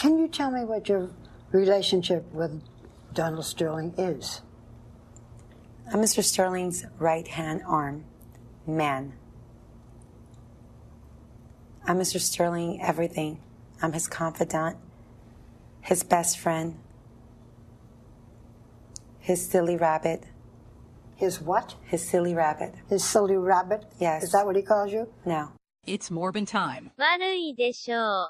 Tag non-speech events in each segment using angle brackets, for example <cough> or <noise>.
Can you tell me what your relationship with Donald Sterling is? I'm Mr. Sterling's right hand arm, man. I'm Mr. Sterling everything. I'm his confidant, his best friend, his silly rabbit. His what? His silly rabbit. His silly rabbit? Yes. Is that what he calls you? No. It's Morbin time. 悪いでしょう。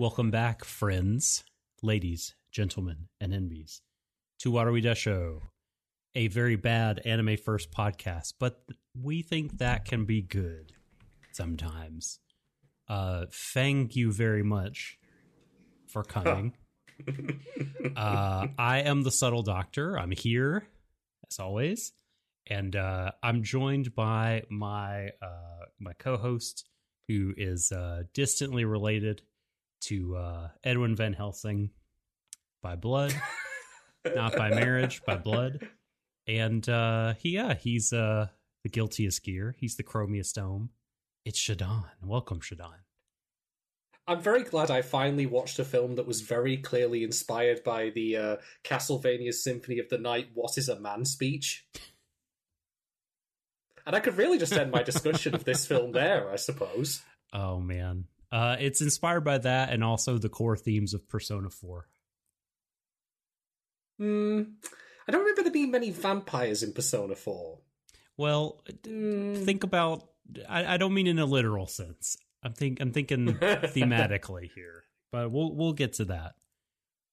Welcome back, friends, ladies, gentlemen, and envies, to Warui Deshou, a very bad anime first podcast, but we think that can be good sometimes. Uh, thank you very much for coming. <laughs> uh, I am the subtle doctor. I'm here as always, and uh, I'm joined by my uh, my co-host, who is uh, distantly related to uh, Edwin Van Helsing by blood, <laughs> not by marriage, by blood. And uh, he, yeah, he's uh, the guiltiest gear. He's the chromiest dome. It's Shadon. Welcome, Shadon. I'm very glad I finally watched a film that was very clearly inspired by the uh, Castlevania Symphony of the Night What is a Man speech. And I could really just end my discussion of this film there, I suppose. Oh man, uh, it's inspired by that and also the core themes of Persona Four. Hmm. I don't remember there being many vampires in Persona 4. Well, d- think about. I, I don't mean in a literal sense. I'm think I'm thinking <laughs> thematically here, but we'll we'll get to that.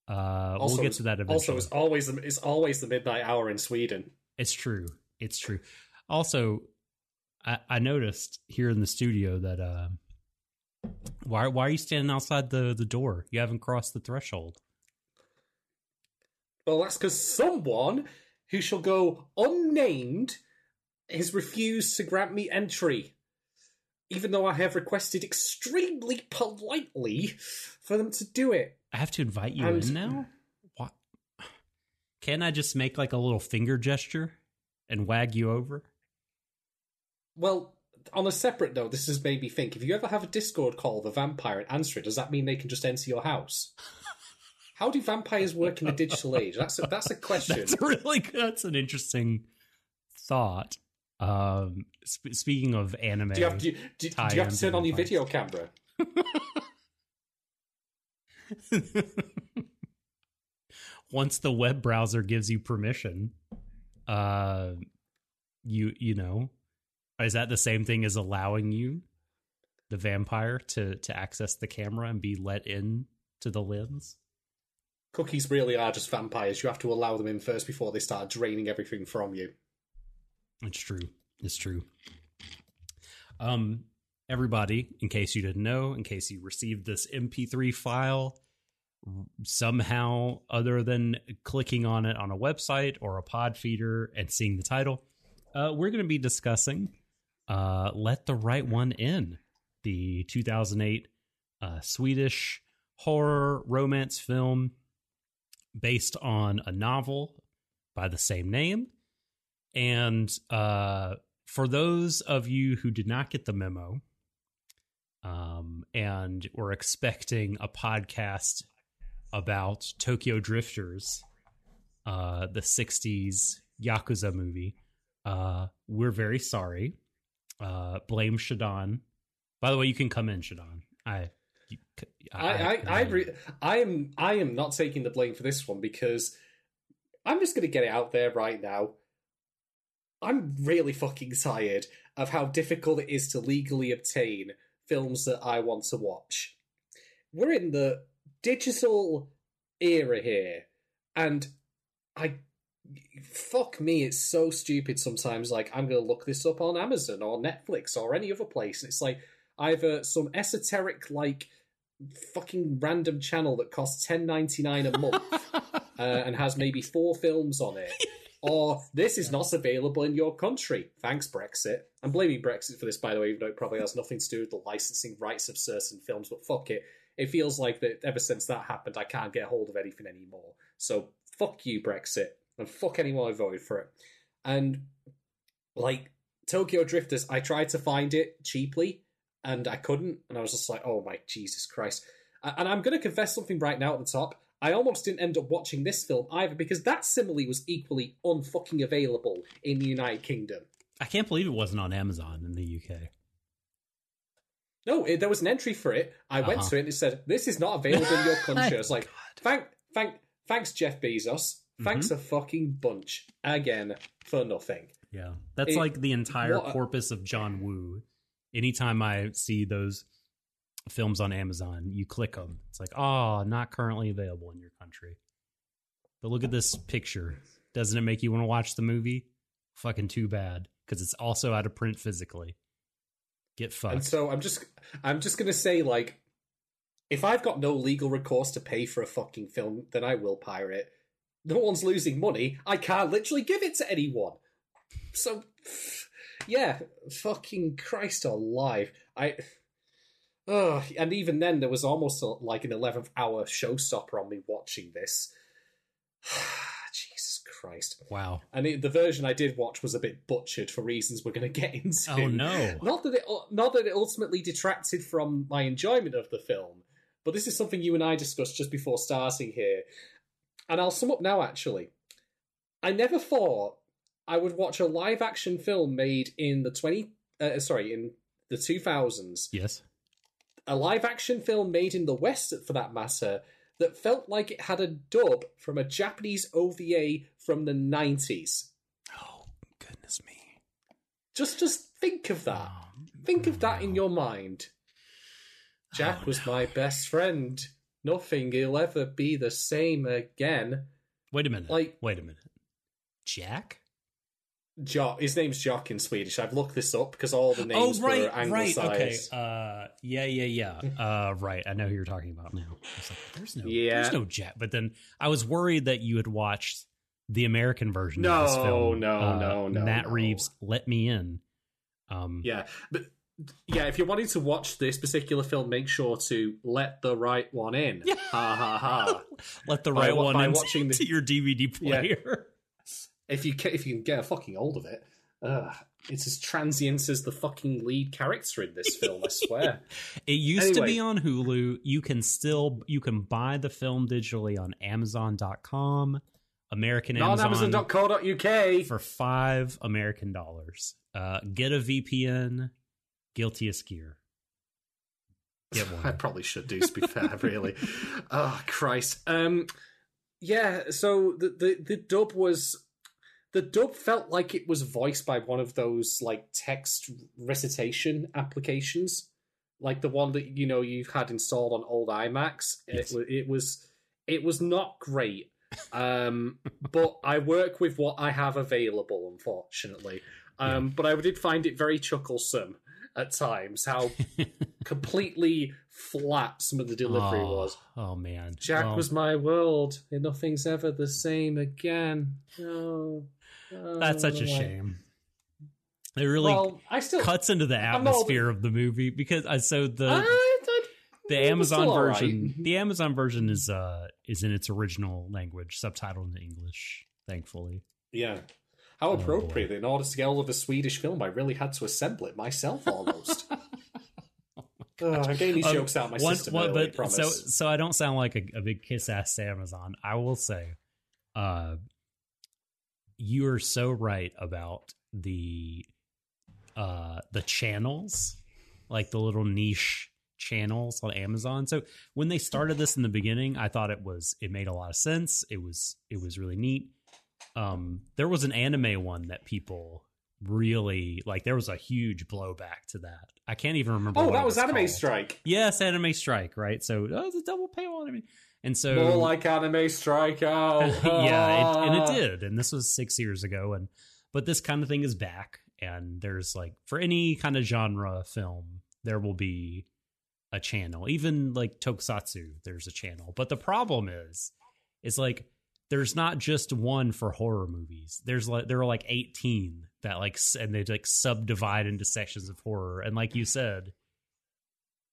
Uh, we'll get to that eventually. Also, it's always the, it's always the midnight hour in Sweden. It's true. It's true. Also, I, I noticed here in the studio that uh, why why are you standing outside the the door? You haven't crossed the threshold. Well, that's because someone who shall go unnamed has refused to grant me entry, even though I have requested extremely politely for them to do it. I have to invite you And- in now. What? Can I just make like a little finger gesture and wag you over? Well, on a separate note, this has made me think: if you ever have a Discord call with a vampire and answer it, does that mean they can just enter your house? How do vampires work in the digital age? That's a, that's a question. That's really that's an interesting thought. Um, sp- speaking of anime, do you have to, do, do, do you have to turn on your video camera? <laughs> once the web browser gives you permission, uh, you you know, is that the same thing as allowing you, the vampire, to to access the camera and be let in to the lens? Cookies really are just vampires. You have to allow them in first before they start draining everything from you. It's true. It's true. Um, everybody, in case you didn't know, in case you received this MP3 file somehow other than clicking on it on a website or a pod feeder and seeing the title, uh, we're going to be discussing uh, Let the Right One In, the 2008 uh, Swedish horror romance film based on a novel by the same name. And uh, for those of you who did not get the memo um, and were expecting a podcast about Tokyo Drifters, uh, the 60s Yakuza movie, uh, we're very sorry. Uh, blame Shadon. By the way, you can come in, Shadon. I You c- I, I, I, re- I am, I am not taking the blame for this one because I'm just going to get it out there right now. I'm really fucking tired of how difficult it is to legally obtain films that I want to watch. We're in the digital era here, and I fuck me, it's so stupid sometimes. Like, I'm going to look this up on Amazon or Netflix or any other place, and it's like either some esoteric, like, fucking random channel that costs ten ninety nine a month <laughs> uh, and has maybe four films on it. Or this is not available in your country. Thanks, Brexit. I'm blaming Brexit for this, by the way, even though it probably has nothing to do with the licensing rights of certain films. But fuck it, it feels like that ever since that happened, I can't get hold of anything anymore. So fuck you, Brexit, and fuck anyone who voted for it. And like Tokyo Drifters, I tried to find it cheaply and I couldn't, and I was just like, oh my Jesus Christ. And I'm going to confess something right now at the top. I almost didn't end up watching this film either because that simile was equally unfucking available in the United Kingdom. I can't believe it wasn't on Amazon in the UK. No, it, there was an entry for it. I went Uh-huh. to it and it said, "This is not available in your <laughs> country." I was like, "Thank, thank, thanks, Jeff Bezos. Thanks mm-hmm. a fucking bunch again for nothing." Yeah, that's It- like the entire what- corpus of John Woo. Anytime I see those films on Amazon, you click them. It's like, oh, not currently available in your country. But look at this picture. Doesn't it make you want to watch the movie? Fucking too bad, because it's also out of print physically. Get fucked. And so I'm just, I'm just gonna say, like, if I've got no legal recourse to pay for a fucking film, then I will pirate. No one's losing money. I can't literally give it to anyone. So, yeah, fucking Christ alive. I. Ugh, and even then, there was almost a, like an 11th hour showstopper on me watching this. <sighs> Jesus Christ. wow. And it, the version I did watch was a bit butchered for reasons we're going to get into. Oh no. Not that it, uh, not that it ultimately detracted from my enjoyment of the film, but this is something you and I discussed just before starting here, and I'll sum up now. Actually, I never thought I would watch a live action film made in the twenty, uh, sorry, in the two thousands, Yes. a live action film made in the West, for that matter, that felt like it had a dub from a Japanese OVA from the nineties. Oh goodness me. Just, just think of that. Think of that in your mind. Jack Oh, was no. my best friend. Nothing He'll ever be the same again. Wait a minute. Like- wait a minute. Jack? Jock, his name's Jock in Swedish. I've looked this up because all the names oh right, were right. anglicized. Okay. Uh, yeah, yeah, yeah. <laughs> Uh, right. I know who you're talking about now. Like, there's no, Yeah. there's no Jack. But then I was worried that you had watched the American version of this No, film. no, uh, no, no, Matt no. Reeves, let me in. Um, Yeah, but yeah, if you're wanting to watch this particular film, make sure to let the right one in. Yeah. Ha ha ha. <laughs> let the right wa- one by into watching the- your DVD Yeah. player. <laughs> If you ca- if you can get a fucking hold of it, Ugh, it's as transient as the fucking lead character in this film. I swear. <laughs> It used to be on Hulu. You can still you can buy the film digitally on Amazon.com, American Not on Amazon Amazon.co.uk. for five American dollars. Uh, get a VPN. Guilty as gear. Get <laughs> I probably should do. To be fair, really. <laughs> Oh Christ. Um. Yeah. So the, the the dub was the dub felt like it was voiced by one of those like text recitation applications, like the one that you know you've had installed on old iMacs. Yes. It it was it was not great. Um, <laughs> but I work with what I have available, unfortunately. Um, but I did find it very chucklesome at times how <laughs> completely flat some of the delivery oh, was. Oh man. Jack was my world, and nothing's ever the same again. No, That's such a Oh, shame. It really Well, I still cuts into the atmosphere of the movie because I so the I- I- the Amazon all right. version the Amazon version is uh is in its original language, subtitled in English, thankfully. Yeah. How Oh, appropriate! In order to get all of a Swedish film, I really had to assemble it myself almost. Ugh, I'm getting these Um, jokes out my one- system. one- early, but so so I don't sound like a, a big kiss ass to Amazon. I will say, uh, you are so right about the uh the channels, like the little niche channels on Amazon. So when they started this in the beginning, I thought it was it made a lot of sense. It was it was really neat. Um, there was an anime one that people really like. There was a huge blowback to that. I can't even remember. Oh, that it was Anime called. Strike. Yes, Anime Strike. Right. So oh, it's a double paywall. Anime. And so More like Anime Strike. Oh, <laughs> yeah, it, and it did. And this was six years ago. And but this kind of thing is back. And there's like for any kind of genre film, there will be a channel. Even like Tokusatsu, there's a channel. But the problem is, is like there's not just one for horror movies. There's like there are like 18 that like and they like subdivide into sections of horror. And like you said,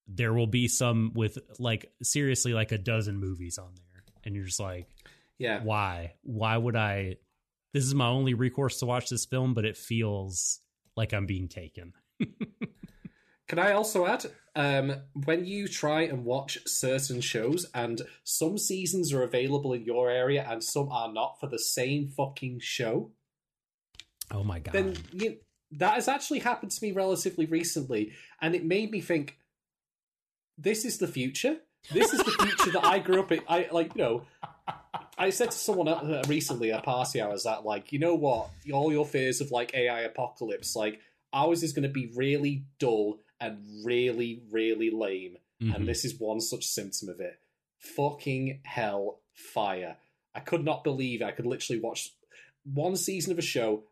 there will be some with like seriously like a dozen movies on there. And you're just like, Yeah. why why would i this is my only recourse to watch this film but it feels like i'm being taken <laughs> Can I also add, um, when you try and watch certain shows, and some seasons are available in your area and some are not for the same fucking show, oh my god then you, that has actually happened to me relatively recently, and it made me think, this is the future. This is the future that I grew up in. I like, you know. I said to someone uh, recently at a party hours that, like, you know what? All your fears of like AI apocalypse, like ours is going to be really dull and really, really lame, Mhm. and this is one such symptom of it. Fucking hell, fire! I could not believe I could literally watch one season of a show,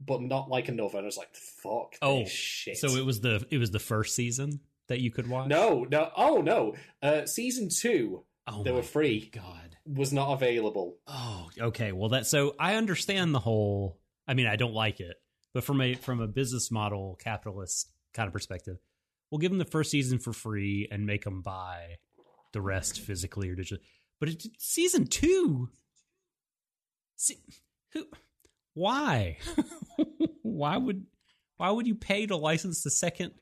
but not like another. And I was like, "Fuck oh this shit!" so it was the it was the first season that you could watch no, no, oh no. Uh, season two oh they were free. god was not available. oh okay well that so i understand the whole i mean i don't like it but from a from a business model capitalist kind of perspective we'll give them the first season for free and make them buy the rest physically or digitally. But it, season two? See, who why? <laughs> Why would why would you pay to license the second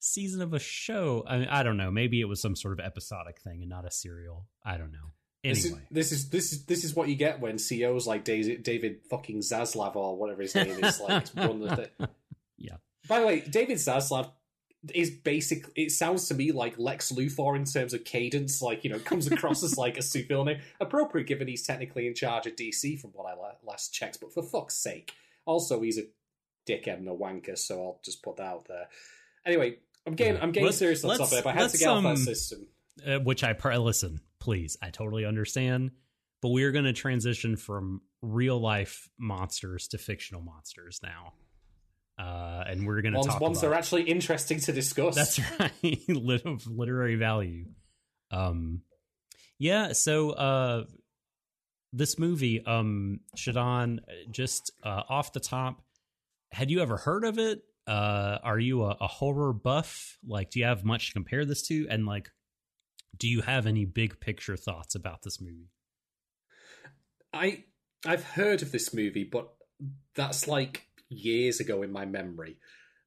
season of a show? I, mean, I don't know. Maybe it was some sort of episodic thing and not a serial. I don't know. This is, anyway. this is this is this is what you get when CEOs like David, David fucking Zaslav or whatever his name is like run the <laughs> thing. Yeah. By the way, David Zaslav is basic. It sounds to me like Lex Luthor in terms of cadence. Like you know, comes across as like a <laughs> super villain. Appropriate given he's technically in charge of DC from what I la- last checked. But for fuck's sake, also he's a dickhead and a wanker. So I'll just put that out there. Anyway, I'm getting Yeah. I'm getting Let's- serious on but I had to get off that um, system. uh, which I pr- listen, please. I totally understand, but we are going to transition from real life monsters to fictional monsters now, uh, and we're going to Ones, talk ones about that are actually interesting to discuss. that's <laughs> right, of literary value. Um, yeah. So, uh, this movie, um, Shadon, just uh, off the top, had you ever heard of it? Uh, are you a, a horror buff? Like, do you have much to compare this to? And like, do you have any big picture thoughts about this movie? I I've heard of this movie, but that's like years ago in my memory.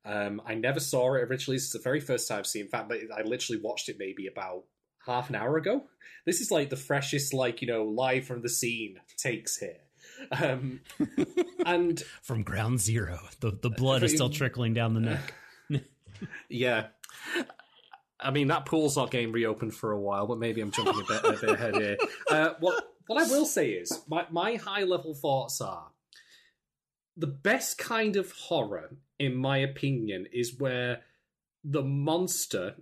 Um, I never saw it originally. This is the very first time I've seen. In fact, but I literally watched it maybe about half an hour ago. This is like the freshest, like you know, live from the scene takes here. Um, <laughs> and From ground zero, the the blood is still trickling down the neck. <laughs> yeah, I mean that pool's not getting reopened for a while, but maybe I'm jumping a bit, a bit ahead here. Uh, what what I will say is my my high level thoughts are the best kind of horror, in my opinion, is where the monster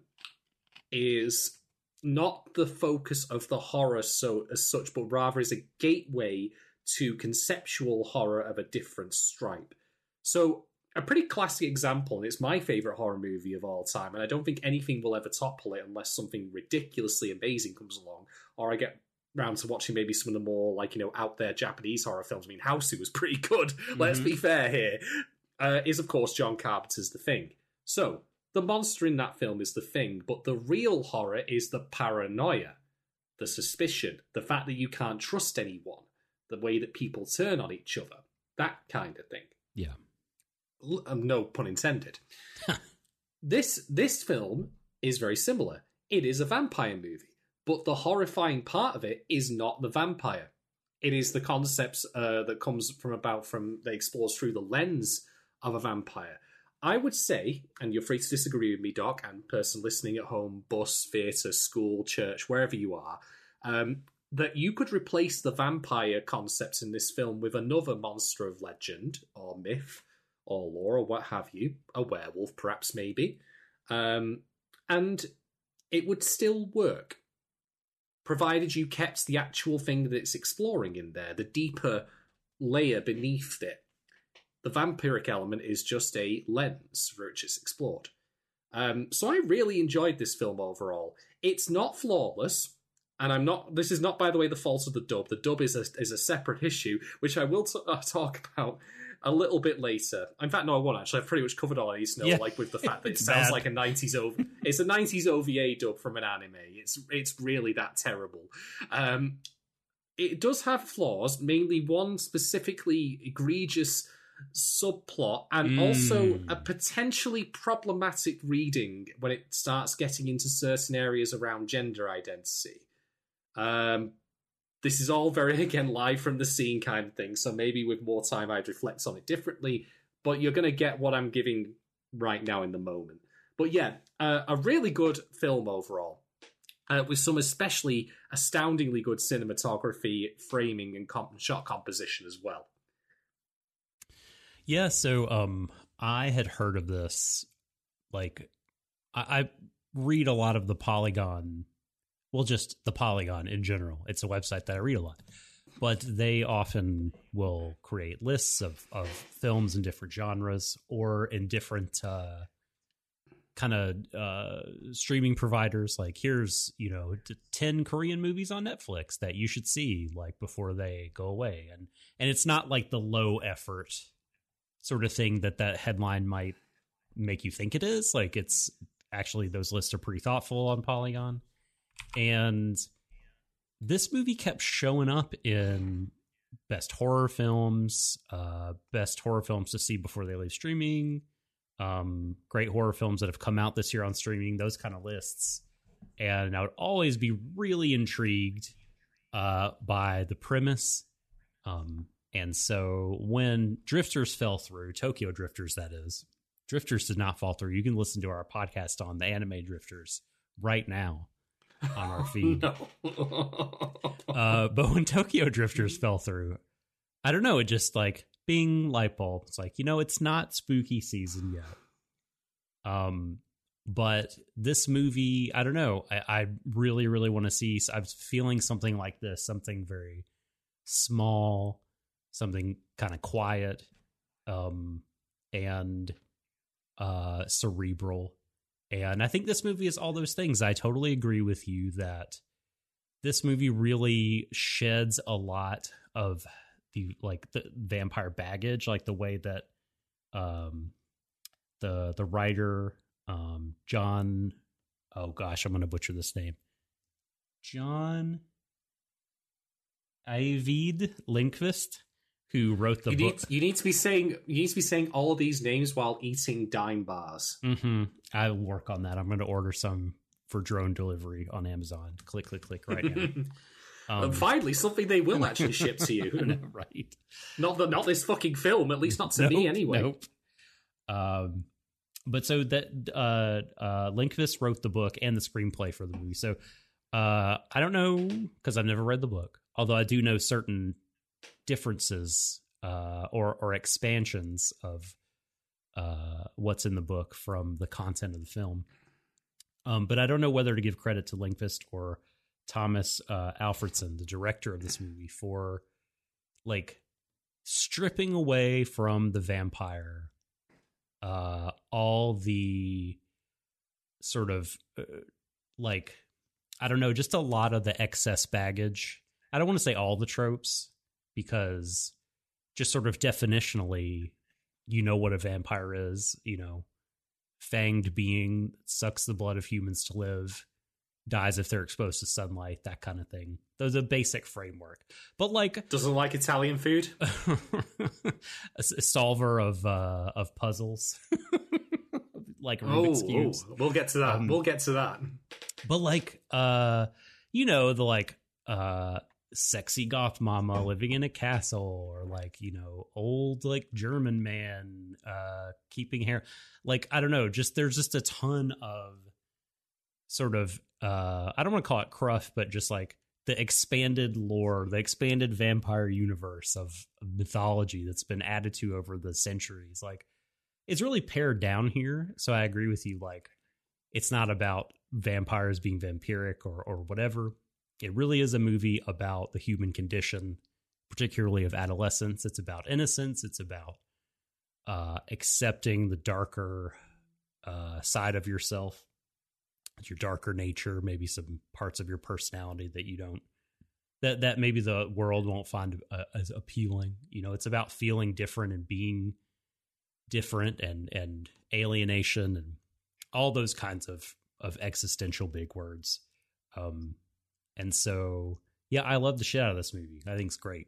is not the focus of the horror so as such, but rather is a gateway to conceptual horror of a different stripe. So a pretty classic example, and it's my favorite horror movie of all time, and I don't think anything will ever topple it unless something ridiculously amazing comes along, or I get round to watching maybe some of the more like you know out there Japanese horror films. I mean, House was <laughs> pretty good. Let's Mhm. be fair here. Uh, is of course John Carpenter's The Thing. So the monster in that film is the Thing, but the real horror is the paranoia, the suspicion, the fact that you can't trust anyone, the way that people turn on each other, that kind of thing. Yeah. L- um, no pun intended. <laughs> this this film is very similar. It is a vampire movie, but the horrifying part of it is not the vampire. It is the concepts uh, that comes from about from that explores through the lens of a vampire. I would say, and you're free to disagree with me, Doc, and person listening at home, bus, theatre, school, church, wherever you are, um, that you could replace the vampire concept in this film with another monster of legend or myth or lore or what have you, a werewolf perhaps maybe, um, and it would still work, provided you kept the actual thing that it's exploring in there, the deeper layer beneath it. The vampiric element is just a lens through which it's explored. Um, so I really enjoyed this film overall. It's not flawless, and I'm not. This is not, by the way, the fault of the dub. The dub is a is a separate issue, which I will t- uh, <laughs> talk about a little bit later. In fact, no, I won't actually. I've pretty much covered all these now, Yeah. like with the fact <laughs> that it sounds bad. like a '90s OVA. It's a '90s OVA dub from an anime. It's it's really that terrible. Um, it does have flaws, mainly one specifically egregious subplot, and also Mm. a potentially problematic reading when it starts getting into certain areas around gender identity. Um, this is all very <laughs> again live from the scene kind of thing, so maybe with more time I'd reflect on it differently. But you're going to get what I'm giving right now in the moment. But yeah, uh, a really good film overall, uh, with some especially astoundingly good cinematography, framing, and comp- shot composition as well. Yeah, so um I had heard of this like I, I read a lot of the Polygon well just the Polygon in general. It's a website that I read a lot. But they often will create lists of, of films in different genres or in different uh kind of uh streaming providers like here's you know 10 korean movies on netflix that you should see like before they go away and and it's not like the low effort sort of thing that that headline might make you think it is. Like it's actually those lists are pretty thoughtful on Polygon. And this movie kept showing up in best horror films, uh, best horror films to see before they leave streaming, um, great horror films that have come out this year on streaming, those kind of lists. And I would always be really intrigued uh, by the premise. Um, and so when Drifters fell through, Tokyo Drifters, that is, Drifters did not fall through. You can listen to our podcast on the anime Drifters right now on our <laughs> feed. Uh, but when Tokyo Drifters fell through, I don't know. It just like bing light bulb. It's like you know, it's not spooky season yet. Um, but this movie, I don't know. I, I really, really want to see. I'm feeling something like this, something very small, something kind of quiet, um, and uh, cerebral. And I think this movie is all those things. I totally agree with you that this movie really sheds a lot of the like the vampire baggage, like the way that um the the writer um John oh gosh, I'm gonna butcher this name. John Ajvide Lindqvist, who wrote the you book. need you need to be saying you need to be saying all of these names while eating dime bars. hmm I'll work on that. I'm going to order some for drone delivery on Amazon. Click, click, click right now. <laughs> Um, and finally, something they will actually ship to you. <laughs> know, right? not the, not this fucking film, at least not to me anyway. Nope. Um, but so that uh, uh, Lindqvist wrote the book and the screenplay for the movie. So uh, I don't know because I've never read the book, although I do know certain differences uh, or or expansions of uh, what's in the book from the content of the film. Um, but I don't know whether to give credit to Lindqvist or Tomas uh, Alfredson, the director of this movie, for like stripping away from the vampire uh all the sort of uh, like i don't know just a lot of the excess baggage i don't want to say all the tropes because just sort of definitionally you know what a vampire is you know fanged being sucks the blood of humans to live dies if they're exposed to sunlight that kind of thing there's a basic framework but like Doesn't like Italian food. <laughs> a, solver of uh of puzzles <laughs> like Oh, Rubik's oh, cubes we'll get to that. Um, we'll get to that. but like uh you know the like uh sexy goth mama living in a castle or like you know old like german man uh keeping hair. Like i don't know just there's just a ton of sort of uh i don't want to call it cruff but just like the expanded lore the expanded vampire universe of mythology that's been added to over the centuries. Like it's really pared down here so i agree with you like it's not about vampires being vampiric or or whatever it really is a movie about the human condition, particularly of adolescence. It's about innocence. It's about uh, accepting the darker uh, side of yourself, your darker nature, maybe some parts of your personality that you don't that that maybe the world won't find uh, as appealing. You know, it's about feeling different and being different and and alienation and all those kinds of of existential big words. Um, and so, yeah, I love the shit out of this movie. I think it's great.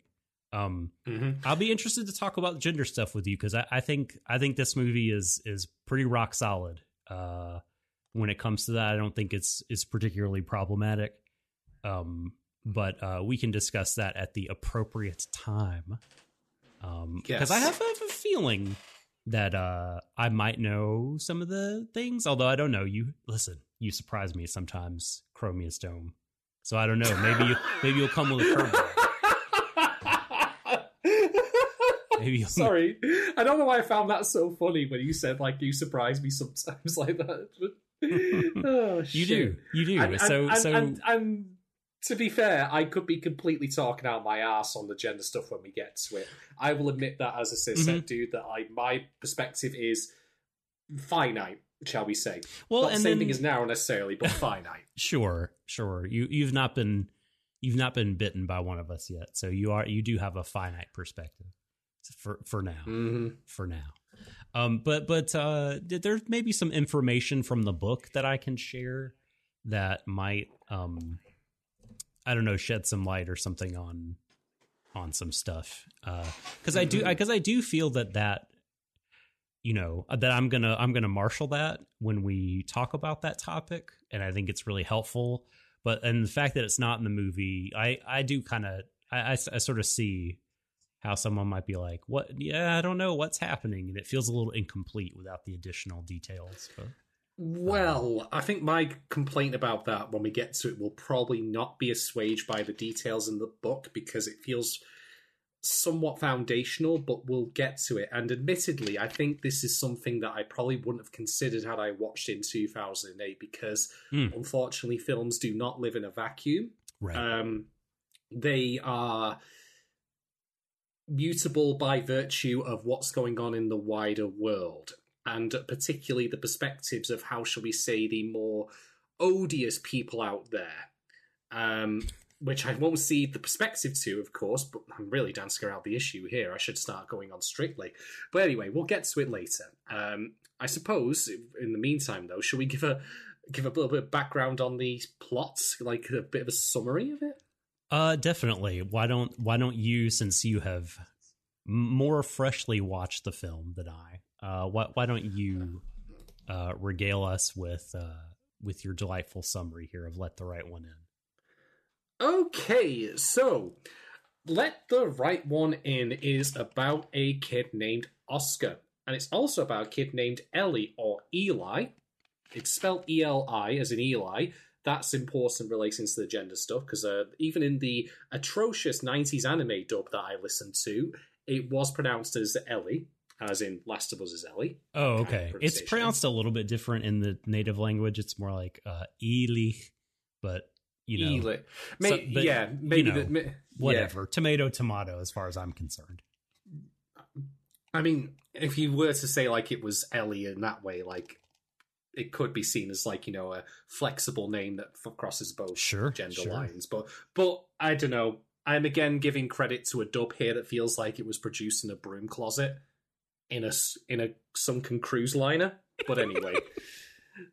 Um, Mhm. I'll be interested to talk about gender stuff with you because I, I think I think this movie is is pretty rock solid. Uh, when it comes to that, I don't think it's it's particularly problematic. Um, but uh, we can discuss that at the appropriate time. Um, because Yes. I have, I have a feeling that uh, I might know some of the things, although I don't know. You listen, you surprise me sometimes, Chromius Dome. So I don't know. Maybe you maybe you'll come with a curveball. Maybe you'll, Sorry, I don't know why I found that so funny when you said like you surprise me sometimes <laughs> like that. <laughs> Oh, You shit. do. You do. And, so and, so and, and to be fair, I could be completely talking out my ass on the gender stuff when we get to it. I will admit that as a cis Mhm. dude, that I my perspective is finite, shall we say? well Not the same then thing as narrow necessarily, but finite. <laughs> sure, sure. You you've not been you've not been bitten by one of us yet. So you are you do have a finite perspective for for now. hmm For now. Um but but uh there's maybe some information from the book that I can share that might um I don't know shed some light or something on on some stuff. Uh cuz I do cuz I do feel that that you know uh, that I'm gonna I'm gonna marshal that when we talk about that topic, and I think it's really helpful. But and the fact that it's not in the movie, I I do kind of I I sort of see how someone might be like, what? Yeah, I don't know what's happening, and it feels a little incomplete without the additional details. But um, Well, I think my complaint about that when we get to it will probably not be assuaged by the details in the book because it feels somewhat foundational, but we'll get to it. And admittedly, I think this is something that I probably wouldn't have considered had I watched in 2008 because Hmm. unfortunately, films do not live in a vacuum. right, Um, they are mutable by virtue of what's going on in the wider world, and particularly the perspectives of how shall we say the more odious people out there. Um, which I won't see the perspective to, of course, but I'm really dancing around the issue here. I should start going on strictly. But anyway, we'll get to it later. Um, I suppose, in the meantime, though, shall we give a give a little bit of background on the plot, like a bit of a summary of it? uh, definitely. Why don't Why don't you, since you have more freshly watched the film than I, uh, why Why don't you uh, regale us with uh, with your delightful summary here of "Let the Right One In"? Okay, so Let the Right One In is about a kid named Oscar, and it's also about a kid named Ellie or Eli. It's spelled E L I as in Eli. That's important relating to the gender stuff because uh, even in the atrocious 90s anime dub that I listened to, it was pronounced as Ellie, as in Last of Us is Ellie. Oh, okay. It's pronounced a little bit different in the native language. It's more like uh, Eli, but you know, Eli. May- but, yeah, maybe you know, the, ma- yeah. whatever. Tomato, tomato. As far as I'm concerned. I mean, if you were to say like it was Ellie in that way, like it could be seen as like you know a flexible name that f- crosses both Sure, gender sure. lines. But but I don't know. I'm again giving credit to a dub here that feels like it was produced in a broom closet in a in a sunken cruise liner. But anyway. <laughs>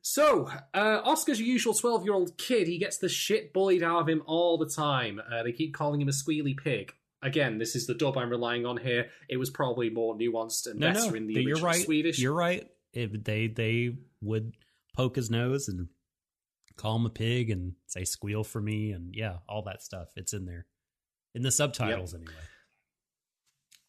So, uh, Oscar's a usual 12 year old kid. He gets the shit bullied out of him all the time. Uh, they keep calling him a squealy pig. Again, this is the dub I'm relying on here. It was probably more nuanced and No, better no, in the original you're right. Swedish. You're right. If they they would poke his nose and call him a pig and say squeal for me and yeah, all that stuff. It's in there. in the subtitles anyway.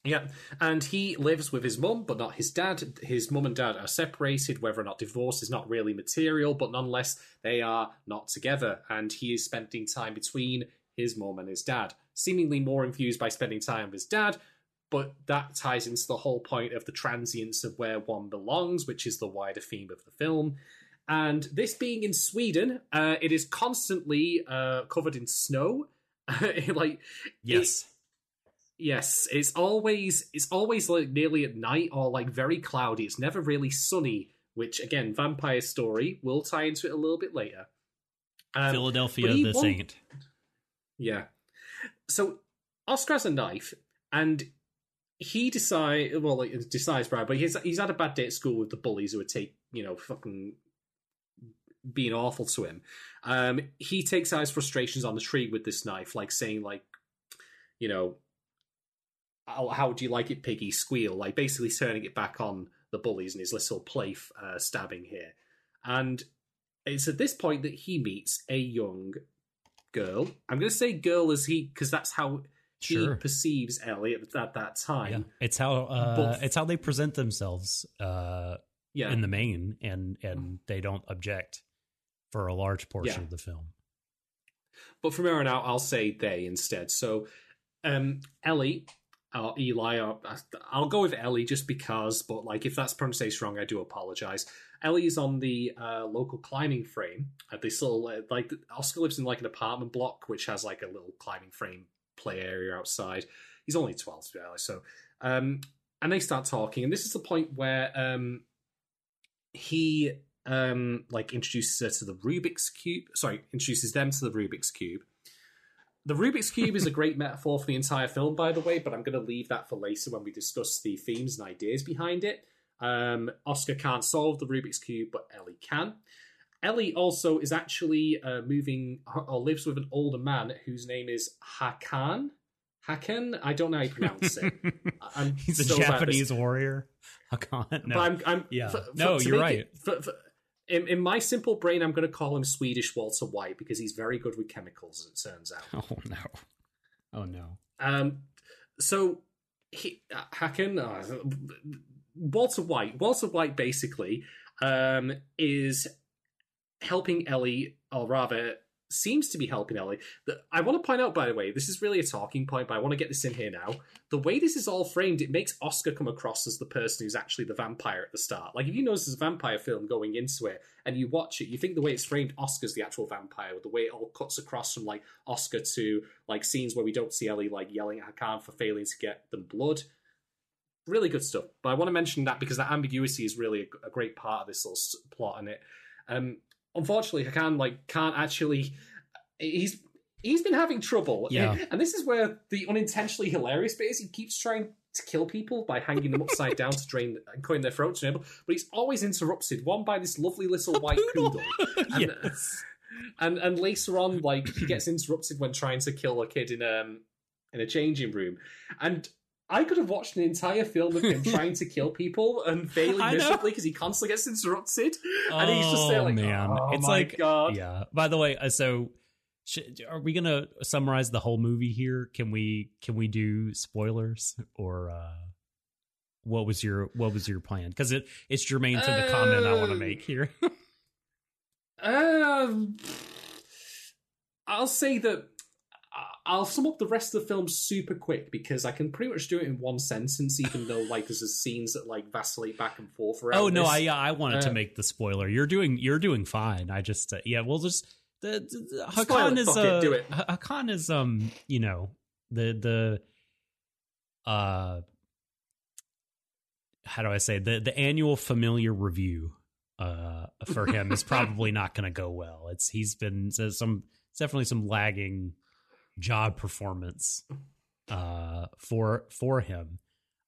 Yeah, and he lives with his mum, but not his dad. His mum and dad are separated. Whether or not divorce is not really material, but nonetheless, they are not together. And he is spending time between his mum and his dad, seemingly more infused by spending time with his dad. But that ties into the whole point of the transience of where one belongs, which is the wider theme of the film. And this being in Sweden, uh, it is constantly uh, covered in snow. <laughs> like Yes. Yes, it's always it's always like nearly at night or like very cloudy. It's never really sunny, which again, vampire story will tie into it a little bit later. Um, Philadelphia the won't- Saint. Yeah. So Oscar has a knife, and he decide well, like, decides, right? But he's he's had a bad day at school with the bullies who would take you know fucking being awful to him. Um, he takes out his frustrations on the tree with this knife, like saying like, you know, how, how do you like it, piggy? Squeal, like basically turning it back on the bullies and his little play uh, stabbing here. And it's at this point that he meets a young girl. I'm going to say girl as he because that's how he Sure. perceives Ellie at, at that time. Yeah. It's how uh, it's how they present themselves uh, Yeah, in the main, and and they don't object for a large portion Yeah. of the film. but from here on out, I'll say they instead. So, um, Ellie or Eli, or I'll go with Ellie just because. But like, if that's pronunciation wrong, I do apologize. Ellie is on the uh, local climbing frame at this little uh, like Oscar lives in like an apartment block which has like a little climbing frame play area outside. He's only twelve to be honest, so um, and they start talking, and this is the point where um, he um like introduces her to the Rubik's cube. Sorry, introduces them to the Rubik's cube. The Rubik's cube is a great metaphor for the entire film, by the way, but I'm going to leave that for later when we discuss the themes and ideas behind it. Um, Oscar can't solve the Rubik's cube, but Ellie can. Ellie also is actually uh, moving or lives with an older man whose name is Hakan. Hakan? I don't know how you pronounce it. <laughs> I'm He's a. Japanese warrior. Can't. No. But I'm, I'm Yeah. for- for- No, you're right. it- for- in, in my simple brain, I'm going to call him Swedish Walter White because he's very good with chemicals. As it turns out. <laughs> oh no. Oh no. Um, so he, uh, Hakan, uh, Walter White. Walter White basically um, is helping Ellie, or rather, seems to be helping Ellie. The- I want to point out, by the way, this is really a talking point, but I want to get this in here now. The way this is all framed, it makes Oscar come across as the person who's actually the vampire at the start. Like, if you notice this vampire film going into it, and you watch it, you think the way it's framed, Oscar's the actual vampire, with the way it all cuts across from, like, Oscar to, like, scenes where we don't see Ellie, like, yelling at Hakan for failing to get them blood. Really good stuff. But I want to mention that because that ambiguity is really a, a great part of this little plot and it. Um, unfortunately, Hakan, like, can't actually... He's he's been having trouble. Yeah. And this is where the unintentionally hilarious bit is he keeps trying to kill people by hanging them upside down to drain <laughs> and cutting their throats and but he's always interrupted, one by this lovely little <laughs> white poodle. And, <laughs> yes. and and later on, like he gets interrupted when trying to kill a kid in um in a changing room. And I could have watched an entire film of him <laughs> trying to kill people and failing <laughs> miserably because he constantly gets interrupted. and he's just there Oh, like, man. oh it's my like God. yeah. By the way, uh, so sh- are we gonna summarize the whole movie here? Can we can we do spoilers or uh what was your what was your plan? Because it it's germane to the comment I want to Uh, make here. <laughs> Um, I'll say that I'll sum up the rest of the film super quick because I can pretty much do it in one sentence, even though like there's scenes that like vacillate back and forth. oh no, this. I yeah, I wanted to Uh, make the spoiler. You're doing you're doing fine. I just uh, yeah, we'll just the, the, the Hakan it, is it, uh, do it. Ha- Hakan is um you know the the uh how do I say the the annual familiar review uh for him is <laughs> probably not going to go well. It's he's been so some definitely some lagging job performance uh for for him.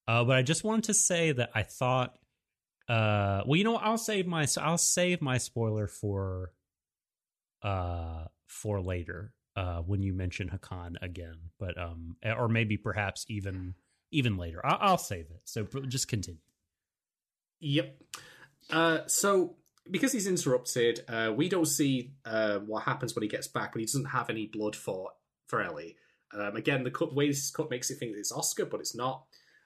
Uh but I just wanted to say that I thought uh well you know I'll save my I'll save my spoiler for uh for later uh when you mention Hakan again. But um or maybe perhaps even even later. I'll, I'll save it. So just continue. Yep. Uh, so because he's interrupted, uh, we don't see uh, what happens when he gets back, but he doesn't have any blood for Ellie. Um, again, the cut, way this is cut makes it think it's Oscar, but it's not.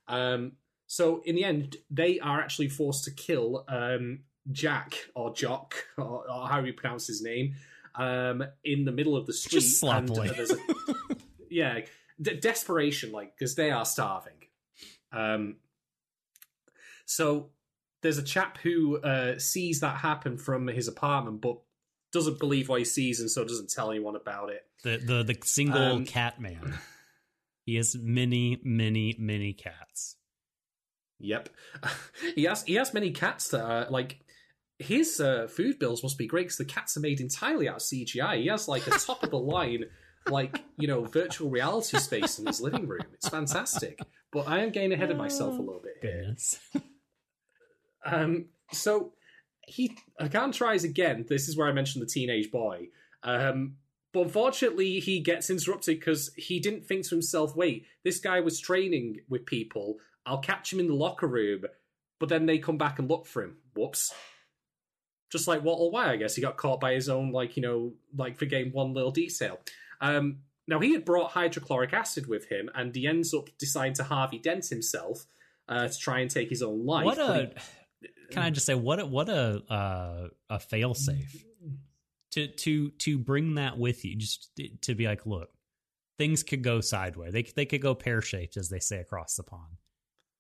Um, so in the end, they are actually forced to kill um, Jack or Jock or, or how you pronounce his name um, in the middle of the street. Just and, uh, there's a- <laughs> yeah, de- desperation, like because they are starving. Um, so there's a chap who uh, sees that happen from his apartment, but doesn't believe what he sees, and so doesn't tell anyone about it. The the the single Um, cat man. He has many, many, many cats. Yep, <laughs> he has he has many cats that are like his uh, food bills must be great because the cats are made entirely out of CGI. He has like a top of the <laughs> line, like you know, virtual reality space in his living room. It's fantastic. But I am getting ahead of myself a little bit here. Goodness. Um, so he again tries again. This is where I mentioned the teenage boy. Um, but unfortunately, he gets interrupted because he didn't think to himself, "Wait, this guy was training with people. I'll catch him in the locker room." But then they come back and look for him. Whoops. Just like Walter White, I guess he got caught by his own, like you know, like forgetting one little detail. Um, now he had brought hydrochloric acid with him, and he ends up deciding to Harvey Dent himself uh, to try and take his own life. what a can I just say what a what a uh, a failsafe to to to bring that with you. Just to be like look things could go sideways. They they could go pear shaped as they say across the pond.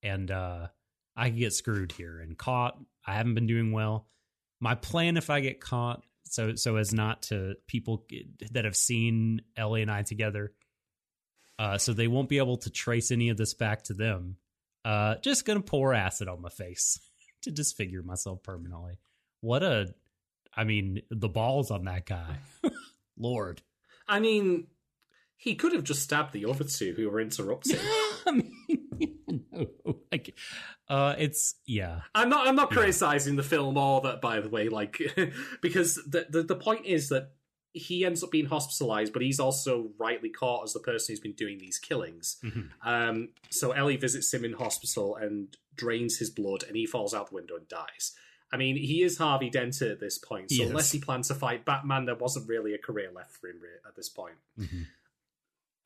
And uh I could get screwed here and caught. I haven't been doing well. My plan if I get caught so so as not to people that have seen Ellie and I together uh so they won't be able to trace any of this back to them uh just gonna pour acid on my face <laughs> to disfigure myself permanently. What a, I mean, the balls on that guy. <laughs> Lord. I mean, he could have just stabbed the other two who were interrupting. <laughs> I mean, <laughs> no, like, uh, it's yeah, I'm not. I'm not Yeah. criticizing the film or that, by the way. Like, because the, the the point is that he ends up being hospitalized, but he's also rightly caught as the person who's been doing these killings. Mhm. Um, so Ellie visits him in hospital and drains his blood, and he falls out the window and dies. I mean, he is Harvey Dent at this point, so He unless he plans to fight Batman, there wasn't really a career left for him at this point. Mhm.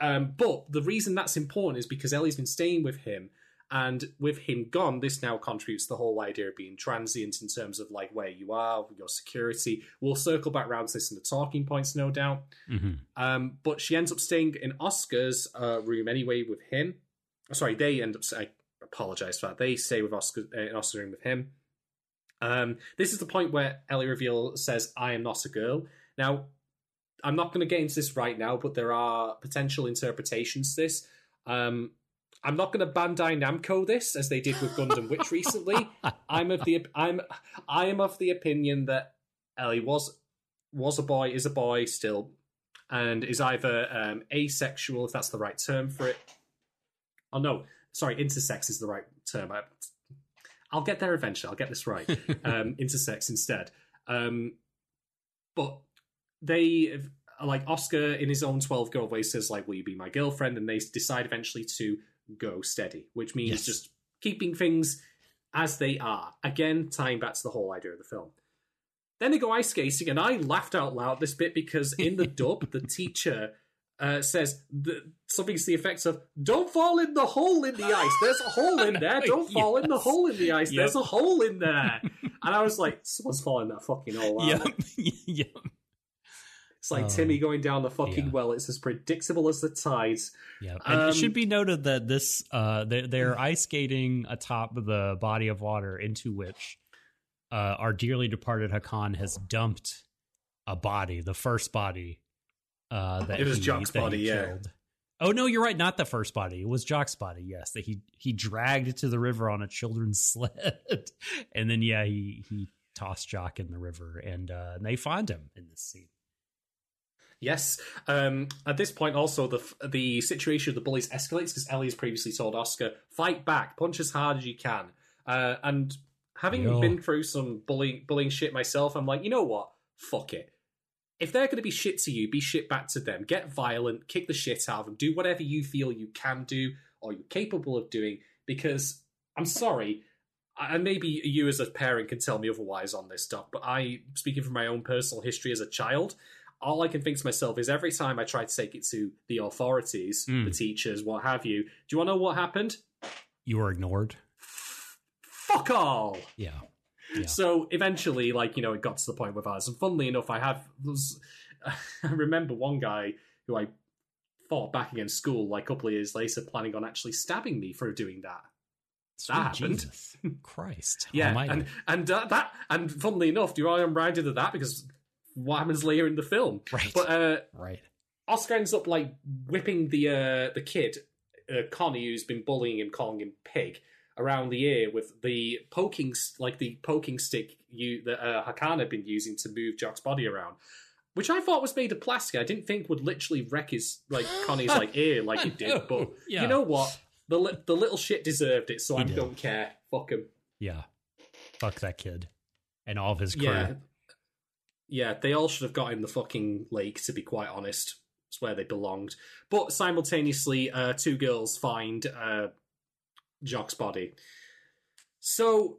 Um, but the reason that's important is because Ellie's been staying with him, and with him gone, this now contributes to the whole idea of being transient in terms of like where you are, your security. We'll circle back around to this in the talking points, no doubt. Mhm. Um, but she ends up staying in Oscar's uh, room anyway with him. Sorry, they end up. I apologize for that. They stay with Oscar uh, room with him. Um, this is the point where Ellie Reveal says, "I am not a girl." Now, I'm not going to get into this right now, but there are potential interpretations to this. Um, I'm not going to Bandai Namco this as they did with Gundam Witch <laughs> recently. I'm of the I'm I am of the opinion that Ellie was was a boy, is a boy still, and is either um, asexual, if that's the right term for it. Oh no, sorry, intersex is the right term. I, I'll get there eventually. I'll get this right. <laughs> um, intersex instead. Um, but they like Oscar in his own twelve girl way says like, "Will you be my girlfriend?" And they decide eventually to go steady, which means Yes. just keeping things as they are. Again, tying back to the whole idea of the film. Then they go ice skating, and I laughed out loud this bit because in the <laughs> dub, the teacher uh, says th- something to the effect of "Don't fall in the hole in the ice. There's a hole in <laughs> there. Don't fall in the hole in the ice. Yep. There's a hole in there." <laughs> and I was like, "Someone's falling that fucking hole." aren't Yep. <laughs> yep. It's like Oh. Timmy going down the fucking Yeah. well. It's as predictable as the tides. Yeah, and it should Um, be noted that this uh, they're, they're ice skating atop the body of water into which uh, our dearly departed Hakan has dumped a body, the first body uh, that It was he, Jock's body, yeah. killed. Oh no, you're right. Not the first body. It was Jock's body. Yes, that he he dragged to the river on a children's <laughs> sled, and then yeah, he he tossed Jock in the river, and uh, and they find him in this scene. Yes. Um, at this point, also the the situation of the bullies escalates because Ellie has previously told Oscar, "Fight back, punch as hard as you can." Uh, and having been through some bullying bullying shit myself, I'm like, you know what? Fuck it. If they're going to be shit to you, be shit back to them. Get violent, kick the shit out of them, do whatever you feel you can do or you're capable of doing. Because I'm sorry, and maybe you as a parent can tell me otherwise on this stuff, but I, speaking from my own personal history as a child, all I can think to myself is every time I try to take it to the authorities, Mm. the teachers, what have you, do you want to know what happened? You were ignored. Fuck all. Yeah. Yeah. So eventually, like you know, it got to the point with us. And funnily enough, I have. Was, <laughs> I remember one guy who I fought back against school like a couple of years later, planning on actually stabbing me for doing that. Sweet that happened. Jesus. Christ. Yeah, Almighty. and and uh, that and funnily enough, do you know I'm reminded of that because what happens later in the film? Right. But uh, right. Oscar ends up like whipping the uh, the kid, uh, Connie, who's been bullying him, calling him pig, around the ear with the poking, like the poking stick you that uh, Hakan had been using to move Jock's body around, which I thought was made of plastic. I didn't think would literally wreck his like <laughs> Connie's like ear like it did. But <laughs> Yeah. you know what? The li- the little shit deserved it, so He I did. don't care. Fuck him. Yeah. Fuck that kid. And all of his crew. Yeah. Yeah, they all should have got in the fucking lake, to be quite honest. It's where they belonged. But simultaneously, uh, two girls find uh, Jock's body. So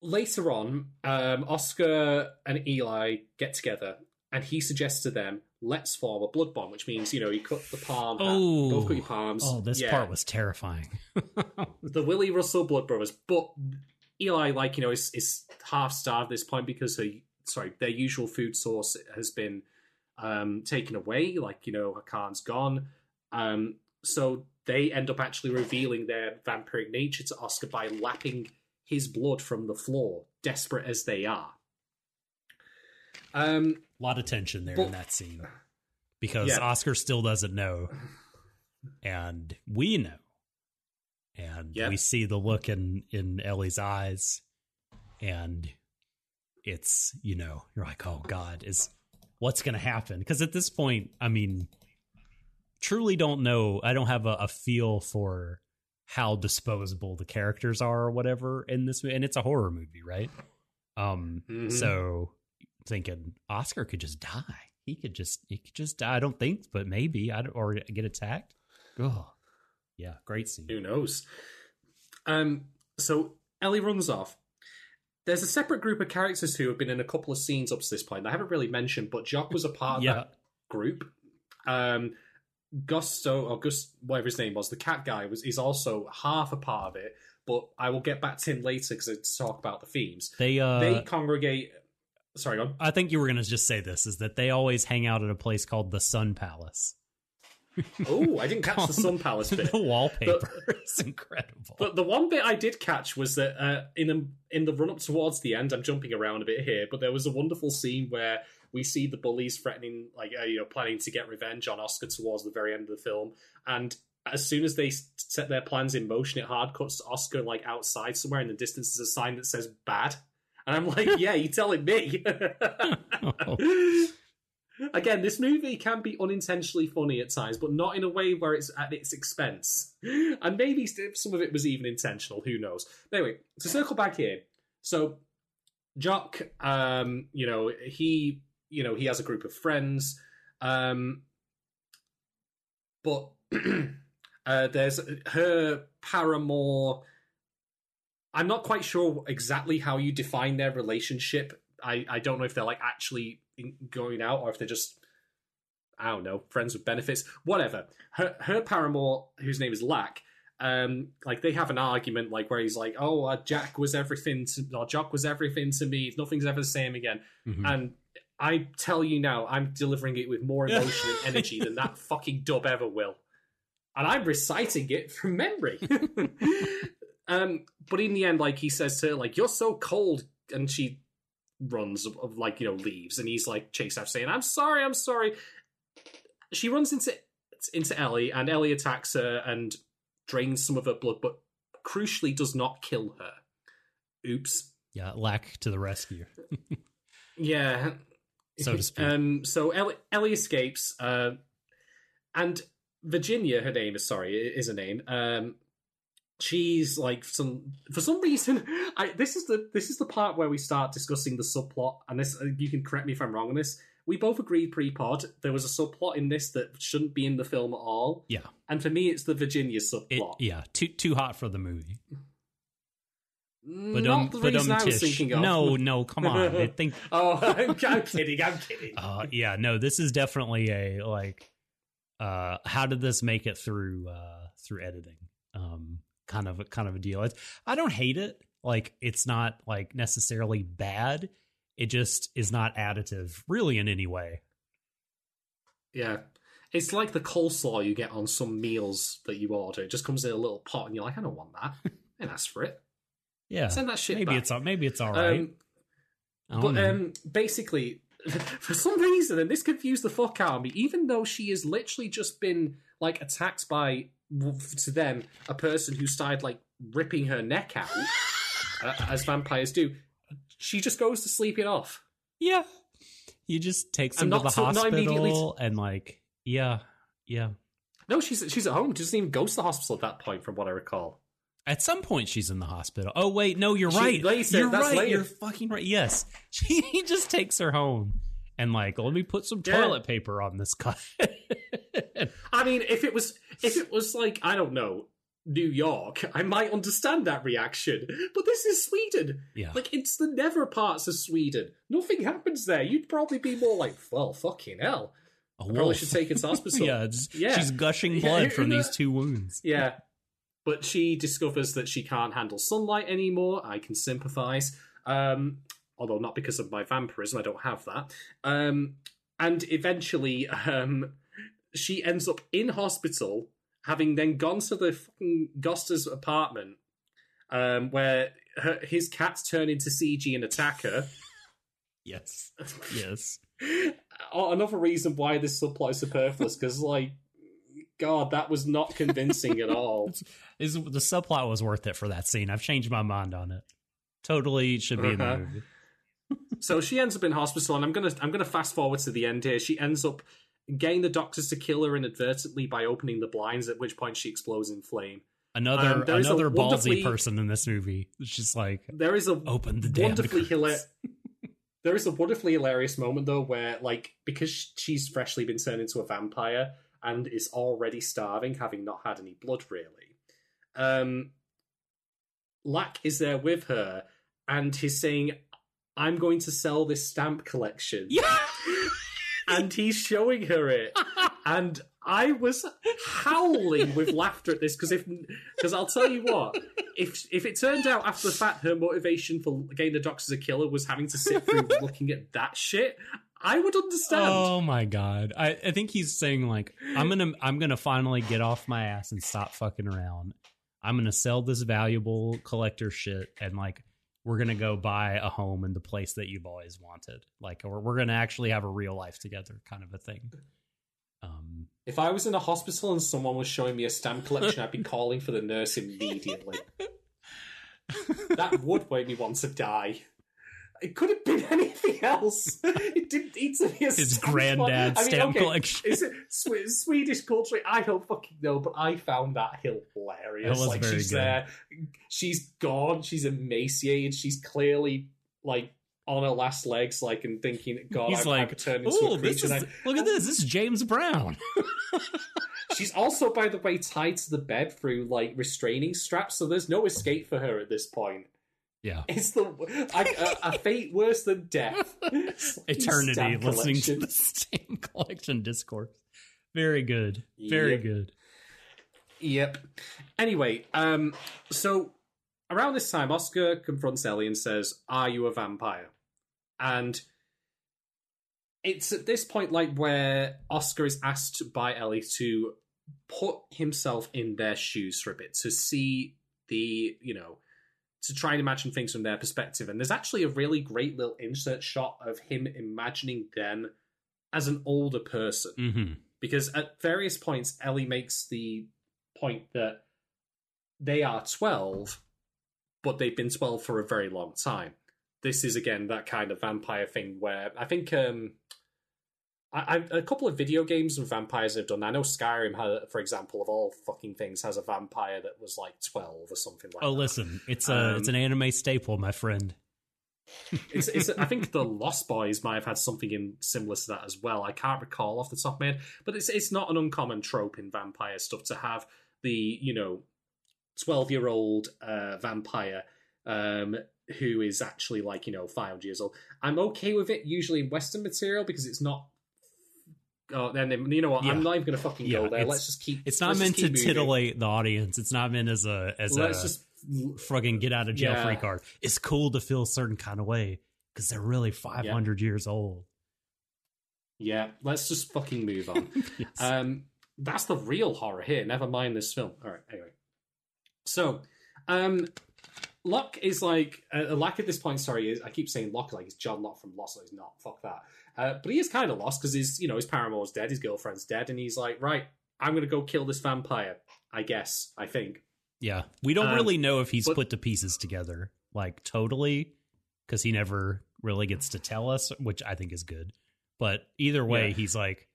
later on, um, Oscar and Eli get together, and he suggests to them, let's form a blood bond, which means, you know, you cut the palm, Oh. both cut your palms. Oh, this Yeah part was terrifying. <laughs> the Willy Russell Blood Brothers, but Eli, like you know, is is half starved at this point because her sorry their usual food source has been um, taken away. Like you know, Hakan's gone, um, so they end up actually revealing their vampiric nature to Oscar by lapping his blood from the floor, desperate as they are. Um, A lot of tension there Well- in that scene. Because Yeah. Oscar still doesn't know. And we know. And Yep. we see the look in, in Ellie's eyes. And it's, you know, you're like, oh God, is what's gonna happen? Because at this point, I mean, truly don't know. I don't have a, a feel for how disposable the characters are or whatever in this movie. And it's a horror movie, right? Um Mhm. so thinking Oscar could just die. He could just he could just die. I don't think, but maybe I don't, or get attacked. Oh, yeah, great scene. Who knows? Um, so Ellie runs off. There's a separate group of characters who have been in a couple of scenes up to this point. I haven't really mentioned, but Jock was a part of Yeah. that group. Um, Gusto or Gus, whatever his name was, the cat guy was is also half a part of it. But I will get back to him later because I talk about the themes. They uh, they congregate. Sorry, go on. I think you were gonna just say this is that they always hang out at a place called the Sun Palace. Oh, I didn't catch the <laughs> Sun Palace bit. the <laughs> wallpaper is <laughs> incredible. But the one bit I did catch was that uh, in the in the run up towards the end, I'm jumping around a bit here, but there was a wonderful scene where we see the bullies threatening, like uh, you know, planning to get revenge on Oscar towards the very end of the film, and as soon as they set their plans in motion, it hard cuts to Oscar like outside somewhere in the distance. is a sign that says "bad," and I'm like, "Yeah, you're telling me." <laughs> <laughs> Again, this movie can be unintentionally funny at times, but not in a way where it's at its expense. <laughs> And maybe some of it was even intentional. Who knows? Anyway, to circle back here, so Jock, um, you know, he, you know, he has a group of friends, um, but <clears throat> uh, there's her paramour. I'm not quite sure exactly how you define their relationship. I, I don't know if they're like actually going out or if they're just I don't know friends with benefits. Whatever. Her her paramour, whose name is Lack, um, like they have an argument like where he's like, "Oh, uh, Jack was everything to, or Jock was everything to me. Nothing's ever the same again." Mhm. And I tell you now, I'm delivering it with more emotion and energy than that <laughs> fucking dub ever will. And I'm reciting it from memory. <laughs> um, but in the end, like he says to her, like, you're so cold, and she runs of, like, you know, leaves, and he's like chased after saying, I'm sorry, I'm sorry. She runs into into Ellie, and Ellie attacks her and drains some of her blood, but crucially does not kill her. Oops. yeah, lack to the rescue. <laughs> Yeah. So to speak. Um, so Ellie, Ellie escapes, uh, and Virginia, her name is sorry, is a name. Um, she's like some for some reason. <laughs> I this is the this is the part where we start discussing the subplot, and this uh, you can correct me if I'm wrong on this. We both agreed pre-pod there was a subplot in this that shouldn't be in the film at all, Yeah, and for me, it's the Virginia it, subplot. yeah, too too hot for the movie. But Not um, the reason um, I was thinking of. No, no, come on. I <laughs> think oh, I'm, <laughs> I'm kidding. I'm kidding. <laughs> uh yeah, no, this is definitely a like uh how did this make it through uh through editing? Um kind of kind of a deal. It's, I don't hate it. Like it's not like necessarily bad. It just is not additive really in any way. Yeah. It's like the coleslaw you get on some meals that you order. It just comes in a little pot, and you're like, I don't want that. and ask for it. Yeah. Send that shit maybe back. it's all maybe it's all right. Um, but know. um, basically, <laughs> for some reason, and this confused the fuck out of me, even though she has literally just been like attacked by, to them, a person who started like ripping her neck out, <laughs> uh, as vampires do, she just goes to sleep it off. yeah. You just takes And him to the to- immediately hospital and like yeah, yeah. No, she's she's at home. She doesn't even go to the hospital at that point, from what I recall. At some point, she's in the hospital. Oh wait, no, you're She- right. later, you're right. later. You're fucking right. Yes, <laughs> she he just takes her home and like, let me put some Yeah. toilet paper on this cut. <laughs> I mean, if it was if it was like I don't know New York, I might understand that reaction. But this is Sweden. yeah, Like it's the never parts of Sweden. Nothing happens there. You'd probably be more like, well, fucking hell. a Probably wolf. should take it to <laughs> hospital. yeah, Yeah. she's gushing Yeah, blood from yeah. these two wounds. Yeah. But she discovers that she can't handle sunlight anymore. I can sympathize. Um, although not because of my vampirism, I don't have that. Um, and eventually, um, she ends up in hospital, having then gone to the fucking Goster's apartment, um, where her, his cats turn into CG and attack her. Yes, <laughs> yes. Another reason why this subplot is superfluous, because, like, God, that was not convincing at all. <laughs> Is the subplot was worth it for that scene? I've changed my mind on it. Totally should be in the Uh-huh. movie. So she ends up in hospital, and I'm gonna I'm gonna fast forward to the end here. She ends up getting the doctors to kill her inadvertently by opening the blinds, at which point she explodes in flame. Another Um, there is a another ballsy person in this movie. It's just like There is a open the wonderfully hilarious. <laughs> There is a wonderfully hilarious moment though, where like because she's freshly been turned into a vampire and is already starving, having not had any blood really. Um, Lack is there with her, and he's saying, "I'm going to sell this stamp collection." Yeah. <laughs> and he's showing her it, and I was howling with laughter at this because if because I'll tell you what, if if it turned out after the fact her motivation for getting the doctor as a killer was having to sit through looking at that shit, I would understand. Oh my god. I, I think he's saying like I'm gonna I'm gonna finally get off my ass and stop fucking around. I'm gonna sell this valuable collector shit and like we're gonna go buy a home in the place that you've always wanted. Like or we're gonna actually have a real life together kind of a thing. Um If I was in a hospital and someone was showing me a stamp collection, I'd be <laughs> calling for the nurse immediately. that would make me want to die. It could have been <laughs> anything else. <laughs> It didn't need to be a his stamp granddad's I mean, stamp okay, collection. Is it Swe- Swedish culture? I don't fucking know, but I found that hilarious. That like she's good. there, she's gone, she's emaciated, she's clearly like on her last legs, like and thinking, God, He's I've, like, I've turned into oh, a creature. is I- look at this. This is James Brown. <laughs> She's also, by the way, tied to the bed through like restraining straps, so there's no escape for her at this point. Yeah. <laughs> It's the I, a, a fate worse than death. <laughs> Eternity listening collection. to the stamp <laughs> collection discourse. Very good. Very Yep. good. Yep. Anyway, um, so around this time, Oscar confronts Ellie and says, "Are you a vampire?" And it's at this point, like where Oscar is asked by Ellie to put himself in their shoes for a bit to see the, you know, to try and imagine things from their perspective. And there's actually a really great little insert shot of him imagining them as an older person. Hmm because at various points Ellie makes the point that they are 12 but they've been 12 for a very long time. This is again that kind of vampire thing where i think um I, I, a couple of video games with vampires have done. I know Skyrim, had, for example, of all fucking things, has a vampire that was like twelve or something like that. Oh, that. listen, it's a Um, it's an anime staple, my friend. <laughs> It's, it's, I think the <laughs> Lost Boys might have had something in similar to that as well. I can't recall off the top of my head, but it's it's not an uncommon trope in vampire stuff to have the you know twelve year old uh, vampire um, who is actually like you know 500 years old. I'm okay with it usually in Western material because it's not. Oh, then you know what? Yeah. I'm not even gonna fucking Yeah, go there. Let's just keep. It's not meant to moving. titillate the audience. It's not meant as a as a Let's a just friggin' get out of jail Yeah. free card. It's cool to feel a certain kind of way because they're really 500 years old. yeah. Let's just fucking move on. <laughs> Yes. Um, that's the real horror here. Never mind this film. All right. Anyway, so um, Locke is like uh, Locke at this point. Sorry, is I keep saying Locke like he's John Locke from Lost. So he's not. Fuck that. Uh, but he is kind of lost because his you know his paramour's dead, his girlfriend's dead, and he's like, right, I'm gonna go kill this vampire. I guess. I think. yeah, we don't um, really know if he's but- put the pieces together like totally because he never really gets to tell us, which I think is good. But either way, Yeah. he's like,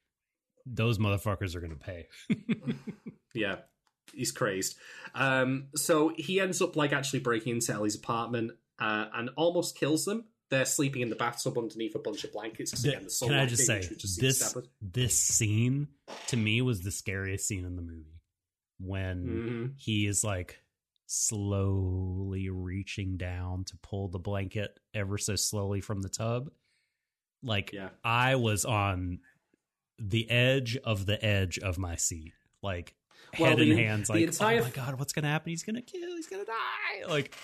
those motherfuckers are going to pay. <laughs> Yeah, he's crazed. Um, so he ends up like actually breaking into Ellie's apartment uh, and almost kills them. They're sleeping in the bathtub underneath a bunch of blankets. 'cause, again, the Can I just say just this this scene to me was the scariest scene in the movie when Mhm. he is like slowly reaching down to pull the blanket ever so slowly from the tub. Like Yeah. I was on the edge of the edge of my seat, like Well, head the- in hands, like entire- oh my god, what's gonna happen? He's gonna kill. He's gonna die. Like,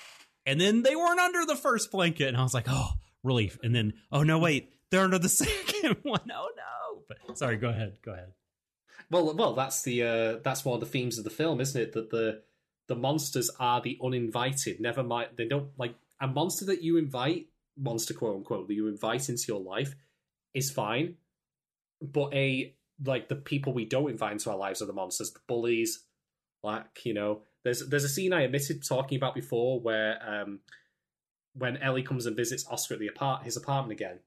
and then they weren't under the first blanket, and I was like, oh, relief. And then, oh no, wait, they're under the <laughs> second one. Oh no. But sorry, go ahead. Go ahead. Well, well, that's the uh, that's one of the themes of the film, isn't it? That the the monsters are the uninvited. Never mind, they don't like a monster that you invite, monster quote unquote, that you invite into your life is fine, but a like the people we don't invite into our lives are the monsters, the bullies. Like you know, there's there's a scene I omitted talking about before where um when Ellie comes and visits Oscar at the apart his apartment again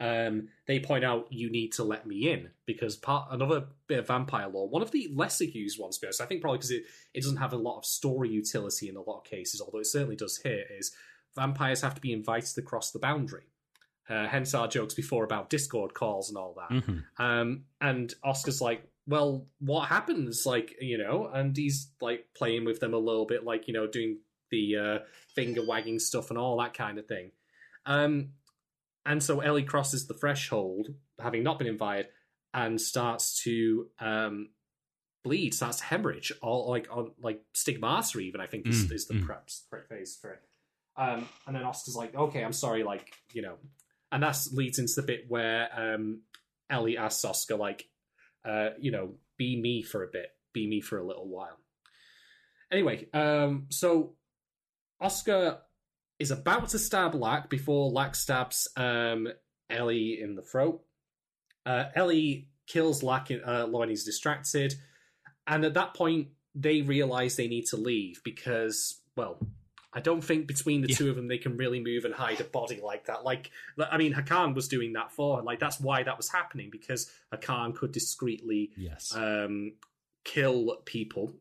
um, they point out you need to let me in because part another bit of vampire lore, one of the lesser used ones, to be honest, I think probably because it, it doesn't have a lot of story utility in a lot of cases, although it certainly does here, is vampires have to be invited across the boundary. Uh, hence our jokes before about Discord calls and all that. Mhm. Um, and Oscar's like, well, what happens? Like, you know, and he's like playing with them a little bit, like, you know, doing the uh, finger wagging stuff and all that kind of thing. Um, and so Ellie crosses the threshold, having not been invited, and starts to um, bleed, starts to hemorrhage, or like on like stigmata, even I think is, Mm, is the mm. correct phrase for it. Um, and then Oscar's like, "Okay, I'm sorry," like you know, and that leads into the bit where um, Ellie asks Oscar, like, uh, you know, be me for a bit, be me for a little while. Anyway, um, so Oscar is about to stab Lack before Lack stabs um, Ellie in the throat. Uh, Ellie kills Lack. Uh, Lauren's distracted, and at that point, they realize they need to leave because, well, I don't think between the Yeah. two of them they can really move and hide a body like that. Like, I mean, Hakan was doing that for her. Like, that's why that was happening because Hakan could discreetly Yes. um, kill people,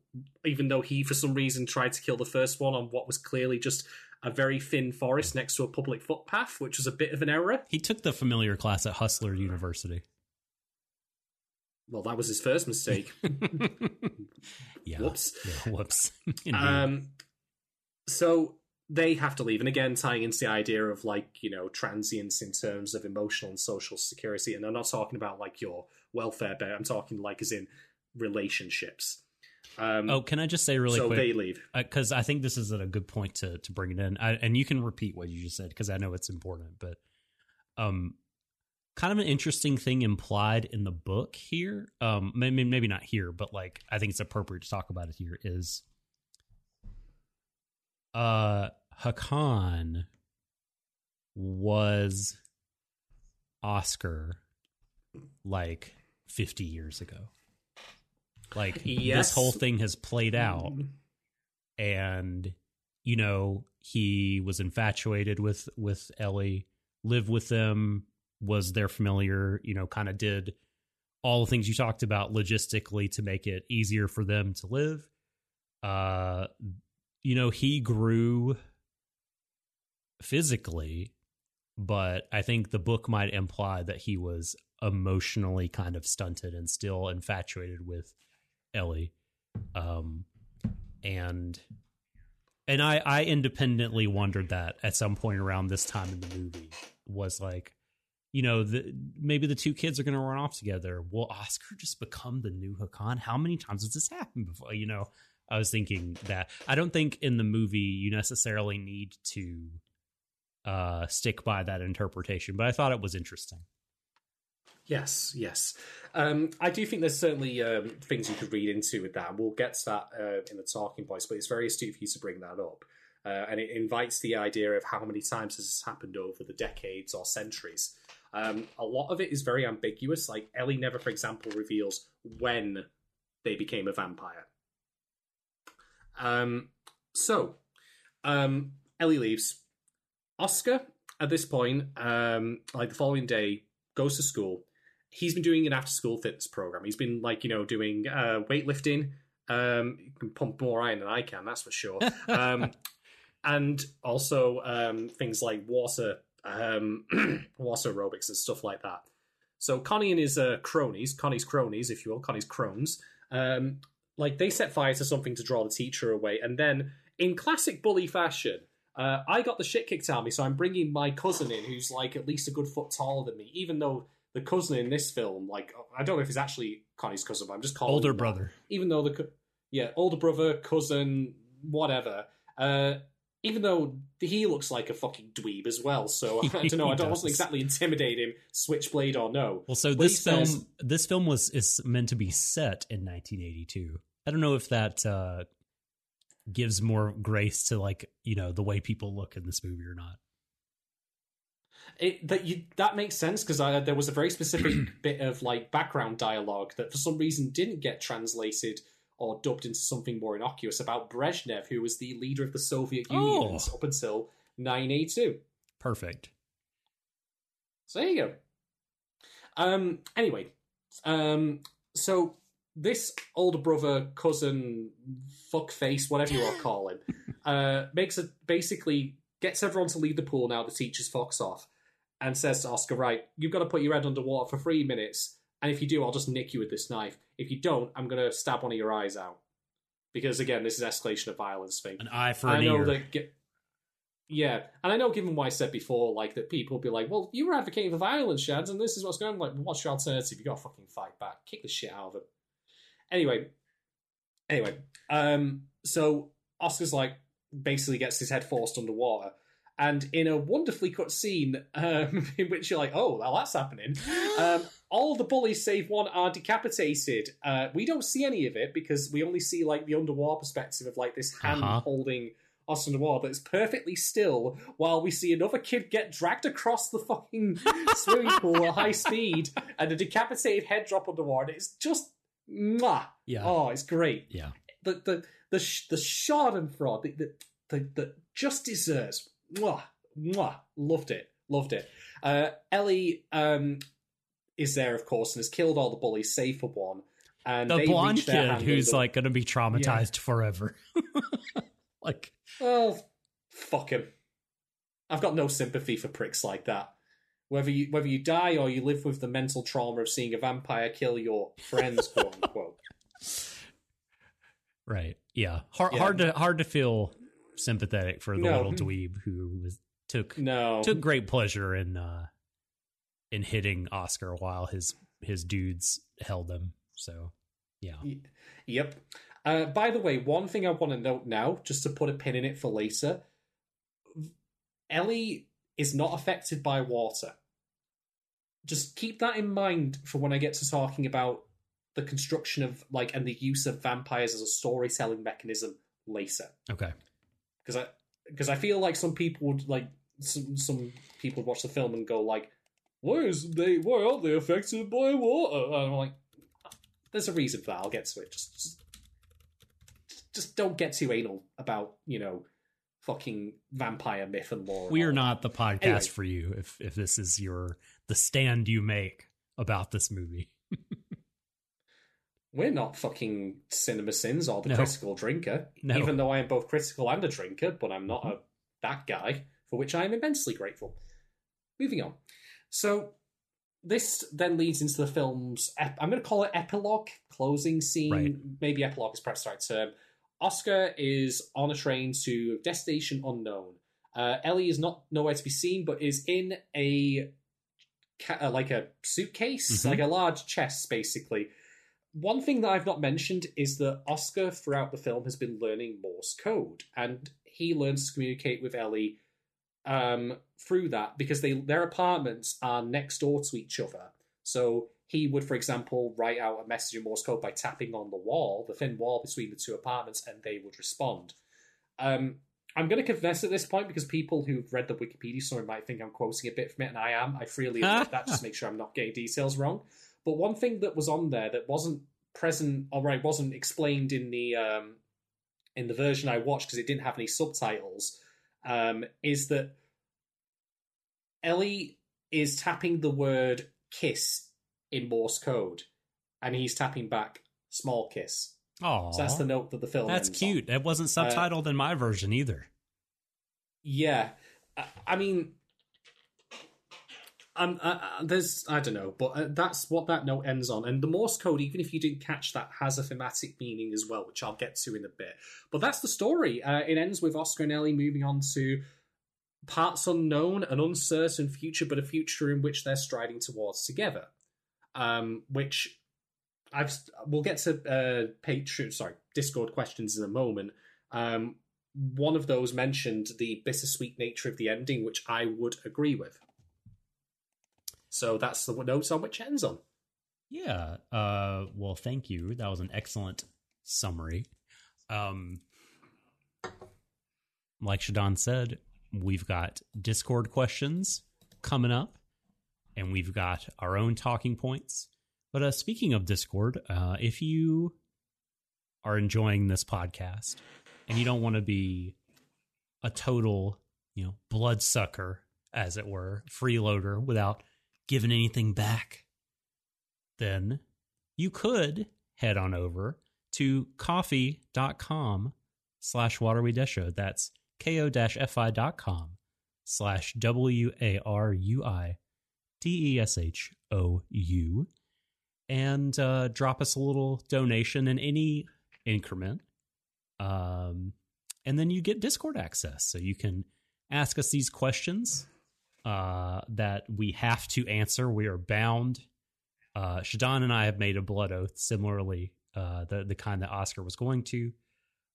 even though he, for some reason, tried to kill the first one on what was clearly just a very thin forest next to a public footpath, which was a bit of an error. he took the familiar class at Hustler University. Well, that was his first mistake. <laughs> yeah. Whoops. Yeah, whoops. <laughs> Um, so they have to leave, and again, tying into the idea of like you know transience in terms of emotional and social security. And I'm not talking about like your welfare bit. I'm talking like as in relationships. Um, oh, can I just say really so quick? they leave. because I think this is a good point to to bring it in, I, and you can repeat what you just said because I know it's important. But um, kind of an interesting thing implied in the book here. Um, maybe maybe not here, but like I think it's appropriate to talk about it here. Is uh Hakan was Oscar like fifty years ago. Like Yes. this whole thing has played out and you know he was infatuated with with Ellie, lived with them, was their familiar, you know, kind of did all the things you talked about logistically to make it easier for them to live. Uh you know, he grew physically, but I think the book might imply that he was emotionally kind of stunted and still infatuated with Ellie. Um and and I, I independently wondered that at some point around this time in the movie was like, you know, the, maybe the two kids are going to run off together. Will Oscar just become the new Hakan? How many times has this happened before? You know, I was thinking that. I don't think in the movie you necessarily need to uh, stick by that interpretation, but I thought it was interesting. Yes, yes. Um, I do think there's certainly um, things you could read into with that. We'll get to that uh, in the talking points, but it's very astute for you to bring that up. Uh, and it invites the idea of how many times this has happened over the decades or centuries. Um, a lot of it is very ambiguous. Like Ellie never, for example, reveals when they became a vampire. Um, so, um, Ellie leaves. Oscar, at this point, um, like the following day, goes to school. He's been doing an after school fitness program. He's been like, you know, doing uh, weightlifting. Um, you can pump more iron than I can, that's for sure. Um, <laughs> and also um, things like water, um, <clears throat> water aerobics and stuff like that. So Connie and his uh, cronies, Connie's cronies, if you will, Connie's crones, um, like they set fire to something to draw the teacher away, and then in classic bully fashion, uh, I got the shit kicked out of me, so I'm bringing my cousin in, who's like at least a good foot taller than me. Even though the cousin in this film, like I don't know if he's actually Connie's cousin, but I'm just calling Older brother. Even though the yeah older brother, cousin, whatever. Uh, even though he looks like a fucking dweeb as well, so <laughs> I don't know. I don't wasn't exactly intimidate him, switchblade or no. Well, so But this film says- this film was is meant to be set in 1982. I don't know if that uh, gives more grace to like you know the way people look in this movie or not. It, that you that makes sense because there was a very specific <clears throat> bit of like background dialogue that for some reason didn't get translated or dubbed into something more innocuous about Brezhnev, who was the leader of the Soviet Union Oh. up until 982. Perfect. So there you go. Um. Anyway, um. So this older brother, cousin, fuckface, whatever you want to <laughs> call him, uh, makes it basically gets everyone to leave the pool now. The teacher's fucks off, and says to Oscar, "Right, you've got to put your head underwater for three minutes, and if you do, I'll just nick you with this knife. If you don't, I'm gonna stab one of your eyes out." Because again, this is escalation of violence thing. An eye for I an know ear. that. Ge- yeah, and I know, given what I said before, like that people will be like, "Well, you were advocating for violence, Shads, and this is what's going." on. Like, what's your alternative? You got to fucking fight back, kick the shit out of it. Anyway, anyway, um, so Oscar's like basically gets his head forced underwater, and in a wonderfully cut scene, um, <laughs> in which you're like, "Oh, well, that's happening." <gasps> Um, all the bullies save one are decapitated. Uh, we don't see any of it because we only see like the underwater perspective of like this hand Uh-huh. holding us underwater, it's perfectly still while we see another kid get dragged across the fucking <laughs> swimming pool at high speed and a decapitated head drop underwater. It's just mwah. Yeah. Oh, it's great. Yeah. The the the the Schadenfreude the the, the the just desserts. Mwah, mwah. Loved it. Loved it. Uh, Ellie um, is there, of course, and has killed all the bullies, save for one. And The they blonde kid who's like going to be traumatized forever. <laughs> like Well, fuck him. I've got no sympathy for pricks like that. Whether you whether you die or you live with the mental trauma of seeing a vampire kill your friends, <laughs> quote unquote. right. Yeah. Hard Yeah. hard to hard to feel sympathetic for the No. little dweeb who was took No, took great pleasure in uh in hitting Oscar while his his dudes held him. So, yeah. Yep. Uh, by the way, one thing I want to note now, just to put a pin in it for later, Ellie is not affected by water. Just keep that in mind for when I get to talking about the construction of like and the use of vampires as a storytelling mechanism later. Okay. Because I because I feel like some people would like some some people would watch the film and go like, why is they why aren't they affected by water? And I'm like, there's a reason for that. I'll get to it. Just, just, just don't get too anal about you know, fucking vampire myth and lore. We're not the podcast Anyway. for you if if this is your the stand you make about this movie. <laughs> We're not fucking cinema sins or the No. critical drinker. No. Mm-hmm. Even though I am both critical and a drinker, but I'm not a that guy, for which I am immensely grateful. Moving on. So this then leads into the film's ep- I'm going to call it epilogue, closing scene. Right. Maybe epilogue is perhaps the right term. Oscar is on a train to destination unknown. Uh, Ellie is not nowhere to be seen, but is in a ca- uh, like a suitcase, Mhm. like a large chest, basically. One thing that I've not mentioned is that Oscar, throughout the film, has been learning Morse code, and he learns to communicate with Ellie um, through that because they their apartments are next door to each other. So he would, for example, write out a message in Morse code by tapping on the wall, the thin wall between the two apartments, and they would respond. Um, I'm going to confess at this point because people who've read the Wikipedia story might think I'm quoting a bit from it, and I am. I freely admit that just to <laughs> make sure I'm not getting details wrong. But one thing that was on there that wasn't present, or right, wasn't explained in the um, in the version I watched because it didn't have any subtitles, um, is that Ellie is tapping the word kiss in Morse code, and he's tapping back small kiss. Oh, So that's the note that the film. That's ends on. cute. That wasn't subtitled in my version either. Yeah, I, I mean, um, uh, uh, there's I don't know, but uh, that's what that note ends on. And the Morse code, even if you didn't catch that, has a thematic meaning as well, which I'll get to in a bit. But that's the story. Uh, it ends with Oscar and Ellie moving on to parts unknown, an uncertain future, but a future in which they're striding towards together. Um, which I've we'll get to uh, Patreon, sorry, Discord questions in a moment. Um, one of those mentioned the bittersweet nature of the ending, which I would agree with. So that's the notes on which ends on. Yeah. Uh, well, thank you. That was an excellent summary. Um, like Shadon said, we've got Discord questions coming up, and we've got our own talking points. But uh, speaking of Discord, uh, if you are enjoying this podcast and you don't want to be a total, you know, bloodsucker, as it were, freeloader without giving anything back, then you could head on over to ko-fi.com slash Warui Deshou. That's ko-fi.com slash W-A-R-U-I D-E-S-H-O-U and uh, drop us a little donation in any increment. Um, and then you get Discord access. So you can ask us these questions uh, that we have to answer. We are bound. Uh, Shadon and I have made a blood oath, similarly, uh, the the kind that Oscar was going to.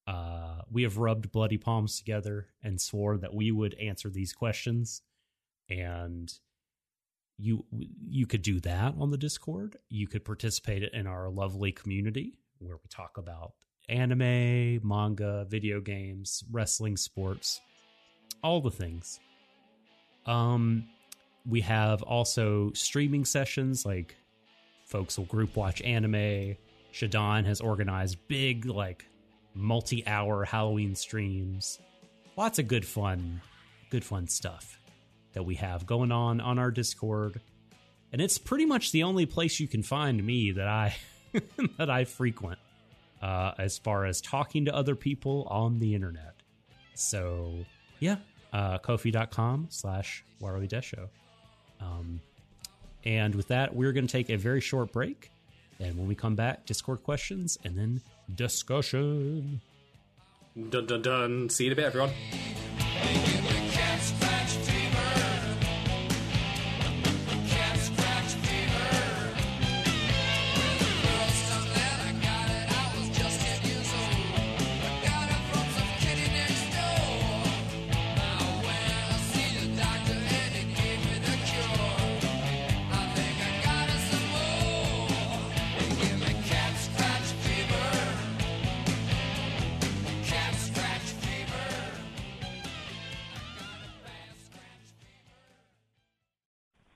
Uh, we have rubbed bloody palms together and swore that we would answer these questions, and you you could do that on the Discord. You could participate in our lovely community where we talk about anime, manga, video games, wrestling, sports, all the things. Um, we have also streaming sessions like folks will group watch anime. Shadon has organized big like multi-hour Halloween streams. Lots of good fun, good fun stuff that we have going on on our Discord. And it's pretty much the only place you can find me that I <laughs> that I frequent uh, as far as talking to other people on the internet. So yeah, uh, ko-fi.com slash Warui Deshou. Um, and with that, we're going to take a very short break. And when we come back, Discord questions and then discussion. Dun dun dun. See you in a bit, everyone.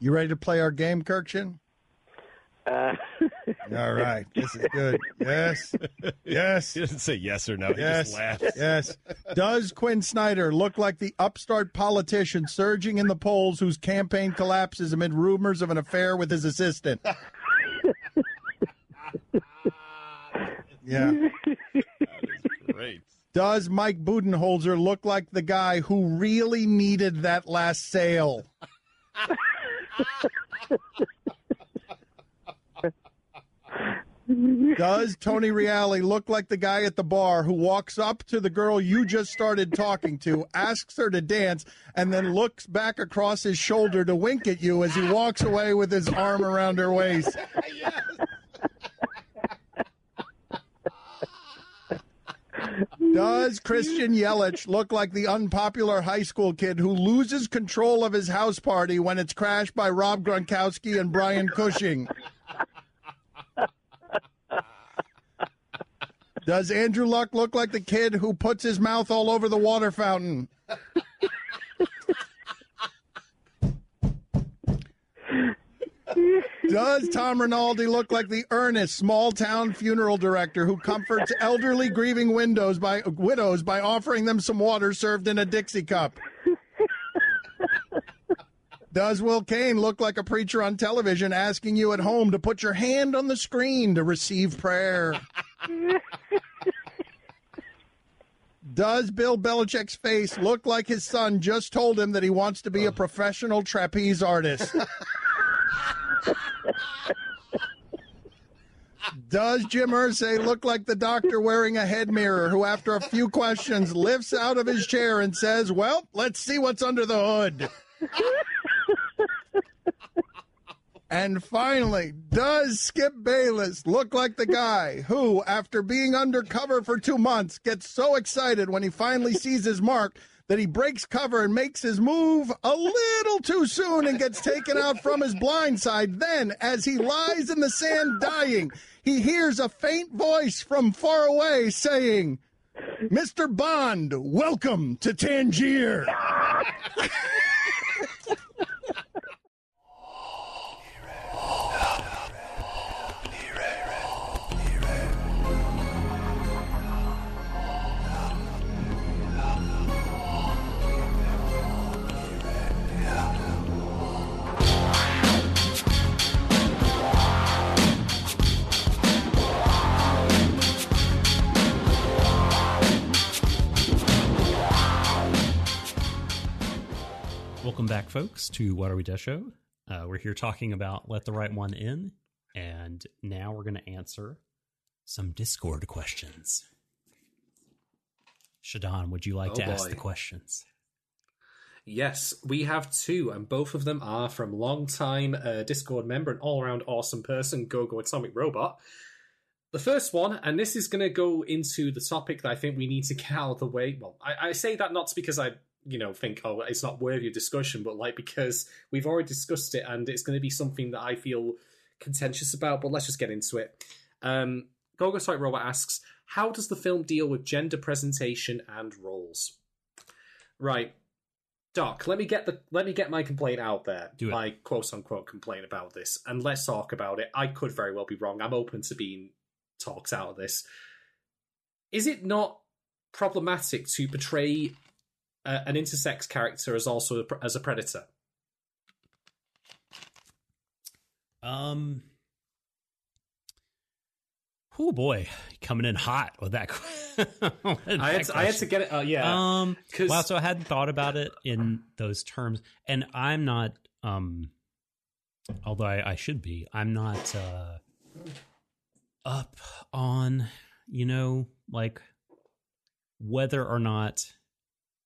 You ready to play our game, Kirkshin? Uh, <laughs> All right. This is good. Yes. Yes. He doesn't say yes or no. He Yes. just laughs. Yes. Does Quin Snyder look like the upstart politician surging in the polls whose campaign collapses amid rumors of an affair with his assistant? <laughs> Yeah. Great. Does Mike Budenholzer look like the guy who really needed that last sale? <laughs> Does Tony Reale look like the guy at the bar who walks up to the girl you just started talking to, asks her to dance, and then looks back across his shoulder to wink at you as he walks away with his arm around her waist? <laughs> Does Christian Yelich look like the unpopular high school kid who loses control of his house party when it's crashed by Rob Gronkowski and Brian Cushing? Does Andrew Luck look like the kid who puts his mouth all over the water fountain? <laughs> Does Tom Rinaldi look like the earnest small town funeral director who comforts elderly grieving windows by widows by offering them some water served in a Dixie cup? Does Will Kane look like a preacher on television asking you at home to put your hand on the screen to receive prayer? Does Bill Belichick's face look like his son just told him that he wants to be a professional trapeze artist? Does Jim Irsay look like the doctor wearing a head mirror who, after a few questions, lifts out of his chair and says, Well, let's see what's under the hood? And finally, does Skip Bayless look like the guy who, after being undercover for two months, gets so excited when he finally sees his mark that he breaks cover and makes his move a little too soon and gets taken out from his blind side? Then, as he lies in the sand dying, he hears a faint voice from far away saying, Mr. Bond, welcome to Tangier. <laughs> Welcome back, folks, to Warui Deshou. Uh, we're here talking about Let the Right One In, and now we're going to answer some Discord questions. Shadon, would you like Oh, to ask the questions? Yes, we have two, and both of them are from longtime uh, Discord member and all around awesome person, GoGo Atomic Robot. The first one, and this is going to go into the topic that I think we need to <laughs> get out of the way. Well, I, I say that not because I, you know, think oh it's not worthy of discussion, but like because we've already discussed it, and it's going to be something that I feel contentious about. But let's just get into it. Um, GoGo Atomic Robot asks, "How does the film deal with gender presentation and roles?" Right. Doc, let me get the let me get my complaint out there. Do it. My quote unquote complaint about this, and let's talk about it. I could very well be wrong. I'm open to being talked out of this. Is it not problematic to portray uh, an intersex character as also a, as a predator? Um, oh boy, coming in hot with that. <laughs> with I had to, I had to get it. Uh, yeah, Um, wow. So I hadn't thought about it in those terms, and I'm not. Um, although I, I should be, I'm not uh, up on you know like whether or not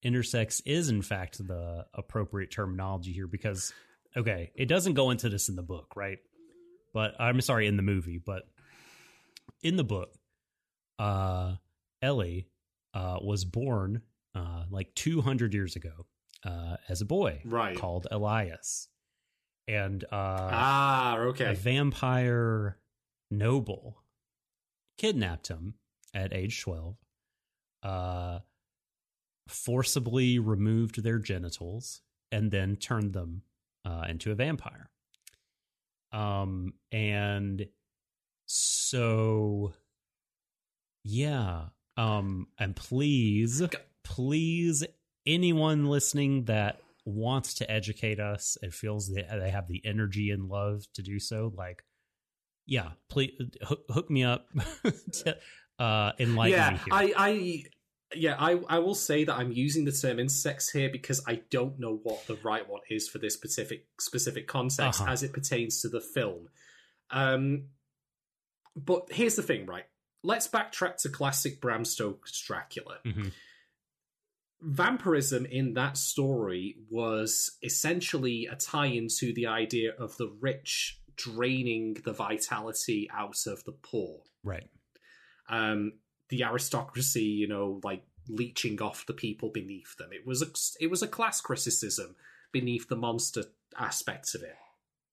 intersex is in fact the appropriate terminology here because okay it doesn't go into this in the book right but i'm sorry in the movie but in the book uh ellie uh was born uh like 200 years ago uh as a boy Right. called elias and uh ah, a okay. vampire noble kidnapped him at age 12 uh forcibly removed their genitals and then turned them uh, into a vampire. Um and so yeah um and please please anyone listening that wants to educate us and feels that they have the energy and love to do so like yeah please hook, hook me up <laughs> to, uh enlighten yeah, me here. I, I, yeah, I, I will say that I'm using the term intersex here because I don't know what the right one is for this specific specific context Uh-huh. as it pertains to the film. Um, but here's the thing, right? Let's backtrack to classic Bram Stoker's Dracula. Mhm. Vampirism in that story was essentially a tie into the idea of the rich draining the vitality out of the poor. Right. Um, the aristocracy, you know, like leeching off the people beneath them. It was a it was a class criticism beneath the monster aspects of it,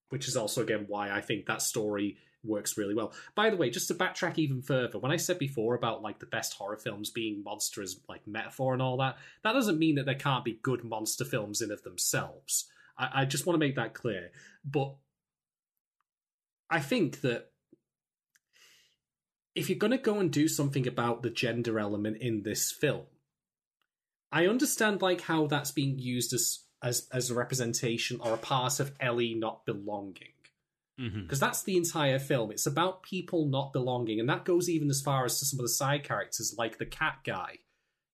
which is also again why I think that story works really well. By the way, just to backtrack even further, when I said before about like the best horror films being monster as like metaphor and all that, that doesn't mean that there can't be good monster films in of themselves. I, I just want to make that clear. But I think that if you're going to go and do something about the gender element in this film, I understand like how that's being used as as as a representation or a part of Ellie not belonging Mm-hmm. because that's the entire film. It's about people not belonging, and that goes even as far as to some of the side characters, like the cat guy.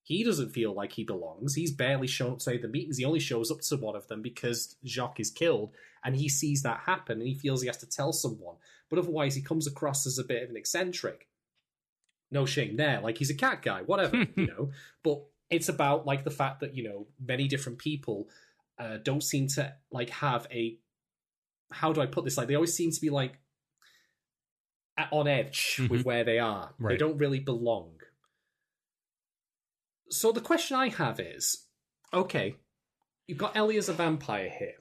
He doesn't feel like he belongs. He's barely shown up to the meetings. He only shows up to one of them because Jacques is killed, and he sees that happen, and he feels he has to tell someone. But otherwise, he comes across as a bit of an eccentric. No shame there. Like he's a cat guy, whatever, <laughs> you know. But it's about like the fact that you know many different people uh, don't seem to like have a how do I put this? Like they always seem to be like at- on edge with Mhm. where they are. They don't really belong. So the question I have is, okay, you've got Ellie as a vampire here,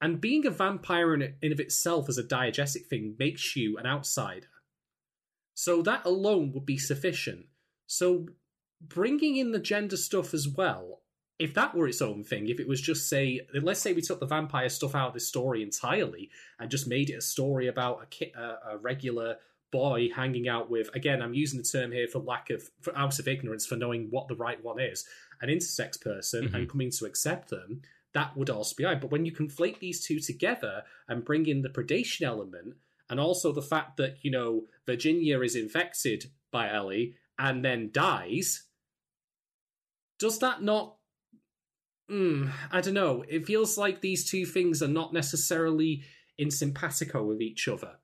and being a vampire in, in of itself as a diegetic thing makes you an outsider. So that alone would be sufficient. So bringing in the gender stuff as well, if that were its own thing, if it was just say, let's say we took the vampire stuff out of this story entirely and just made it a story about a, ki- a, a regular boy hanging out with, again, I'm using the term here for lack of, for out of ignorance, for knowing what the right one is, an intersex person and mm-hmm. coming to accept them, that would also be right. But when you conflate these two together and bring in the predation element, and also the fact that, you know, Virginia is infected by Ellie and then dies, does that not Mm, I don't know. It feels like these two things are not necessarily in simpatico with each other.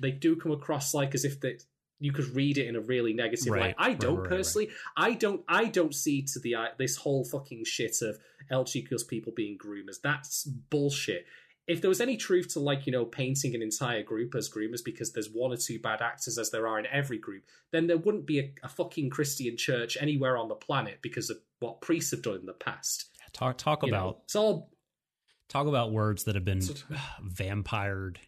They do come across like as if they you could read it in a really negative Right, light. I don't right, right. personally. I don't. I don't see to the uh, this whole fucking shit of LGBTQ people being groomers. That's bullshit. If there was any truth to like you know painting an entire group as groomers because there's one or two bad actors as there are in every group, then there wouldn't be a, a fucking Christian church anywhere on the planet because of what priests have done in the past. Talk talk You know, about it's all talk about words that have been Sort <sighs> vampired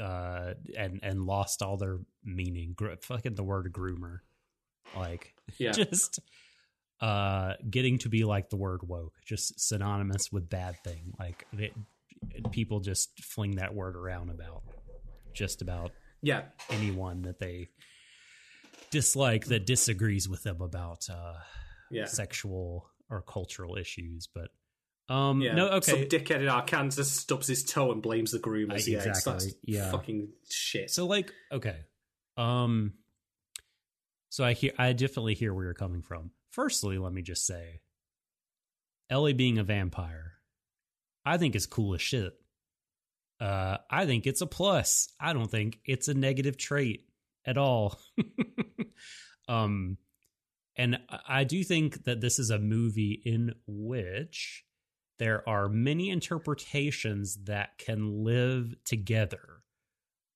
uh and and lost all their meaning Gr- fucking the word groomer like <laughs> Yeah. just uh getting to be like the word woke just synonymous with bad thing like it, people just fling that word around about just about yeah. anyone that they dislike that disagrees with them about uh Yeah. sexual or cultural issues but um Yeah. no okay Some dickhead in Arkansas stubs his toe and blames the groomers. Uh, yeah, it's- exactly, yeah. fucking shit. So like, okay. Um so I hear I definitely hear where you're coming from. Firstly, let me just say Ellie being a vampire, I think is cool as shit. Uh I think it's a plus. I don't think it's a negative trait at all. <laughs> um and I- do think that this is a movie in which there are many interpretations that can live together.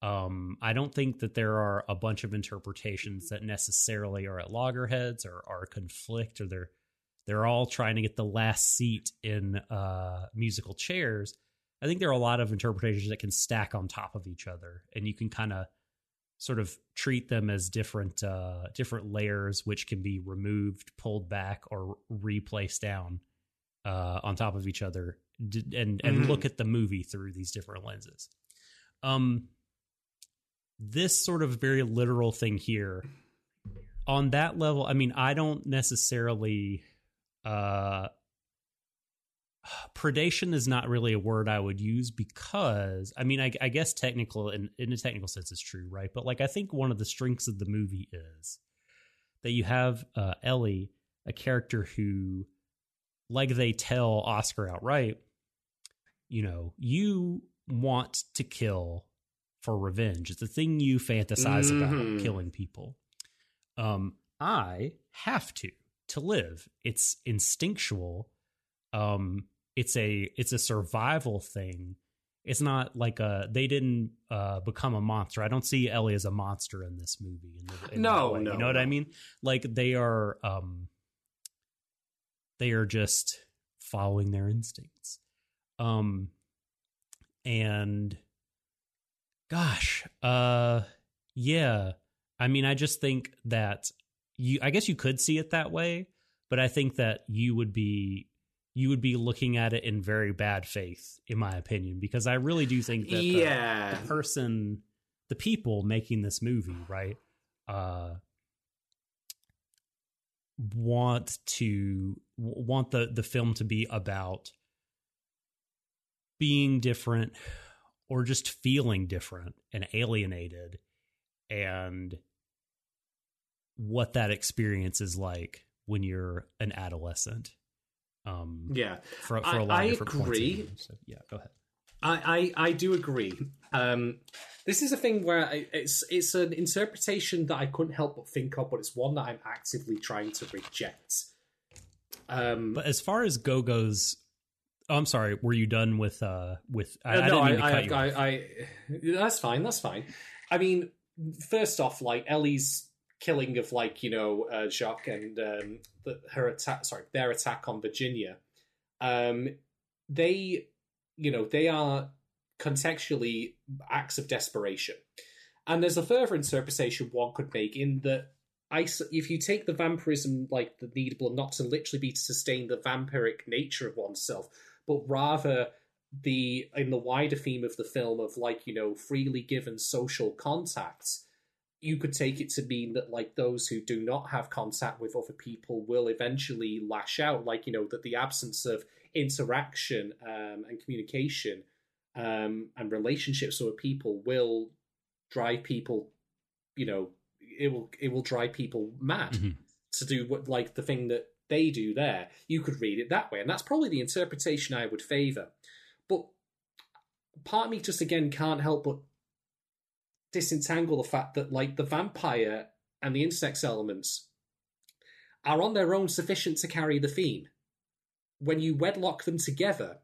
Um, I don't think that there are a bunch of interpretations that necessarily are at loggerheads or are conflict or they're they're all trying to get the last seat in uh, musical chairs. I think there are a lot of interpretations that can stack on top of each other, and you can kind of sort of treat them as different uh, different layers, which can be removed, pulled back, or replaced down uh, on top of each other, d- and and Mhm. look at the movie through these different lenses. Um, this sort of very literal thing here, on that level, I mean, I don't necessarily. Uh, <sighs> predation is not really a word I would use because I mean I, I guess technical in, in a technical sense is true, right? But like I think one of the strengths of the movie is that you have uh, Ellie, a character who, like they tell Oscar outright, you know, you want to kill for revenge. It's the thing you fantasize Mhm. about killing people. Um, I have to to live. It's instinctual. Um, it's a it's a survival thing. It's not like a they didn't uh, become a monster. I don't see Ellie as a monster in this movie. In the, in No, no, you know what I mean? Like they are um, they are just following their instincts. Um, and gosh, uh, yeah. I mean, I just think that you. I guess you could see it that way, but I think that you would be you would be looking at it in very bad faith, in my opinion, because I really do think that the, yeah. the person, the people making this movie, right, uh, want to want the the film to be about being different or just feeling different and alienated and what that experience is like when you're an adolescent um Yeah. for, for I- a lot I of different points agree. view. So, yeah go ahead I, I, I do agree. Um, this is a thing where I, it's it's an interpretation that I couldn't help but think of, but it's one that I'm actively trying to reject. Um, but as far as go goes oh, i'm sorry were you done with uh with i, Uh, no, I, to I, cut you I. I, that's fine. That's fine. I mean, first off, like Ellie's killing of like you know uh, Jacques and um, the, her attack. Sorry, their attack on Virginia. Um, they, you know, they are contextually acts of desperation, and there's a further interpretation one could make in that. If you take the vampirism like the needable not to literally be to sustain the vampiric nature of oneself, but rather the in the wider theme of the film of like you know freely given social contacts you could take it to mean that like those who do not have contact with other people will eventually lash out like you know that the absence of interaction um, and communication um, and relationships with people will drive people you know it will it will drive people mad Mhm. to do what like the thing that they do there you could read it that way and that's probably the interpretation i would favor but part of me just again can't help but disentangle the fact that like the vampire and the intersex elements are on their own sufficient to carry the theme when you wedlock them together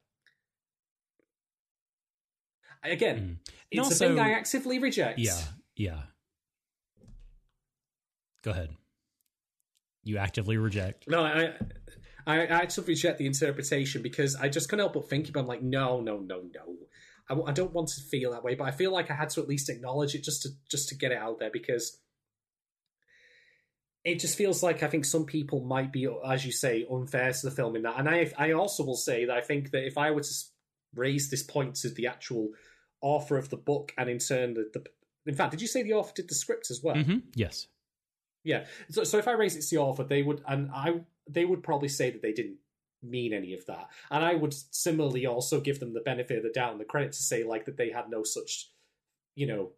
again Mm. It's also- a thing i actively reject yeah yeah go ahead you actively reject No, I, I, I actively reject the interpretation because I just couldn't help but think about. I'm like, no, no, no, no. I, I don't want to feel that way, but I feel like I had to at least acknowledge it just to just to get it out there because it just feels like I think some people might be, as you say, unfair to the film in that. And I, I also will say that I think that if I were to raise this point to the actual author of the book, and in turn the, the in fact, did you say the author did the script as well? hmm yes Yeah. So, so if I raise it to the author, they would, and I, they would probably say that they didn't mean any of that, and I would similarly also give them the benefit of the doubt and the credit to say like that they had no such, you know,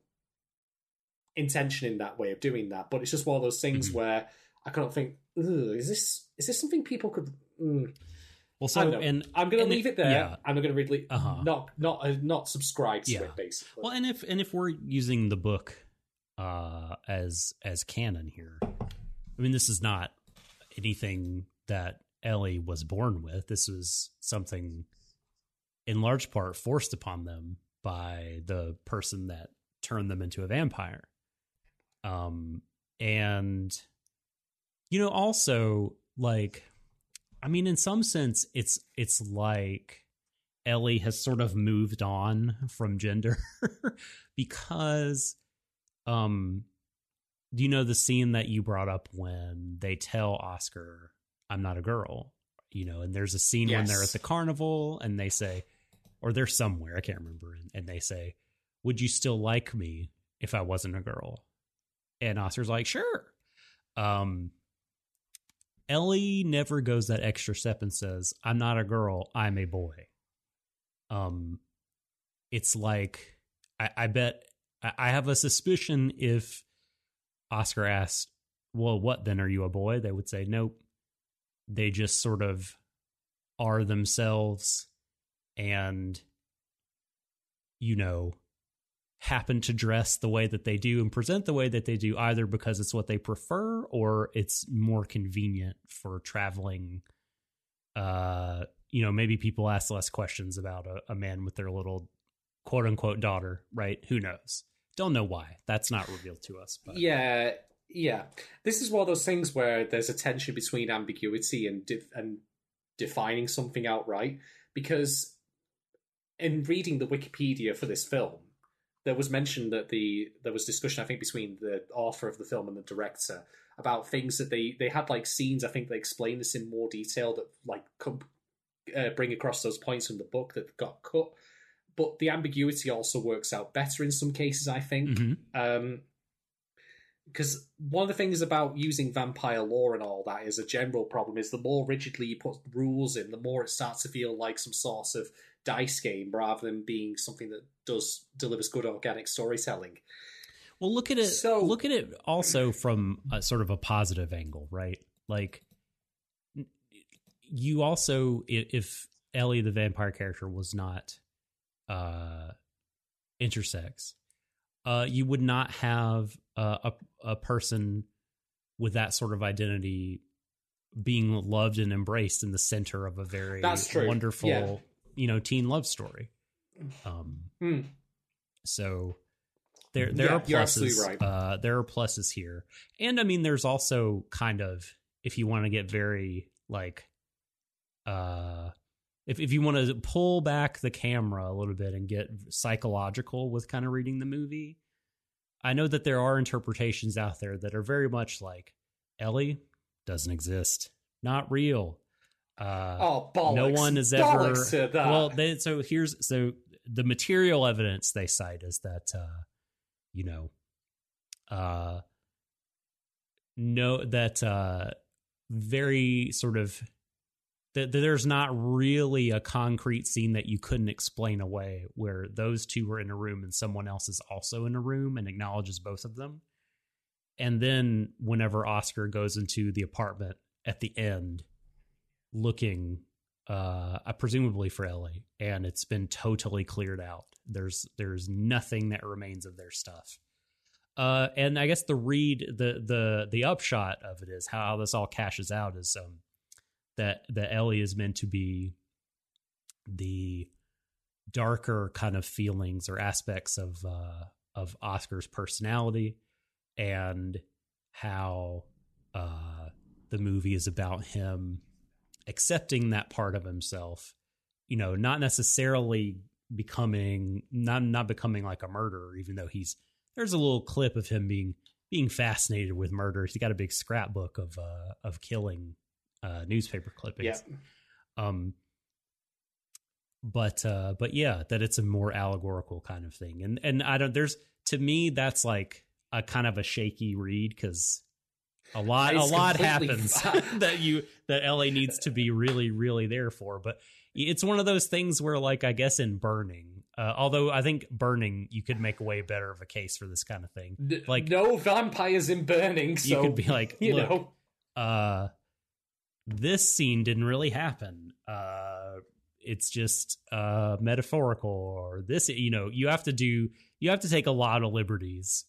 intention in that way of doing that. But it's just one of those things Mhm. where I kind of think, is this is this something people could? Mm. well so and I'm going to leave it there. yeah I'm going to really Uh-huh. not not uh, not subscribe to Yeah. it basically. Well, and if and if we're using the book uh, as as canon here, I mean, this is not anything that Ellie was born with. This was something, in large part, forced upon them by the person that turned them into a vampire. Um, and you know, also like, I mean, in some sense, it's it's like Ellie has sort of moved on from gender <laughs> because um do you know the scene that you brought up when they tell Oscar I'm not a girl you know and there's a scene when they're at the carnival and they say or they're somewhere I can't remember and, and they say would you still like me if I wasn't a girl and Oscar's like sure um Ellie never goes that extra step and says, I'm not a girl, I'm a boy. Um it's like I, I bet I, I have a suspicion if Oscar asked, Well, what then? Are you a boy? They would say, Nope. They just sort of are themselves and you know happen to dress the way that they do and present the way that they do either because it's what they prefer or it's more convenient for traveling uh you know maybe people ask less questions about a, a man with their little quote unquote daughter right? Who knows? Don't know why. That's not revealed to us but Yeah, yeah. This is one of those things where there's a tension between ambiguity and de- and defining something outright. Because in reading the Wikipedia for this film, there was mention that the there was discussion I think between the author of the film and the director about things that they they had like scenes. I think they explained this in more detail that like come, uh, bring across those points from the book that got cut. But the ambiguity also works out better in some cases. I think. Mhm. Um, because one of the things about using vampire lore and all that is a general problem is the more rigidly you put rules in, the more it starts to feel like some sort of dice game rather than being something that does delivers good organic storytelling. Well, look at it. So- look at it also from a sort of a positive angle, right? Like, you also, if Ellie, the vampire character, was not uh, intersex, uh, you would not have uh, a a person with that sort of identity being loved and embraced in the center of a very That's true. wonderful, Yeah. you know, teen love story. Um, Hmm. so there there Yeah, are pluses. right. Uh, there are pluses here, and I mean, there's also kind of if you want to get very like, uh, if if you want to pull back the camera a little bit and get psychological with kind of reading the movie, I know that there are interpretations out there that are very much like Ellie doesn't exist, not real. Uh, Oh, bollocks. no one has ever Bollocks to that. well they, so here's so the material evidence they cite is that uh you know uh no that uh very sort of that there's not really a concrete scene that you couldn't explain away where those two were in a room and someone else is also in a room and acknowledges both of them. And then whenever oscar goes into the apartment at the end looking uh uh, presumably for Ellie and it's been totally cleared out. There's there's nothing that remains of their stuff. Uh and i guess the read the the the upshot of it is how this all cashes out is um that that Ellie is meant to be the darker kind of feelings or aspects of uh of Oscar's personality and how uh the movie is about him accepting that part of himself you know not necessarily becoming not not becoming like a murderer even though he's there's a little clip of him being being fascinated with murder. He's got a big scrapbook of uh of killing uh newspaper clippings. Yeah. um but uh but yeah that it's a more allegorical kind of thing. And and i don't there's to me that's like a kind of a shaky read because a lot a lot happens <laughs> that you that la needs to be really really there for. But it's one of those things where like i guess in burning uh, although i think burning you could make a way better of a case for this kind of thing. Like- no vampires in burning. So you could be like <laughs> you know, uh this scene didn't really happen uh it's just uh metaphorical or this you know you have to do you have to take a lot of liberties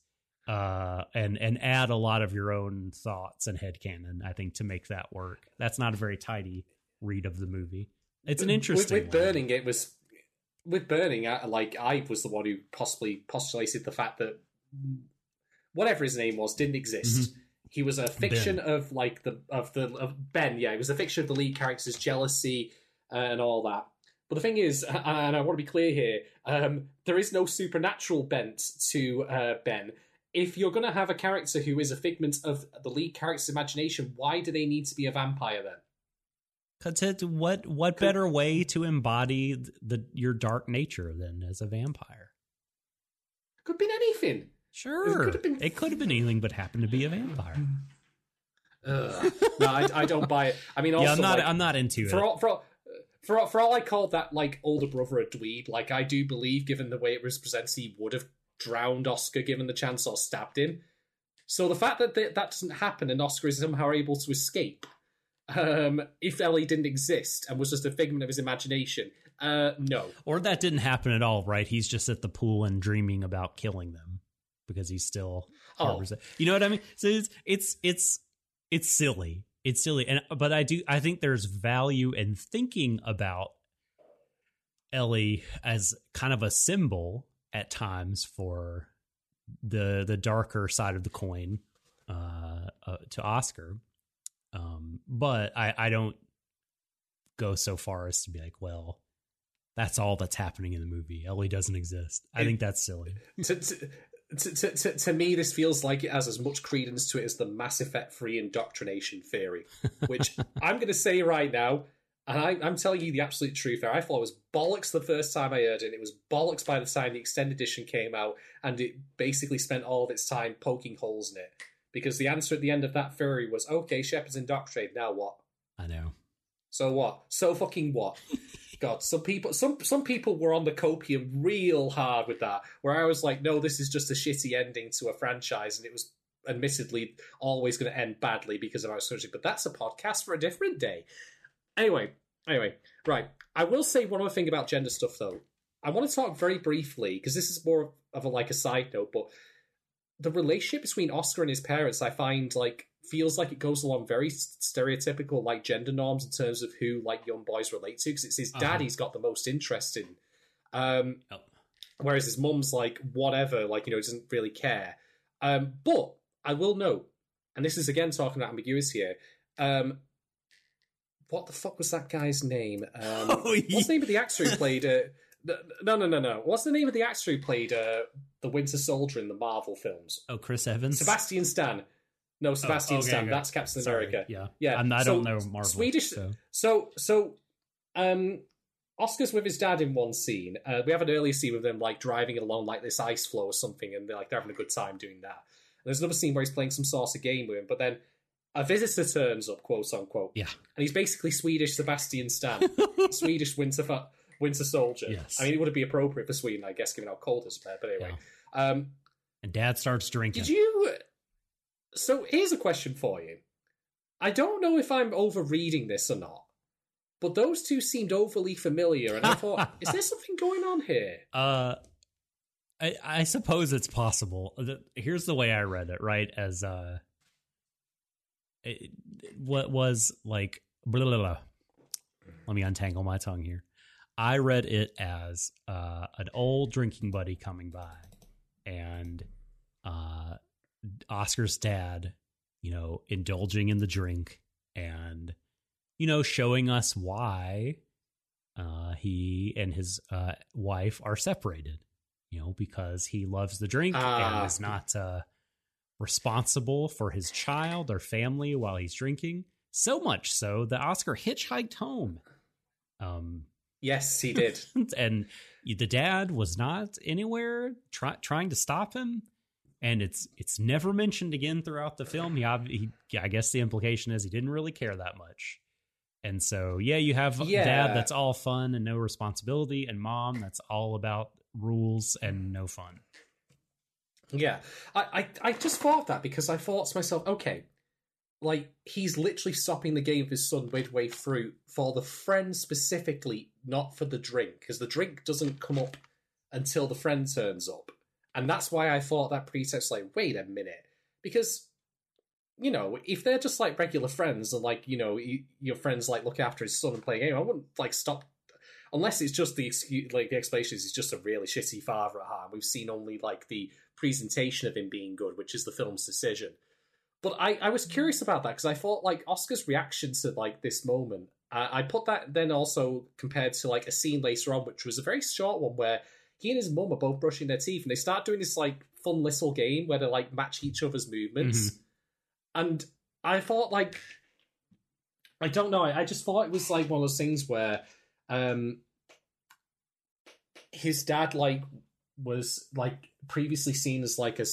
uh and and add a lot of your own thoughts and headcanon i think to make that work that's not a very tidy read of the movie it's an With- interesting With, one. burning, it was with burning. I, like I was the one who possibly postulated the fact that whatever his name was didn't exist. He was a fiction of like the of the of Ben. Yeah, it was a fiction of the lead character's jealousy uh, and all that. But the thing is, <laughs> and I want to be clear here, um, there is no supernatural bent to uh, Ben. If you're going to have a character who is a figment of the lead character's imagination, why do they need to be a vampire then? 'Cause it, what what better way to embody the, the your dark nature than as a vampire Could have been anything. Sure. could have been- It could have been anything but happened to be a vampire. No, I, I don't buy it. I mean, also, <laughs> yeah, I'm not like, I'm not into for it. all, for all, for all, for all I called that like older brother a dweeb, like I do believe, given the way it was presented, he would have drowned Oscar given the chance or stabbed him. So the fact that th- that doesn't happen and Oscar is somehow able to escape, um, if Ellie didn't exist and was just a figment of his imagination, Uh, no. Or that didn't happen at all, right? He's just at the pool and dreaming about killing them because he's still Oh. You know what I mean? So it's it's it's it's silly. It's silly. And but I do I think there's value in thinking about Ellie as kind of a symbol at times for the the darker side of the coin uh, uh to Oscar. Um but I I don't go so far as to be like, well, that's all that's happening in the movie. Ellie doesn't exist. I think that's silly. <laughs> to, to, to, to, to, to me, this feels like it has as much credence to it as the Mass Effect free indoctrination theory, which <laughs> I'm going to say right now, and I, I'm telling you the absolute truth there. I thought it was bollocks the first time I heard it, and it was bollocks by the time the extended edition came out, and it basically spent all of its time poking holes in it. Because the answer at the end of that theory was, okay, Shepard's indoctrinated, now what? I know. So what? So fucking what? <laughs> God, some people, some some people were on the copium real hard with that. Where I was like, no, this is just a shitty ending to a franchise, and it was admittedly always going to end badly because of our surgery. But that's a podcast for a different day. Anyway, anyway, right. I will say one other thing about gender stuff though. I want to talk very briefly because this is more of a like a side note, but the relationship between Oscar and his parents, I find like feels like it goes along very stereotypical like gender norms in terms of who like young boys relate to because it's his dad Uh-huh. he's got the most interest in. Um, Oh. whereas his mum's like whatever, like you know, doesn't really care. Um, but I will note, and this is again talking about ambiguity here. Um, what the fuck was that guy's name? Um, <laughs> Oh, What's the name of the actor who <laughs> played? Uh, no, no, no, no. What's the name of the actor who played uh, the Winter Soldier in the Marvel films? Oh, Chris Evans. Sebastian Stan. No, Sebastian Oh, okay, Stan. okay. That's Captain Sorry, America. Yeah, Yeah, I'm, I so don't know Marvel. Swedish. So. So, so, um, Oscar's with his dad in one scene. Uh, we have an earlier scene with them like driving along like this ice floe or something, and they're like they're having a good time doing that. And there's another scene where he's playing some sort of game with him, but then a visitor turns up, quote unquote. Yeah. and he's basically Swedish Sebastian Stan, <laughs> Swedish Winter Fa- Winter Soldier. Yes. I mean, it would be appropriate for Sweden, I guess, given how cold it's there. But anyway, um, And Dad starts drinking. did you? So here's a question for you. I don't know if I'm overreading this or not, but those two seemed overly familiar, and I <laughs> thought, is there something going on here? Uh, I, I suppose it's possible. Here's the way I read it, right? As uh, it, what was like, blah, blah, blah. let me untangle my tongue here. I read it as uh, an old drinking buddy coming by, and uh, Oscar's dad, you know, indulging in the drink and, you know, showing us why uh, he and his uh, wife are separated, you know, because he loves the drink Ah. and is not uh, responsible for his child or family while he's drinking. So much so that Oscar hitchhiked home. Um, Yes, he did. <laughs> and the dad was not anywhere try, trying to stop him and it's it's never mentioned again throughout the film. He, he i guess the implication is he didn't really care that much. And so yeah you have Yeah. dad that's all fun and no responsibility and mom that's all about rules and no fun. Yeah, I, I, I just thought that because I thought to myself, okay, like he's literally stopping the game of his son midway through for the friend specifically, not for the drink, because the drink doesn't come up until the friend turns up, and that's why I thought that pretext. Like, wait a minute, because you know, if they're just like regular friends and like you know y- your friends like look after his son and play a game, I wouldn't like stop unless it's just the excuse, like the explanation is he's just a really shitty father at heart. We've seen only like the presentation of him being good, which is the film's decision. But I, I was curious about that because I thought like Oscar's reaction to like this moment. I put that then also compared to like a scene later on, which was a very short one where he and his mum are both brushing their teeth and they start doing this like fun little game where they like match each other's movements. And I thought like I don't know, I, I just thought it was like one of those things where um his dad like was like previously seen as like a,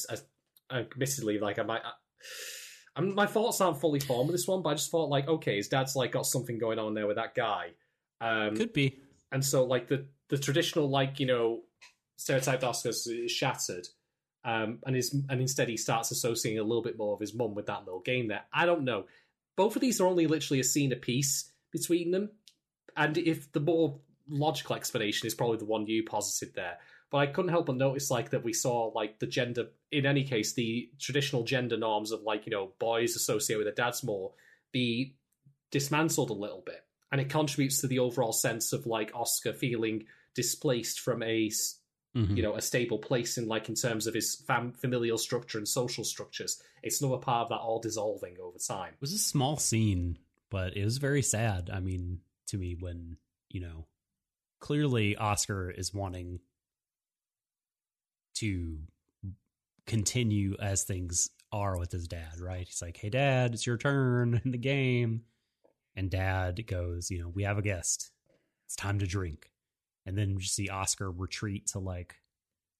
a admittedly like I might. I, am my thoughts aren't fully formed with this one, but I just thought like, okay, his dad's like got something going on there with that guy, um, could be and so like the the traditional like you know stereotyped Oscars is shattered, um, and his and instead he starts associating a little bit more of his mum with that little game there. I don't know. Both of these are only literally a scene apiece between them, and if the more logical explanation is probably the one you posited there. But I couldn't help but notice like that we saw like the gender in any case, the traditional gender norms of like, you know, boys associate with their dads more be dismantled a little bit. And it contributes to the overall sense of like Oscar feeling displaced from a Mhm. you know a stable place in like in terms of his fam- familial structure and social structures. It's another part of that all dissolving over time. It was a small scene, but it was very sad. I mean, to me, when you know, clearly Oscar is wanting to continue as things are with his dad, right? He's like, "Hey, Dad, it's your turn in the game," and Dad goes, "You know, we have a guest. It's time to drink." And then you see Oscar retreat to like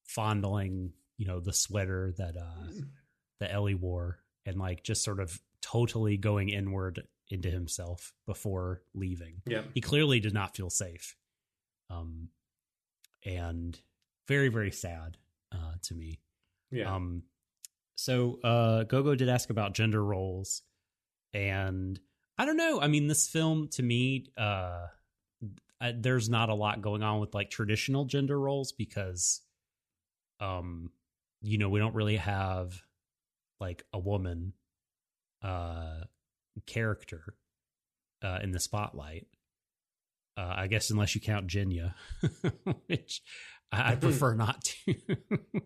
fondling, you know, the sweater that uh that Ellie wore and like just sort of totally going inward into himself before leaving. Yeah. He clearly did not feel safe. Um and very very sad uh to me. Yeah. Um so uh Gogo did ask about gender roles and I don't know. I mean this film to me uh I, there's not a lot going on with like traditional gender roles because um you know we don't really have like a woman uh character uh in the spotlight. Uh i guess unless you count Jenya <laughs> which i, I prefer not to. <laughs>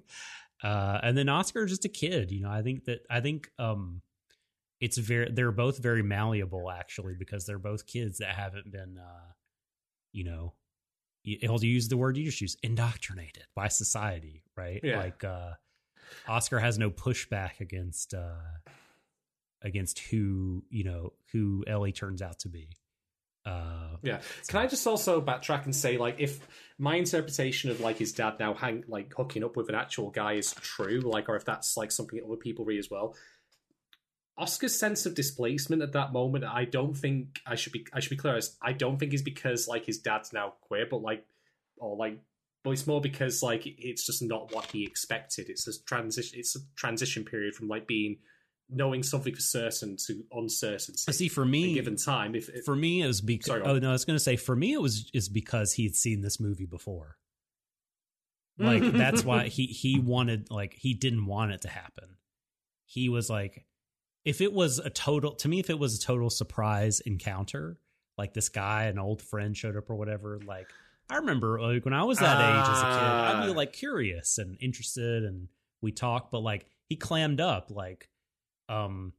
Uh and then oscar is just a kid you know i think that i think um it's very they're both very malleable actually because they're both kids that haven't been uh you know he'll use the word you just use indoctrinated by society right Yeah. like uh oscar has no pushback against uh against who you know who ellie turns out to be uh Yeah. Can I just also backtrack and say, like, if my interpretation of like his dad now hang like hooking up with an actual guy is true, like, or if that's like something other people read as well, Oscar's sense of displacement at that moment, I don't think I should be. I should be clear. as I don't think is because like his dad's now queer, but like, or like, but it's more because like it's just not what he expected. It's a transition. It's a transition period from like being knowing something for certain to uncertainty. see for me given time, if, if for me it was because Sorry, oh no i was gonna say for me it was is because he'd seen this movie before like <laughs> that's why he he wanted like he didn't want it to happen he was like if it was a total to me if it was a total surprise encounter like this guy an old friend showed up or whatever like i remember like when i was that age as a kid i'd be Ah. like curious and interested and we talked but like he clammed up like um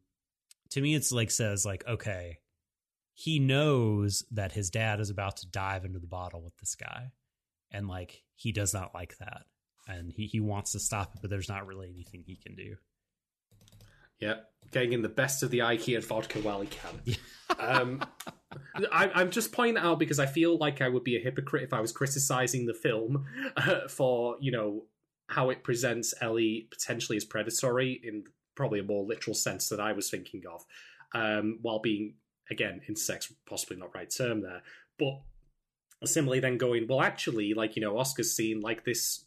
to me it's like says like okay he knows that his dad is about to dive into the bottle with this guy and like he does not like that and he, he wants to stop it but there's not really anything he can do Yeah, getting in the best of the IKEA and vodka while he can. um, I, I'm just pointing that out because I feel like I would be a hypocrite if I was criticizing the film uh, for you know how it presents Ellie potentially as predatory in probably a more literal sense that I was thinking of, um, while being again intersex possibly not right term there, but similarly then going well actually like you know Oscar's seen like this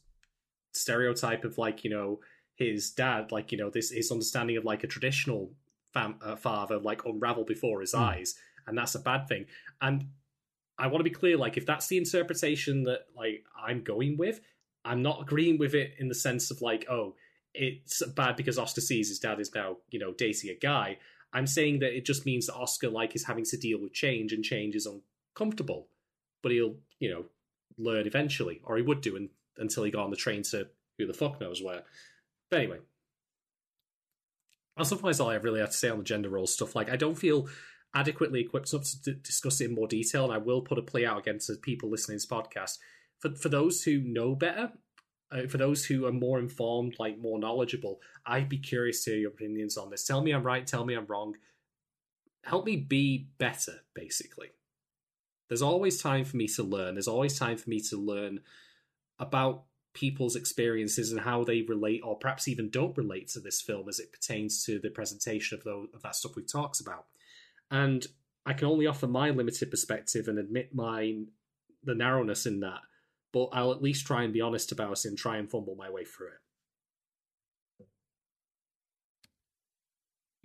stereotype of like you know his dad like you know this his understanding of like a traditional fam- uh, father like unravel before his Hmm. eyes and that's a bad thing. And i want to be clear like if that's the interpretation that like i'm going with i'm not agreeing with it in the sense of like oh it's bad because oscar sees his dad is now you know dating a guy. I'm saying that it just means that oscar like is having to deal with change and change is uncomfortable. But he'll you know learn eventually or he would do un- until he got on the train to who the fuck knows where but anyway, that's otherwise all I really have to say on the gender role stuff. Like, I don't feel adequately equipped enough to d- discuss it in more detail, and I will put a play out again to people listening to this podcast. For for those who know better, uh, for those who are more informed, like more knowledgeable, I'd be curious to hear your opinions on this. Tell me I'm right. Tell me I'm wrong. Help me be better, basically. There's always time for me to learn. There's always time for me to learn about people's experiences and how they relate or perhaps even don't relate to this film as it pertains to the presentation of, of that stuff we've talked about. And I can only offer my limited perspective and admit my the narrowness in that, but I'll at least try and be honest about it and try and fumble my way through it.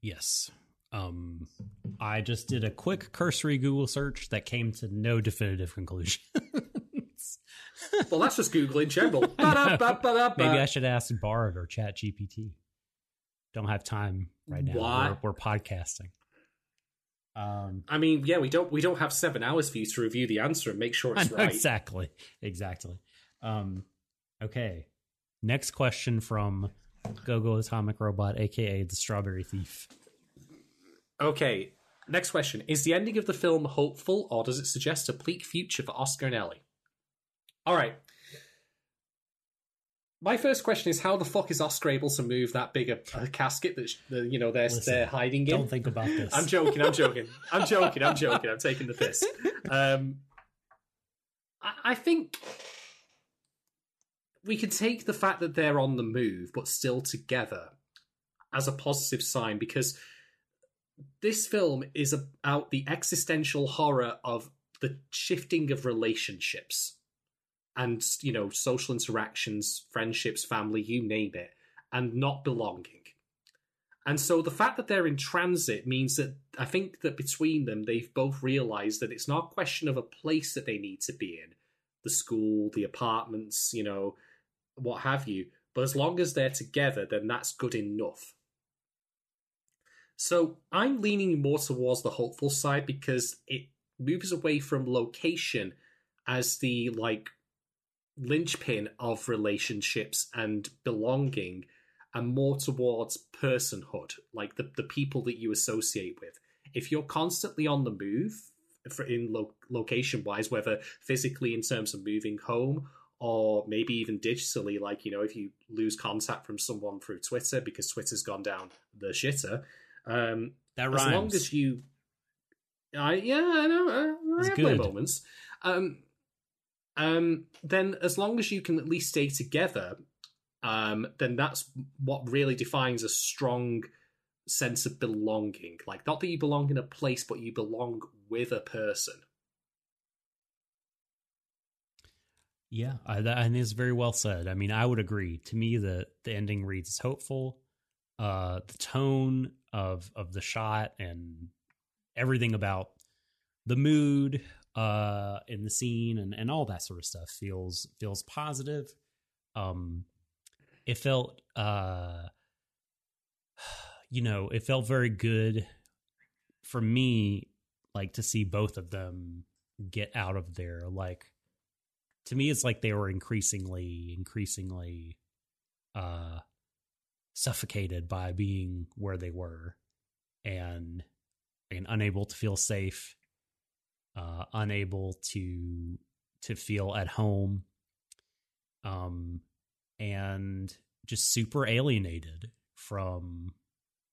yes um i just did a quick cursory google search that came to no definitive conclusion <laughs> well, that's just Google in general. Maybe I should ask Bard or Chat GPT. Don't have time right now. Why? We're, we're podcasting. Um, I mean, yeah, we don't we don't have seven hours for you to review the answer and make sure it's <laughs> right. Exactly. Exactly. Um, okay. Next question from Gogo Atomic Robot, aka the Strawberry Thief. Okay, next question: Is the ending of the film hopeful, or does it suggest a bleak future for Oscar and Ellie? All right. My first question is: How the fuck is Oscar able to move that big a, a casket that sh- the, you know they're Listen, they're hiding in? Don't think about this. I'm joking. I'm joking. I'm joking. I'm joking. I'm taking the piss. Um, I, I think we can take the fact that they're on the move but still together as a positive sign because this film is about the existential horror of the shifting of relationships and you know social interactions friendships family you name it and not belonging and so the fact that they're in transit means that I think that between them, they've both realized that it's not a question of a place that they need to be in the school, the apartments, you know, what have you. But as long as they're together, then that's good enough. So I'm leaning more towards the hopeful side because it moves away from location as the like linchpin of relationships and belonging and more towards personhood, like the, the people that you associate with. If you're constantly on the move, for in lo- location wise, whether physically in terms of moving home or maybe even digitally, like you know, if you lose contact from someone through Twitter because Twitter's gone down the shitter, um, That as long as you, I yeah, I know, I, I It's have my moments. Um, um, then as long as you can at least stay together, um, then that's what really defines a strong sense of belonging. Like, not that you belong in a place, but you belong with a person. Yeah, I, that, and it's very well said. I mean, I would agree. To me, the the ending reads as hopeful. Uh, the tone of of the shot and everything about the mood uh, in the scene and, and all that sort of stuff feels feels positive. Um, it felt, uh, you know, it felt very good for me, like to see both of them get out of there, like to me it's like they were increasingly increasingly uh suffocated by being where they were and and unable to feel safe uh unable to to feel at home um and just super alienated from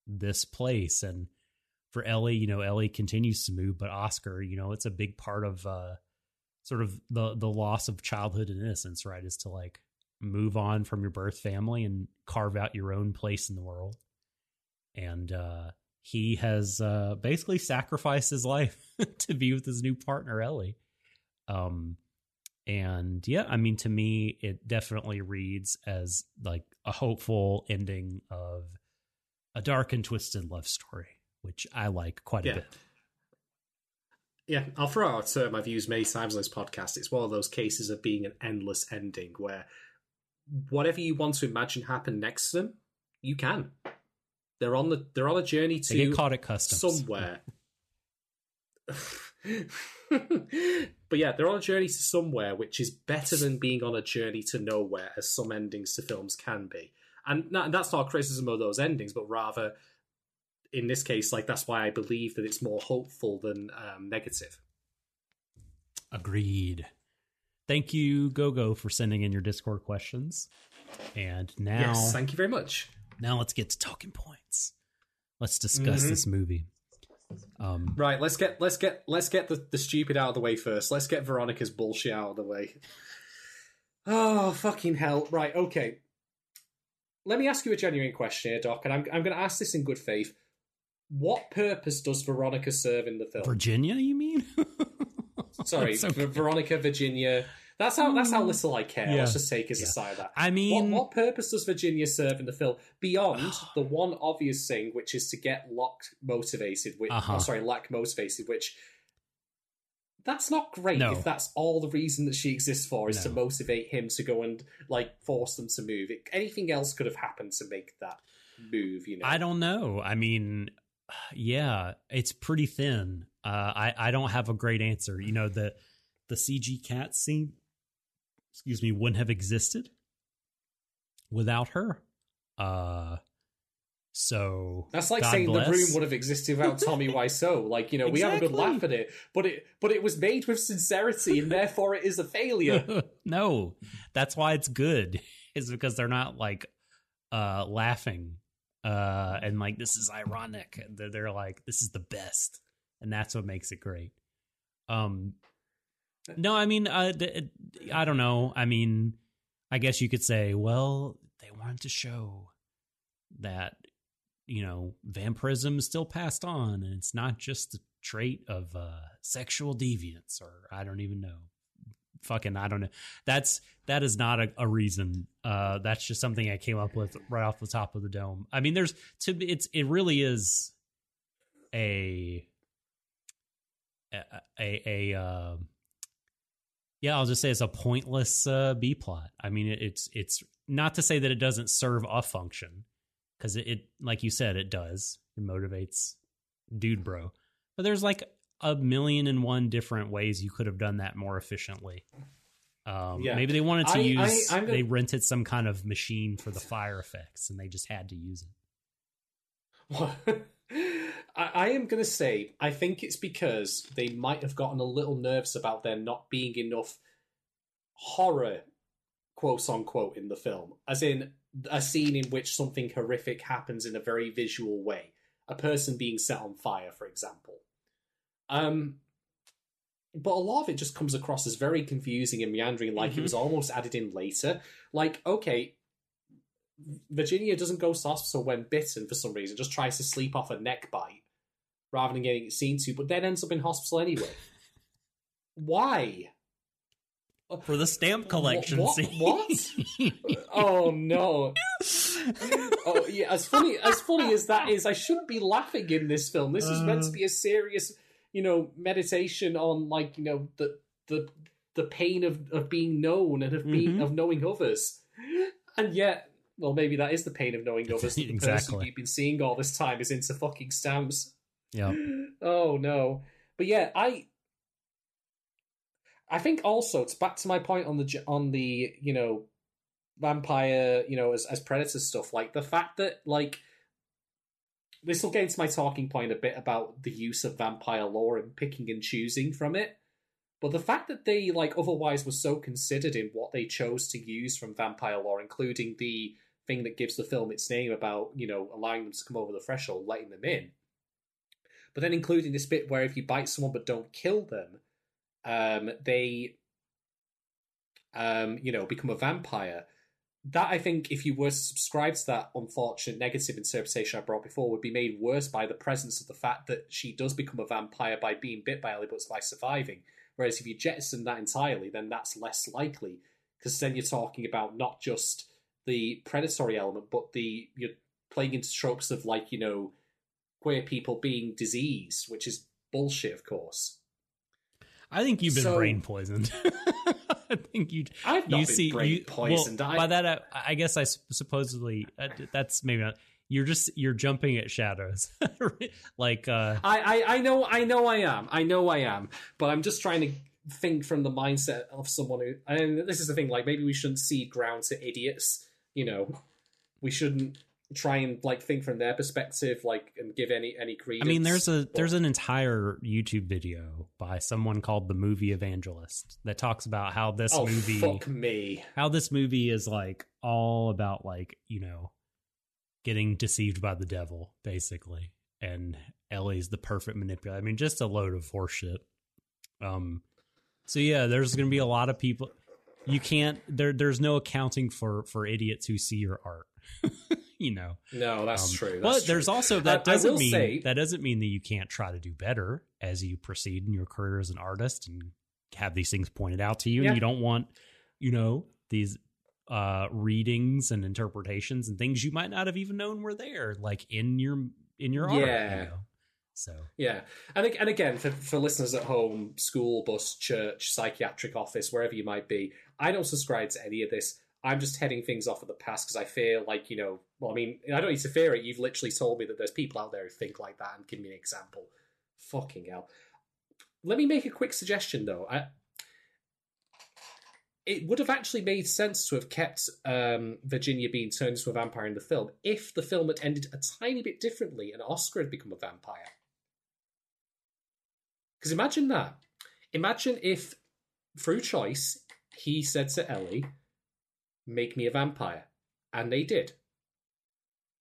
this place and for Ellie, you know, Ellie continues to move, but Oscar, you know, it's a big part of uh sort of the the loss of childhood and innocence, right? Is to like move on from your birth family and carve out your own place in the world. And uh he has uh basically sacrificed his life <laughs> to be with his new partner Ellie. Um and yeah, I mean to me it definitely reads as like a hopeful ending of a dark and twisted love story, which I like quite a bit. Yeah, I'll throw out term I've used many times on this podcast. It's one of those cases of being an endless ending where whatever you want to imagine happen next to them, you can. They're on the they're on a journey to They get caught at customs. somewhere. <laughs> but yeah, they're on a journey to somewhere which is better than being on a journey to nowhere, as some endings to films can be. And that's not a criticism of those endings, but rather, in this case, like that's why I believe that it's more hopeful than um, negative. Agreed. Thank you, GoGo, for sending in your Discord questions. And now, Yes, thank you very much. Now let's get to talking points. Let's discuss Mhm. this movie. Um, Right, let's get let's get let's get the, the stupid out of the way first. Let's get Veronica's bullshit out of the way. Oh fucking hell! Right, okay. Let me ask you a genuine question here, Doc, and I'm I'm going to ask this in good faith. What purpose does Veronica serve in the film? Virginia, you mean? <laughs> Sorry, okay. Veronica, Virginia. That's how that's how little I care. Yeah. Let's just take as Yeah. a side of that. I mean, what, what purpose does Virginia serve in the film beyond <sighs> the one obvious thing, which is to get Locke motivated? Which, Uh-huh. oh, sorry, Lack motivated. Which That's not great No. if that's all the reason that she exists for is to motivate him to go and like force them to move. It, anything else could have happened to make that move, you know. I don't know. I mean, <sighs> yeah, it's pretty thin. Uh, I I don't have a great answer. You know the the CG cat scene, excuse me, wouldn't have existed without her. Uh, so That's like God saying bless. the room would have existed without Tommy <laughs> Wiseau. Like, you know, we have a good laugh at it, but it but it was made with sincerity and therefore it is a failure. <laughs> no, that's why it's good. <laughs> Is because they're not like uh laughing uh and like this is ironic. They're, they're like this is the best, and that's what makes it great. Um, no, I mean, uh, I don't know. I mean, I guess you could say, well, they wanted to show that you know vampirism is still passed on, and it's not just a trait of uh sexual deviance, or I don't even know fucking I don't know. That's that is not a, a reason. Uh, that's just something I came up with right off the top of the dome. I mean, there's to it's it really is a a a, a uh, yeah. I'll just say it's a pointless uh, B plot. I mean, it's it's not to say that it doesn't serve a function because it, it like you said it does. It motivates dude bro, but there's like a million and one different ways you could have done that more efficiently. Um, Yeah. Maybe they wanted to I- use. I- gonna- they rented some kind of machine for the fire effects, and they just had to use it. <laughs> I, I am going to say, I think it's because they might have gotten a little nervous about there not being enough horror, quote unquote, in the film. As in, a scene in which something horrific happens in a very visual way. A person being set on fire, for example. Um, but a lot of it just comes across as very confusing and meandering, like it Mhm. was almost added in later. Like, okay, Virginia doesn't go to hospital when bitten for some reason, just tries to sleep off a neck bite rather than getting it seen to, but then ends up in hospital anyway. <laughs> Why? For the stamp collection what- scene. what? <laughs> Oh no! oh yeah, as funny as funny as that is, I shouldn't be laughing in this film. This is meant to Uh. be a serious, you know, meditation on like you know the the the pain of of being known and of being Mhm. of knowing others, and yet, well, maybe that is the pain of knowing <laughs> others. That the person you've been seeing all this time is into fucking stamps. yeah. <gasps> Oh no. But yeah, I I think also it's back to my point on the on the, you know, vampire, you know, as as predator stuff, like the fact that like this will get into my talking point a bit about the use of vampire lore and picking and choosing from it. But the fact that they like otherwise were so considered in what they chose to use from vampire lore, including the thing that gives the film its name about, you know, allowing them to come over the threshold, letting them in but then including this bit where if you bite someone but don't kill them, um, they, um, you know, become a vampire. That I think, if you were to subscribe to that unfortunate negative interpretation I brought before, would be made worse by the presence of the fact that she does become a vampire by being bit by Ellie, but by surviving. Whereas if you jettison that entirely, then that's less likely because then you're talking about not just the predatory element, but the you're playing into tropes of like you know queer people being diseased, which is bullshit, of course. I think you've been So- brain poisoned. <laughs> I think you. I've not you been see, brain you, poisoned. Well, I- by that, I, I guess I supposedly uh, that's maybe not. You're just you're jumping at shadows, <laughs> like uh, I, I, I know, I know, I am, I know, I am, but I'm just trying to think from the mindset of someone who. And this is the thing, like maybe we shouldn't cede ground to idiots. You know, we shouldn't try and like think from their perspective, like and give any any I mean, there's a But- there's an entire YouTube video by someone called the Movie Evangelist that talks about how this oh movie fuck me. how this movie is like all about like you know getting deceived by the devil basically. And ellie's the perfect manipulator i mean just a load of horseshit. Um so yeah there's gonna be a lot of people you can't there there's no accounting for for idiots who see your art <laughs> you know No, that's Um, true. but that's there's also that I doesn't will mean say- that doesn't mean that you can't try to do better as you proceed in your career as an artist and have these things pointed out to you Yeah. and you don't want you know these uh readings and interpretations and things you might not have even known were there like in your in your art you Yeah. know? So Yeah, and and again for for listeners at home, school, bus, church, psychiatric office, wherever you might be, I don't subscribe to any of this. I'm just heading things off at the pass because I fear, like you know, well, I mean, I don't need to fear it. You've literally told me that there's people out there who think like that, and give me an example. Fucking hell. Let me make a quick suggestion though. I, it would have actually made sense to have kept um, Virginia being turned into a vampire in the film if the film had ended a tiny bit differently and Oscar had become a vampire. Because imagine that. Imagine if, through choice, he said to Ellie, make me a vampire. And they did.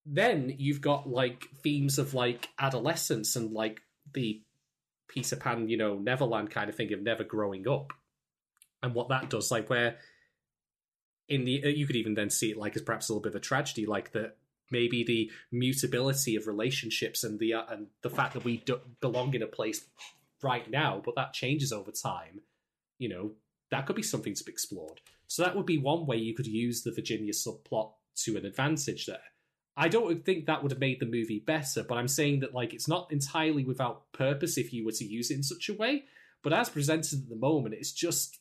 Then you've got like themes of like adolescence and like the Peter Pan, you know, Neverland kind of thing of never growing up. And what that does, like where in the you could even then see it like as perhaps a little bit of a tragedy, like that maybe the mutability of relationships and the uh, and the fact that we do belong in a place right now, but that changes over time. You know, that could be something to be explored. So that would be one way you could use the Virginia subplot to an advantage there. I don't think that would have made the movie better, but I'm saying that like it's not entirely without purpose if you were to use it in such a way. But as presented at the moment, it's just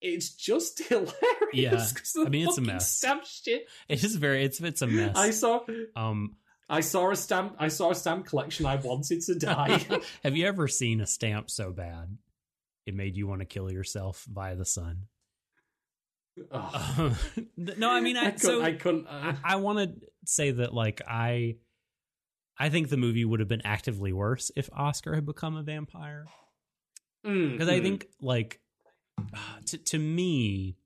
it's just <laughs> hilarious. Yeah. I mean, it's a mess. Stamp shit. it is very it's it's a mess. I saw um, I saw a stamp I saw a stamp collection I wanted to die. <laughs> have you ever seen a stamp so bad it made you want to kill yourself via the sun? Ugh. no, I mean, I, <laughs> I couldn't, so I couldn't uh, I, I want to say that like I I think the movie would have been actively worse if Oscar had become a vampire mm, because I mm. think like to to me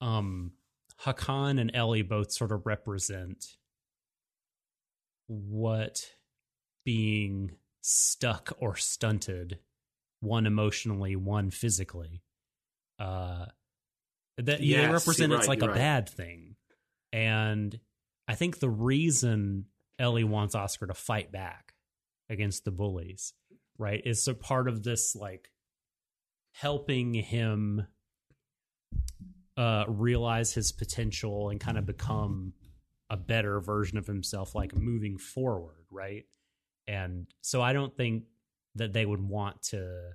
um Hakan and Ellie both sort of represent what being stuck or stunted one emotionally one physically. Uh that Yes, they represent you're it's right, like a right. bad thing. And i think the reason ellie wants oscar to fight back against the bullies right is a part of this like helping him uh realize his potential and kind of become a better version of himself like moving forward right? And so i don't think that they would want to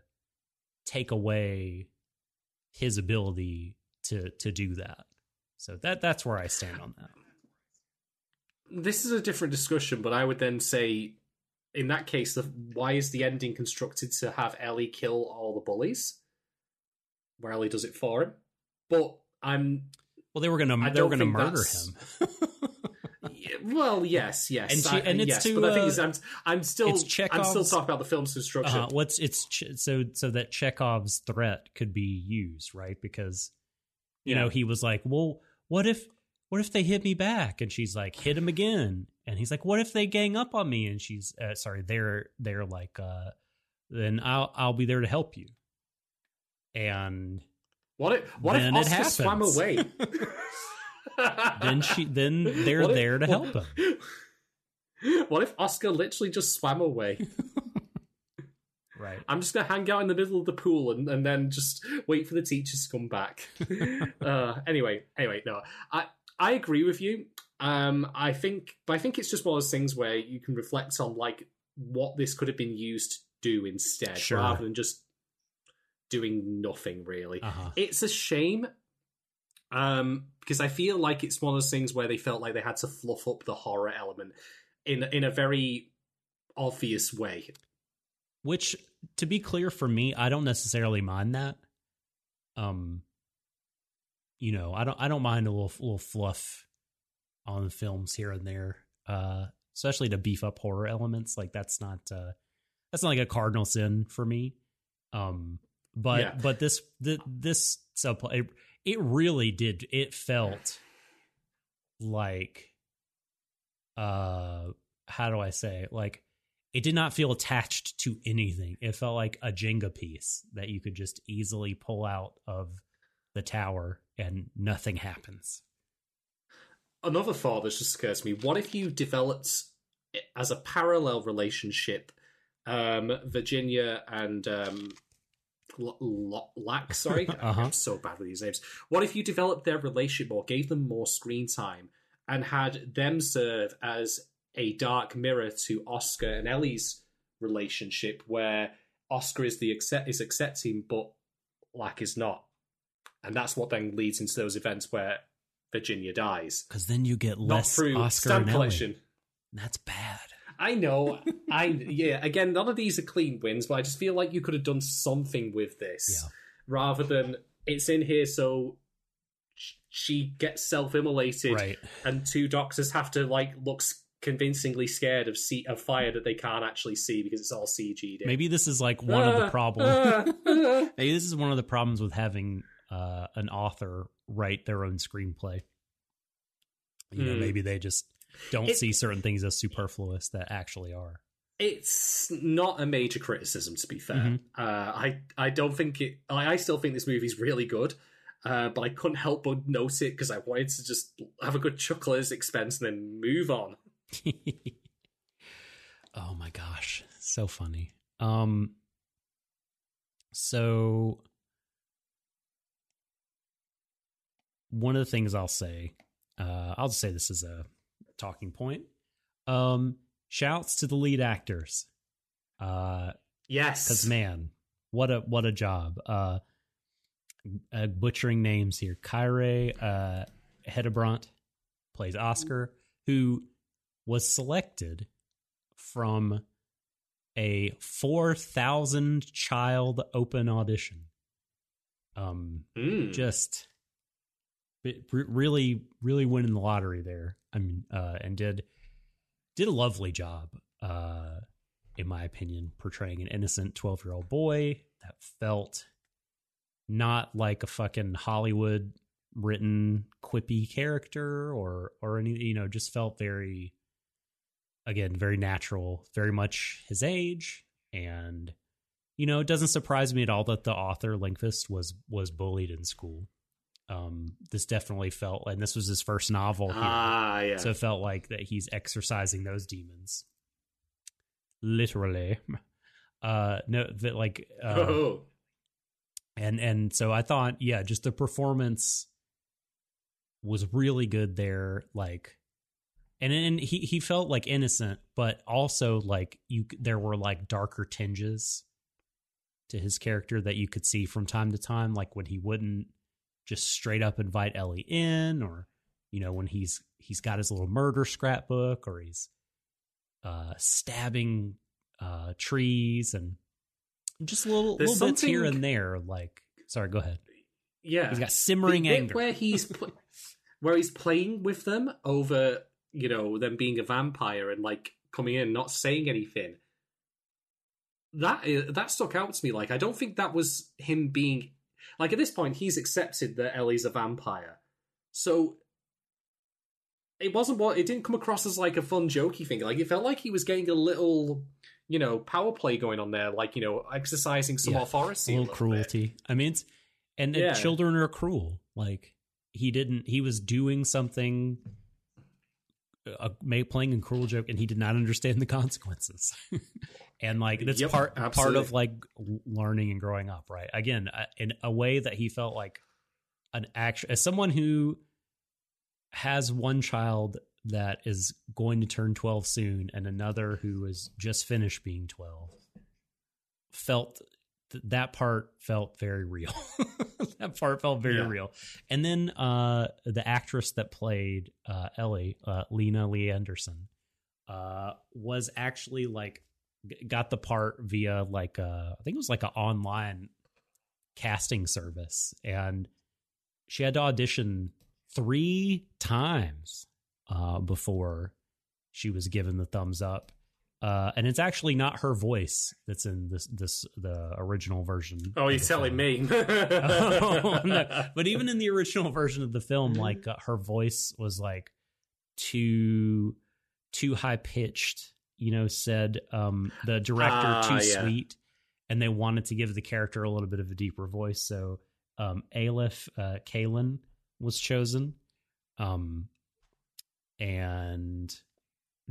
take away his ability to to do that. So that that's where i stand on that. This is a different discussion, but I would then say, in that case, the, why is the ending constructed to have Ellie kill all the bullies? Where Ellie does it for him, but I'm well they were gonna I they were gonna murder that's- him <laughs> well, yes, yes, And she- I- and it's yes, to, but the thing uh, is, I'm I'm still I'm still talking about the film's construction. uh, what's it's so so that chekhov's threat could be used right? Because you Yeah. know he was like well what if what if they hit me back? And she's like hit him again. And he's like what if they gang up on me? And she's uh, sorry they're they're like uh then i'll i'll be there to help you. And What if what if Oscar swam away? <laughs> <laughs> then she then <laughs> they're What if- there to what- help him <laughs> What if Oscar literally just swam away? <laughs> right I'm just gonna hang out in the middle of the pool and, and then just wait for the teachers to come back. uh, anyway, anyway, no, I I agree with you. Um, I think, but I think it's just one of those things where you can reflect on like what this could have been used to do instead, Sure. rather than just doing nothing really. uh-huh It's a shame. Um, because I feel like it's one of those things where they felt like they had to fluff up the horror element in in a very obvious way. which to be clear for me i don't necessarily mind that um you know i don't i don't mind a little little fluff on films here and there uh especially to beef up horror elements like that's not uh that's not like a cardinal sin for me um but Yeah. but this the, this subplot it, really did it felt like uh how do i say like it did not feel attached to anything. It felt like a jenga piece that you could just easily pull out of the tower and nothing happens. Another thought that just occurred to me what if you developed as a parallel relationship um virginia and um L- L- Lack, sorry, <laughs> Uh-huh. I'm so bad with these names. What if you developed their relationship or gave them more screen time, and had them serve as a dark mirror to Oscar and Ellie's relationship where Oscar is the accept is accepting, but Lack is not, and that's what then leads into those events where Virginia dies. Because then you get Not less through Oscar stamp and Ellie. collection. That's bad. I know. I yeah. Again, none of these are clean wins, but I just feel like you could have done something with this Yeah. rather than it's in here so she gets self-immolated, Right. and two doctors have to like look convincingly scared of see of fire that they can't actually see because it's all CG'd. in. Maybe this is like one of the Ah, problems. ah, ah. <laughs> Maybe this is one of the problems with having uh, an author write their own screenplay. You know, Hmm. maybe they just don't It- see certain things as superfluous that actually are. It's not a major criticism, to be fair. Mhm. Uh, I I don't think it. I, I still think this movie's really good, uh, but I couldn't help but note it because I wanted to just have a good chuckle at his expense and then move on. <laughs> oh my gosh, so funny. Um so one of the things I'll say, uh I'll just say this is a talking point. Um shouts to the lead actors. Uh Yes, cuz man, what a what a job. Uh, uh butchering names here. Kyrie uh Hedebrant plays Oscar who was selected from a 4000 child open audition. Um Mm. just it really really winning the lottery there. I mean uh and did did a lovely job uh in my opinion portraying an innocent 12-year-old boy that felt not like a fucking Hollywood written quippy character or or any you know just felt very again very natural very much his age. And you know it doesn't surprise me at all that the author Lindqvist was was bullied in school um this definitely felt and this was his first novel here. Ah, yeah. so it felt like that he's exercising those demons. Literally. Uh no that like uh, oh, and and so i thought yeah just the performance was really good there like and and he he felt like innocent but also like you there were like darker tinges to his character that you could see from time to time like when he wouldn't just straight up invite Ellie in or you know when he's he's got his little murder scrapbook or he's uh stabbing uh trees and just little There's little bits here and there like sorry go ahead. Yeah. he's got simmering anger. where he's pl- <laughs> where he's playing with them over you know them being a vampire and like coming in not saying anything. That that stuck out to me. Like i don't think that was him being like at this point he's accepted that ellie's a vampire. So it wasn't what it didn't come across as like a fun jokey thing. Like it felt like he was getting a little you know power play going on there like you know exercising some Yeah, authority a little little bit. cruelty. I mean it's and, and Yeah. children are cruel. Like he didn't he was doing something uh, may playing a cruel joke and he did not understand the consequences. <laughs> And like that's Yep, part part of like learning and growing up right? Again uh, in a way that he felt like an action as someone who has one child that is going to turn 12 soon and another who is just finished being 12 felt th- that part felt very real. <laughs> That part felt very Yeah. real. And then uh the actress that played uh ellie uh Lina lee anderson uh was actually like g- got the part via like uh i think it was like an online casting service. And she had to audition three times uh before she was given the thumbs up uh and it's actually not her voice that's in this this the original version oh you're telling me <laughs> <laughs> Oh, no. But even in the original version of the film, like uh, her voice was like too too high pitched. You know, said um, the director Ah, too yeah. sweet, and they wanted to give the character a little bit of a deeper voice. So um, Elif uh, Kalen was chosen, um, and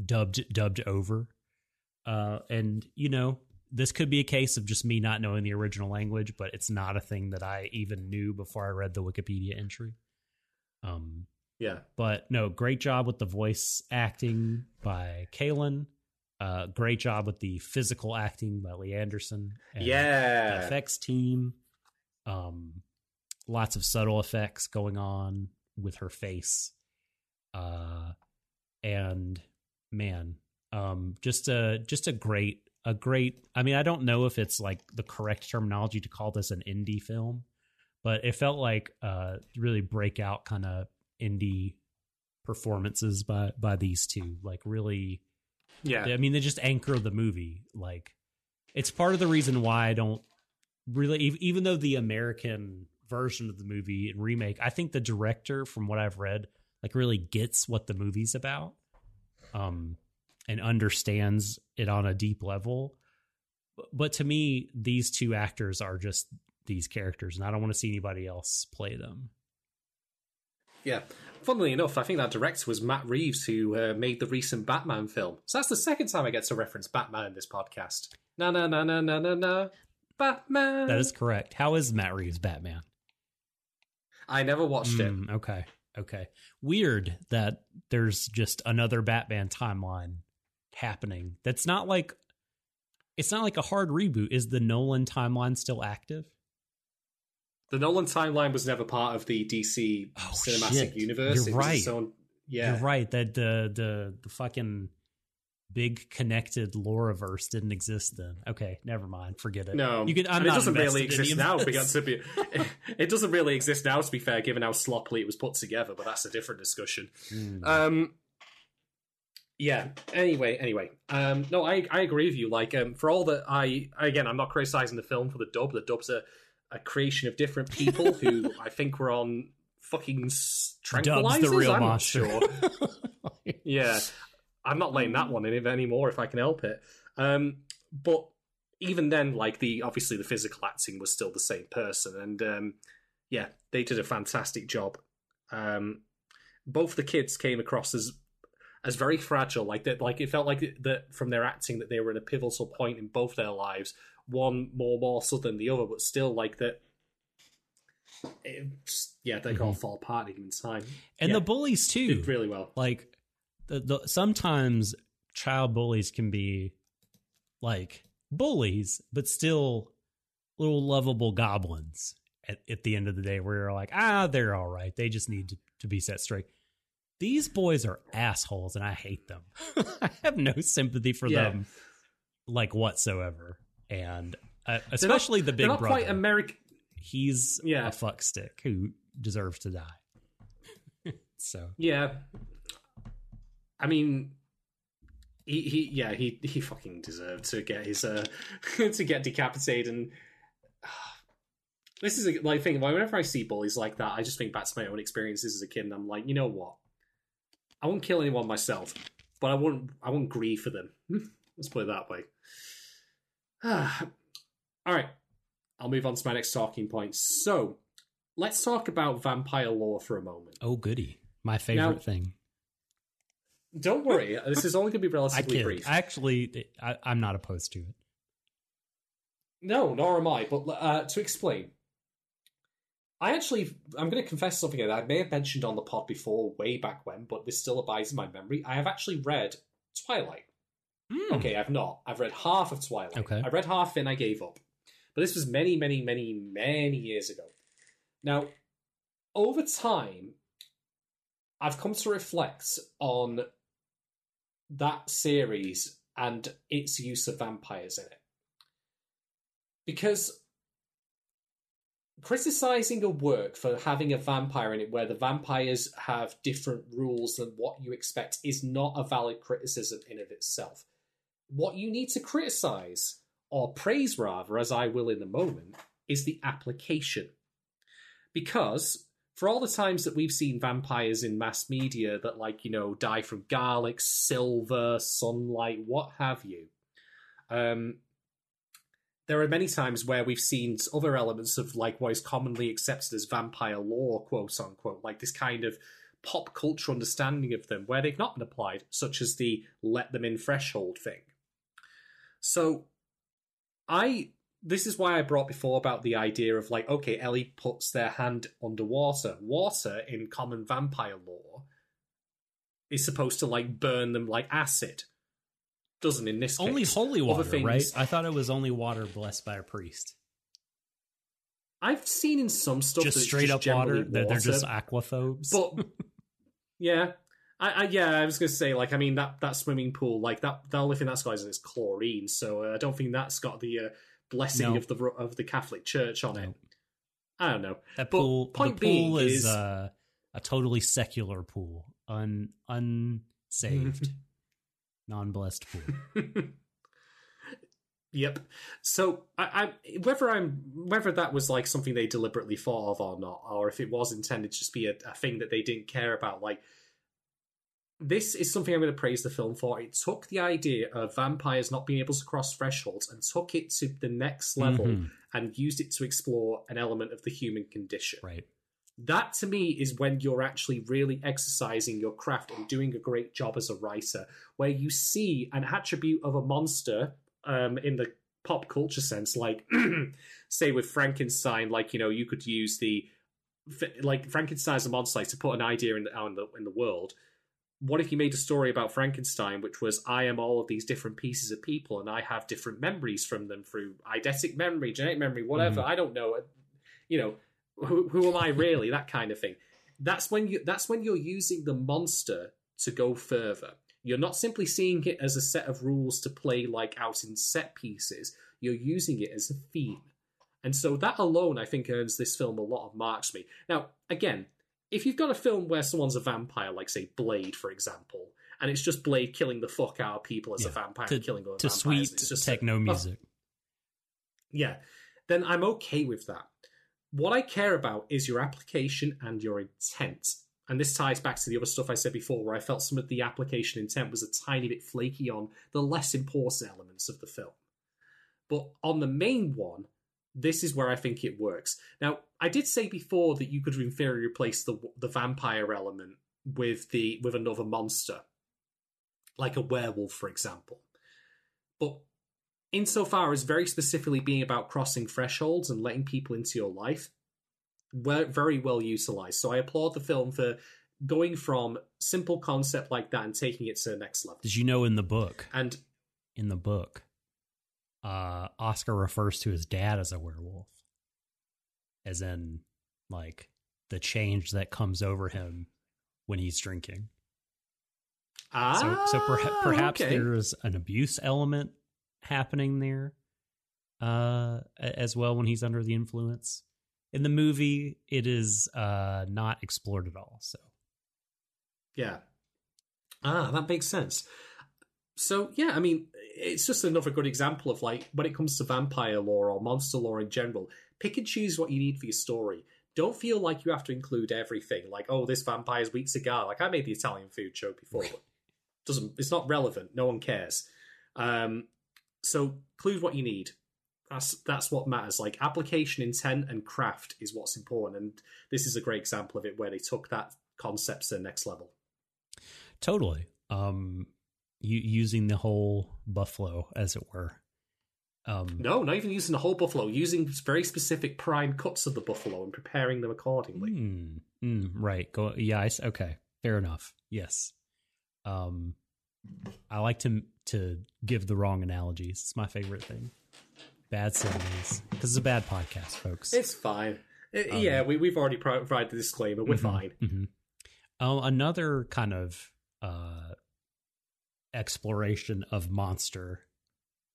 dubbed dubbed over. Uh, and you know, this could be a case of just me not knowing the original language, but it's not a thing that I even knew before I read the Wikipedia entry. Um, yeah but no, great job with the voice acting by Kalen. Uh, great job with the physical acting by Leandersson. and Yeah. the effects team. Um, lots of subtle effects going on with her face. Uh, and man, um, just a just a great a great. I mean, I don't know if it's like the correct terminology to call this an indie film, but it felt like uh really breakout kind of indie performances by by these two. Like really Yeah. I mean, they just anchor the movie. Like, it's part of the reason why I don't really, even though the American version of the movie and remake, I think the director, from what I've read, like really gets what the movie's about, um, and understands it on a deep level. But, to me, these two actors are just these characters, and I don't want to see anybody else play them. Yeah. Funnily enough, I think that director was Matt Reeves, who uh, made the recent Batman film. So that's the second time I get to reference Batman in this podcast. Na na na na na na na. Batman. That is correct. How is Matt Reeves Batman? I never watched it. Mm, okay. Okay. Weird that there's just another Batman timeline happening. That's not like it's not like a hard reboot. Is the Nolan timeline still active? The Nolan timeline was never part of the DC Oh, cinematic shit. universe. You're it right. own- yeah. You're right. That the the the fucking big connected Loraverse didn't exist then. Okay, never mind. Forget it. No, you can. I'm it not doesn't really exist now. Because to be, <laughs> it doesn't really exist now. To be fair, given how sloppily it was put together, but that's a different discussion. Hmm. Um, yeah. Anyway, anyway. Um, no, I I agree with you. Like, um, for all that I again, I'm not criticizing the film for the dub. The dub's a, a creation of different people who <laughs> I think were on fucking tranquilizers. Dub's the real I'm not sure. <laughs> yeah, I'm not laying that one in anymore if I can help it. Um, but even then, like the obviously the physical acting was still the same person, and um, yeah, they did a fantastic job. Um, both the kids came across as as very fragile, like that. Like it felt like that from their acting that they were at a pivotal point in both their lives. One more more morsel than the other, but still like that. just- yeah, they all fall apart even given time. and Yeah, the bullies too. did really well. like the, the sometimes child bullies can be like bullies but still little lovable goblins at, at the end of the day where you're like ah they're all right they just need to, to be set straight these boys are assholes and i hate them <laughs> i have no sympathy for Yeah. them like whatsoever and uh, especially the big not brother quite American. he's Yeah. a fuck stick who deserves to die <laughs> so Yeah. I mean, he, he yeah he he fucking deserved to get his uh <laughs> to get decapitated and this is a, like thing whenever I see bullies like that I just think back to my own experiences as a kid and I'm like you know what I won't kill anyone myself but I won't I won't grieve for them <laughs> let's put it that way <sighs> all right I'll move on to my next talking point so let's talk about vampire lore for a moment oh goody my favorite Now- thing Don't worry, this is only going to be <laughs> I relatively kid. brief. I actually, I, I'm not opposed to it. No, nor am I. But uh, to explain, I actually, I'm going to confess something that I may have mentioned on the pod before, way back when, but this still abides in my memory. I have actually read Twilight. Hmm. Okay, I've not. I've read half of Twilight. Okay. I read half and I gave up. But this was many, many, many, many years ago. Now, over time, I've come to reflect on that series and its use of vampires in it. Because criticizing a work for having a vampire in it where the vampires have different rules than what you expect is not a valid criticism in of itself. What you need to criticize, or praise rather, as I will in a moment, is the application. Because for all the times that we've seen vampires in mass media that, like, you know, die from garlic, silver, sunlight, what have you, um, there are many times where we've seen other elements of, like, what is commonly accepted as vampire lore, quote unquote, like this kind of pop culture understanding of them where they've not been applied, such as the let them in threshold thing. So, I this is why I brought before about the idea of like, okay, Ellie puts their hand underwater. Water in common vampire lore is supposed to like burn them like acid. Doesn't in this Only case. holy water, things- right? I thought it was only water blessed by a priest. I've seen in some stuff just straight up water. generally They're, they're just aquaphobes. But <laughs> yeah, I, I yeah, I was gonna say like I mean that that swimming pool like that the only thing that's got is it's chlorine, so uh, I don't think that's got the uh, blessing No. of the of the Catholic Church on it. I don't know. that but pool, point the pool being is, is- uh, a totally secular pool, un unsaved, <laughs> non blessed pool. <laughs> Yep. So I, I whether I'm whether that was like something they deliberately thought of or not, or if it was intended to just be a, a thing that they didn't care about, like this is something I'm going to praise the film for. It took the idea of vampires not being able to cross thresholds and took it to the next level Mhm. and used it to explore an element of the human condition. Right. That to me is when you're actually really exercising your craft and doing a great job as a writer, where you see an attribute of a monster um, in the pop culture sense, like <clears throat> say with Frankenstein, like you know you could use the like Frankenstein's a monster like, to put an idea in the, out in the in the world. What if you made a story about Frankenstein, which was I am all of these different pieces of people, and I have different memories from them through eidetic memory, genetic memory, whatever. I don't know. You know, who, who am I really? that kind of thing. That's when you. That's when you're using the monster to go further. You're not simply seeing it as a set of rules to play like out in set pieces. You're using it as a theme. And so that alone, I think, earns this film a lot of marks for me. Now, again, if you've got a film where someone's a vampire, like say Blade, for example, and it's just Blade killing the fuck out of people as a vampire, to, killing other to vampires, sweet it's just a- techno oh, music. yeah, then I'm okay with that. What I care about is your application and your intent. And this ties back to the other stuff I said before, where I felt some of the application intent was a tiny bit flaky on the less important elements of the film. But on the main one, this is where I think it works. Now, I did say before that you could in replace the the vampire element with the with another monster, like a werewolf, for example. But insofar as very specifically being about crossing thresholds and letting people into your life, were very well utilized. So I applaud the film for going from simple concept like that and taking it to the next level. Did you know in the book? And In the book, uh, Oscar refers to his dad as a werewolf, as in like the change that comes over him when he's drinking. ah, so so perha- perhaps okay. there's an abuse element happening there uh as well when he's under the influence in the movie it is uh not explored at all so Yeah. Ah, that makes sense. So yeah, I mean, it's just another good example of like when it comes to vampire lore or monster lore in general, pick and choose what you need for your story. Don't feel like you have to include everything. Like, oh, this vampire's weak cigar. Like I made the Italian food joke before, but <laughs> doesn't it's not relevant. No one cares. Um, so include what you need. That's that's what matters. Like application, intent, and craft is what's important. And this is a great example of it where they took that concept to the next level. totally um u- using the whole buffalo as it were um No, not even using the whole buffalo, using very specific prime cuts of the buffalo and preparing them accordingly. mm, mm, right go yeah I okay fair enough yes um i like to to give the wrong analogies it's my favorite thing bad similes because it's a bad podcast folks It's fine. Uh, Um, yeah, we, we've already provided the disclaimer. We're Mhm, fine. mhm. Um, another kind of uh, exploration of monster,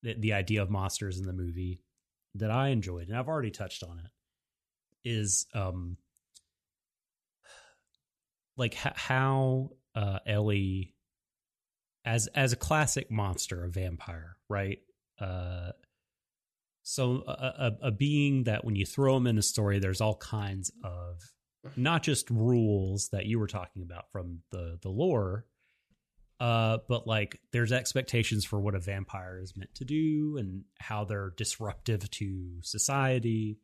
the, the idea of monsters in the movie that I enjoyed, and I've already touched on it, is um, like h- how uh, Ellie, as as a classic monster, a vampire, right? Uh, so a, a, a being that when you throw him in a story, there's all kinds of not just rules that you were talking about from the the lore, uh, but like there's expectations for what a vampire is meant to do and how they're disruptive to society,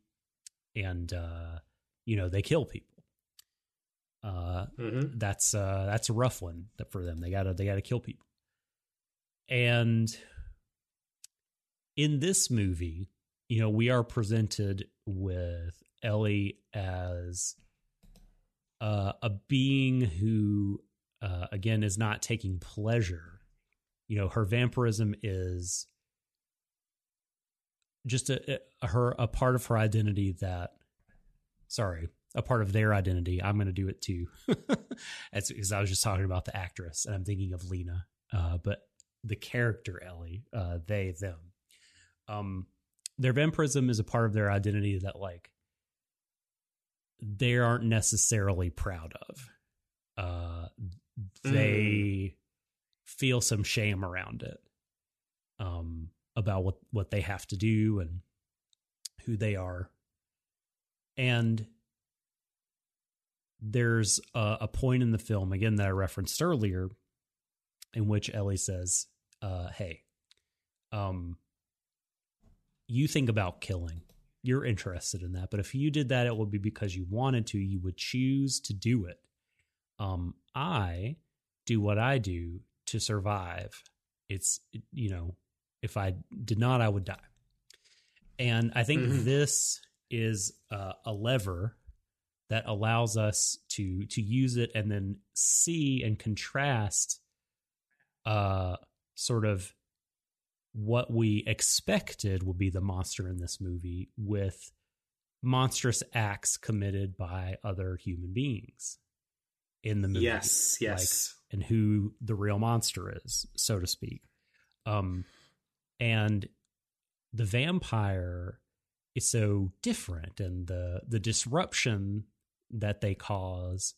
and uh, you know they kill people. Uh, hmm that's uh that's a rough one for them. They gotta they gotta kill people. And in this movie, you know, we are presented with Ellie as uh, a being who, uh, again, is not taking pleasure. You know, her vampirism is just a, a her a part of her identity that sorry a part of their identity. I'm going to do it too. <laughs> Because i was just talking about the actress and i'm thinking of Lina. Uh, but the character ellie uh, they them. Um their vampirism is a part of their identity that like they aren't necessarily proud of. Uh they feel some shame around it um about what what they have to do and who they are. And there's a, a point in the film again that i referenced earlier in which ellie says uh hey um you think about killing. You're interested in that but if you did that it would be because you wanted to. You would choose to do it. Um i do what i do to survive. It's you know if i did not i would die. And i think Mhm. this is uh, a lever that allows us to to use it and then see and contrast uh sort of what we expected would be the monster in this movie with monstrous acts committed by other human beings in the movie. Yes, yes. Like, and who the real monster is, so to speak. Um, and the vampire is so different, and the the disruption that they cause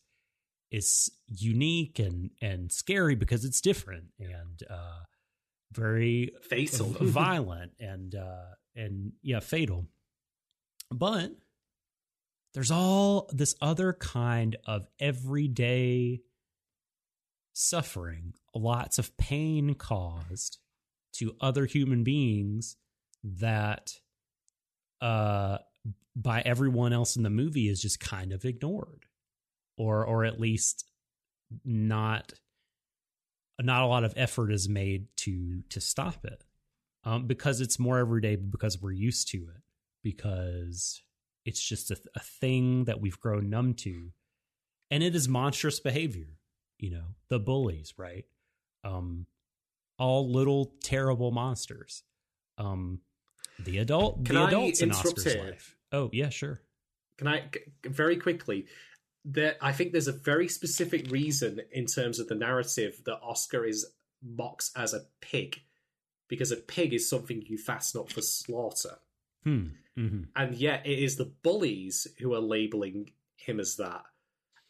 is unique and and scary because it's different and uh, very Fatal. violent and uh, and yeah, fatal. But there's all this other kind of everyday suffering, lots of pain caused to other human beings that uh by everyone else in the movie is just kind of ignored or or at least not not a lot of effort is made to to stop it um because it's more everyday because we're used to it because it's just a, a thing that we've grown numb to and it is monstrous behavior you know the bullies right um all little terrible monsters um the adult Can the I adults in oscar's here? life oh yeah sure Can I very quickly? There, I think there's a very specific reason in terms of the narrative that Oscar is mocks as a pig, because a pig is something you fasten up for slaughter, hmm hmm and yet it is the bullies who are labeling him as that,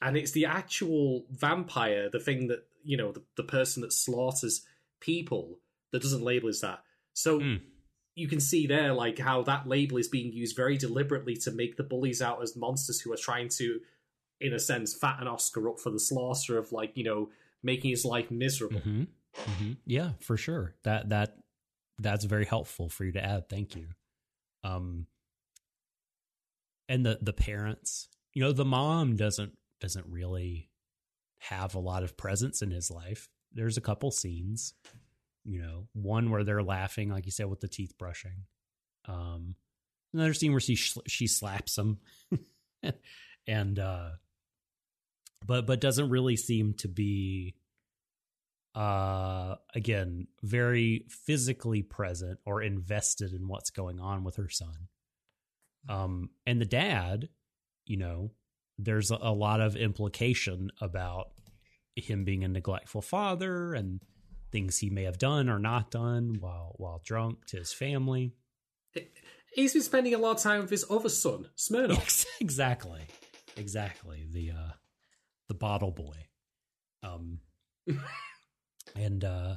and it's the actual vampire, the thing that you know, the, the person that slaughters people that doesn't label as that. So Hmm. you can see there like how that label is being used very deliberately to make the bullies out as monsters who are trying to in a sense fat fatten oscar up for the slaughter of like you know making his life miserable hmm hmm Yeah, for sure. That that that's very helpful for you to add. Thank you. Um, and the the parents, you know, the mom doesn't doesn't really have a lot of presence in his life. There's a couple scenes, you know, one where they're laughing, like you said, with the teeth brushing. Um, another scene where she she slaps him, <laughs> and uh, but but doesn't really seem to be uh again very physically present or invested in what's going on with her son. Um and the dad you know there's a, a lot of implication about him being a neglectful father and things he may have done or not done while while drunk to his family. He's been spending a lot of time with his other son smirnoff. <laughs> Exactly. Exactly. The uh the bottle boy. Um <laughs> and uh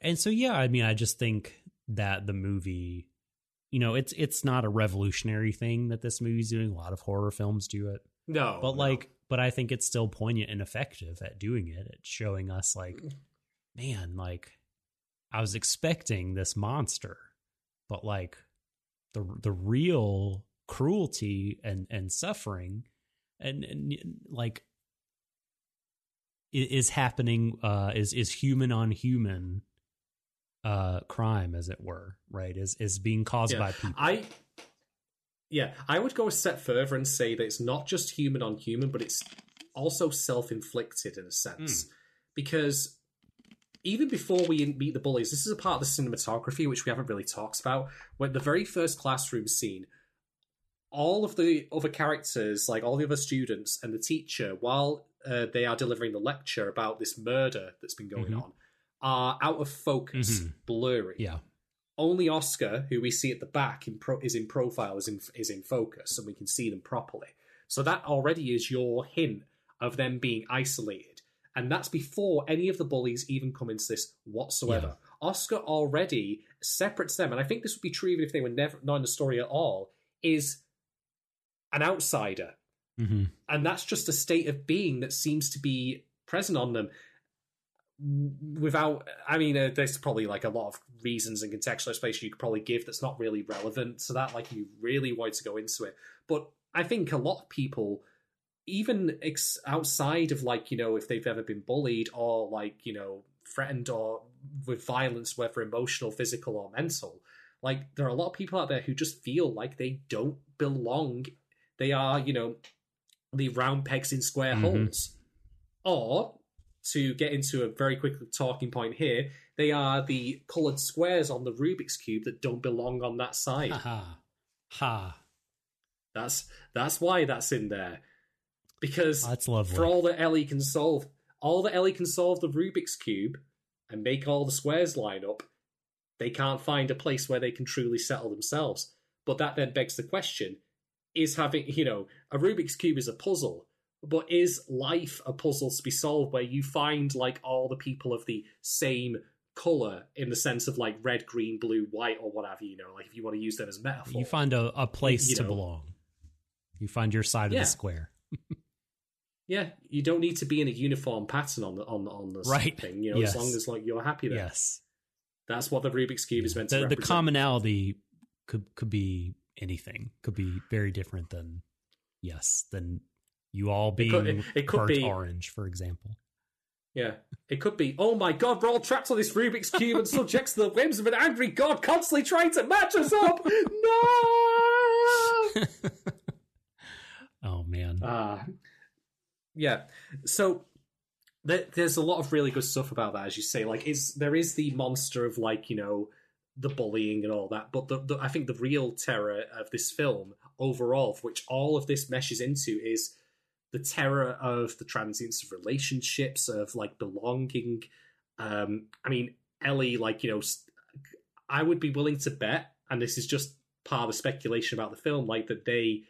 and so yeah i mean i just think that the movie you know it's it's not a revolutionary thing that this movie's doing. A lot of horror films do it. No but no. like but i think it's still poignant and effective at doing it. It's showing us like man like i was expecting this monster but like the the real cruelty and and suffering and, and like is happening uh is is human on human uh crime as it were right is is being caused Yeah. by people i yeah i would go a step further and say that it's not just human on human but it's also self-inflicted in a sense because even before we meet the bullies, this is a part of the cinematography which we haven't really talked about. When the very first classroom scene, all of the other characters, like all the other students and the teacher, while uh, they are delivering the lecture about this murder that's been going Mhm. on, are out of focus, Mhm. blurry. Yeah. Only Oscar, who we see at the back in pro- is in profile, is in is in focus, and we can see them properly. So that already is your hint of them being isolated, and that's before any of the bullies even come into this whatsoever. Oscar already separates them, and I think this would be true even if they were never not in the story at all. Is an outsider, hmm and that's just a state of being that seems to be present on them. Without i mean uh, there's probably like a lot of reasons and contextual explanation you could probably give that's not really relevant to that like you really wanted to go into it. But i think a lot of people even ex- outside of like you know if they've ever been bullied or like you know threatened or with violence whether emotional physical or mental like there are a lot of people out there who just feel like they don't belong. They are you know the round pegs in square Mhm. holes or to get into a very quick talking point here they are the colored squares on the rubik's cube that don't belong on that side Ha ha. that's that's why that's in there because That's lovely. for all that Ellie can solve, all that Ellie can solve the Rubik's cube and make all the squares line up, they can't find a place where they can truly settle themselves. But that then begs the question: Is having you know a Rubik's cube is a puzzle, but is life a puzzle to be solved where you find like all the people of the same color in the sense of like red, green, blue, white, or whatever you know, like if you want to use them as metaphor. You find a, a place You to belong. You find your side of the square. <laughs> Yeah, you don't need to be in a uniform pattern on the on on the Right. thing. You know, Yes. as long as like you're happy there. Yes. That's what the Rubik's cube is meant to The, the commonality could could be anything. Could be very different than yes, than you all being could- it- it could part be- orange, for example. Yeah, it could be. Oh my god, we're all trapped on this Rubik's cube and subject to the whims of an angry god, constantly trying to match us up. No. <laughs> oh man. Ah, yeah. So there, there's a lot of really good stuff about that, as you say. Like, is there is the monster of like you know the bullying and all that, but the, the I think the real terror of this film overall, which all of this meshes into, is the terror of the transience of relationships, of like belonging. Um, I mean, Ellie, like you know, I would be willing to bet, and this is just part of the speculation about the film, like that they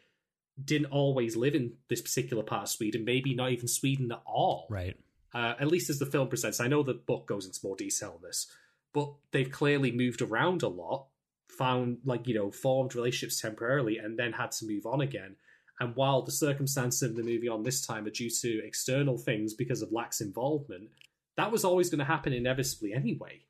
didn't always live in this particular part of Sweden, maybe not even Sweden at all. Right. Uh, at least as the film presents. I know the book goes into more detail on this, but they've clearly moved around a lot, found like you know formed relationships temporarily, and then had to move on again. And while the circumstances of the movie on this time are due to external things because of lax involvement, that was always going to happen inevitably anyway.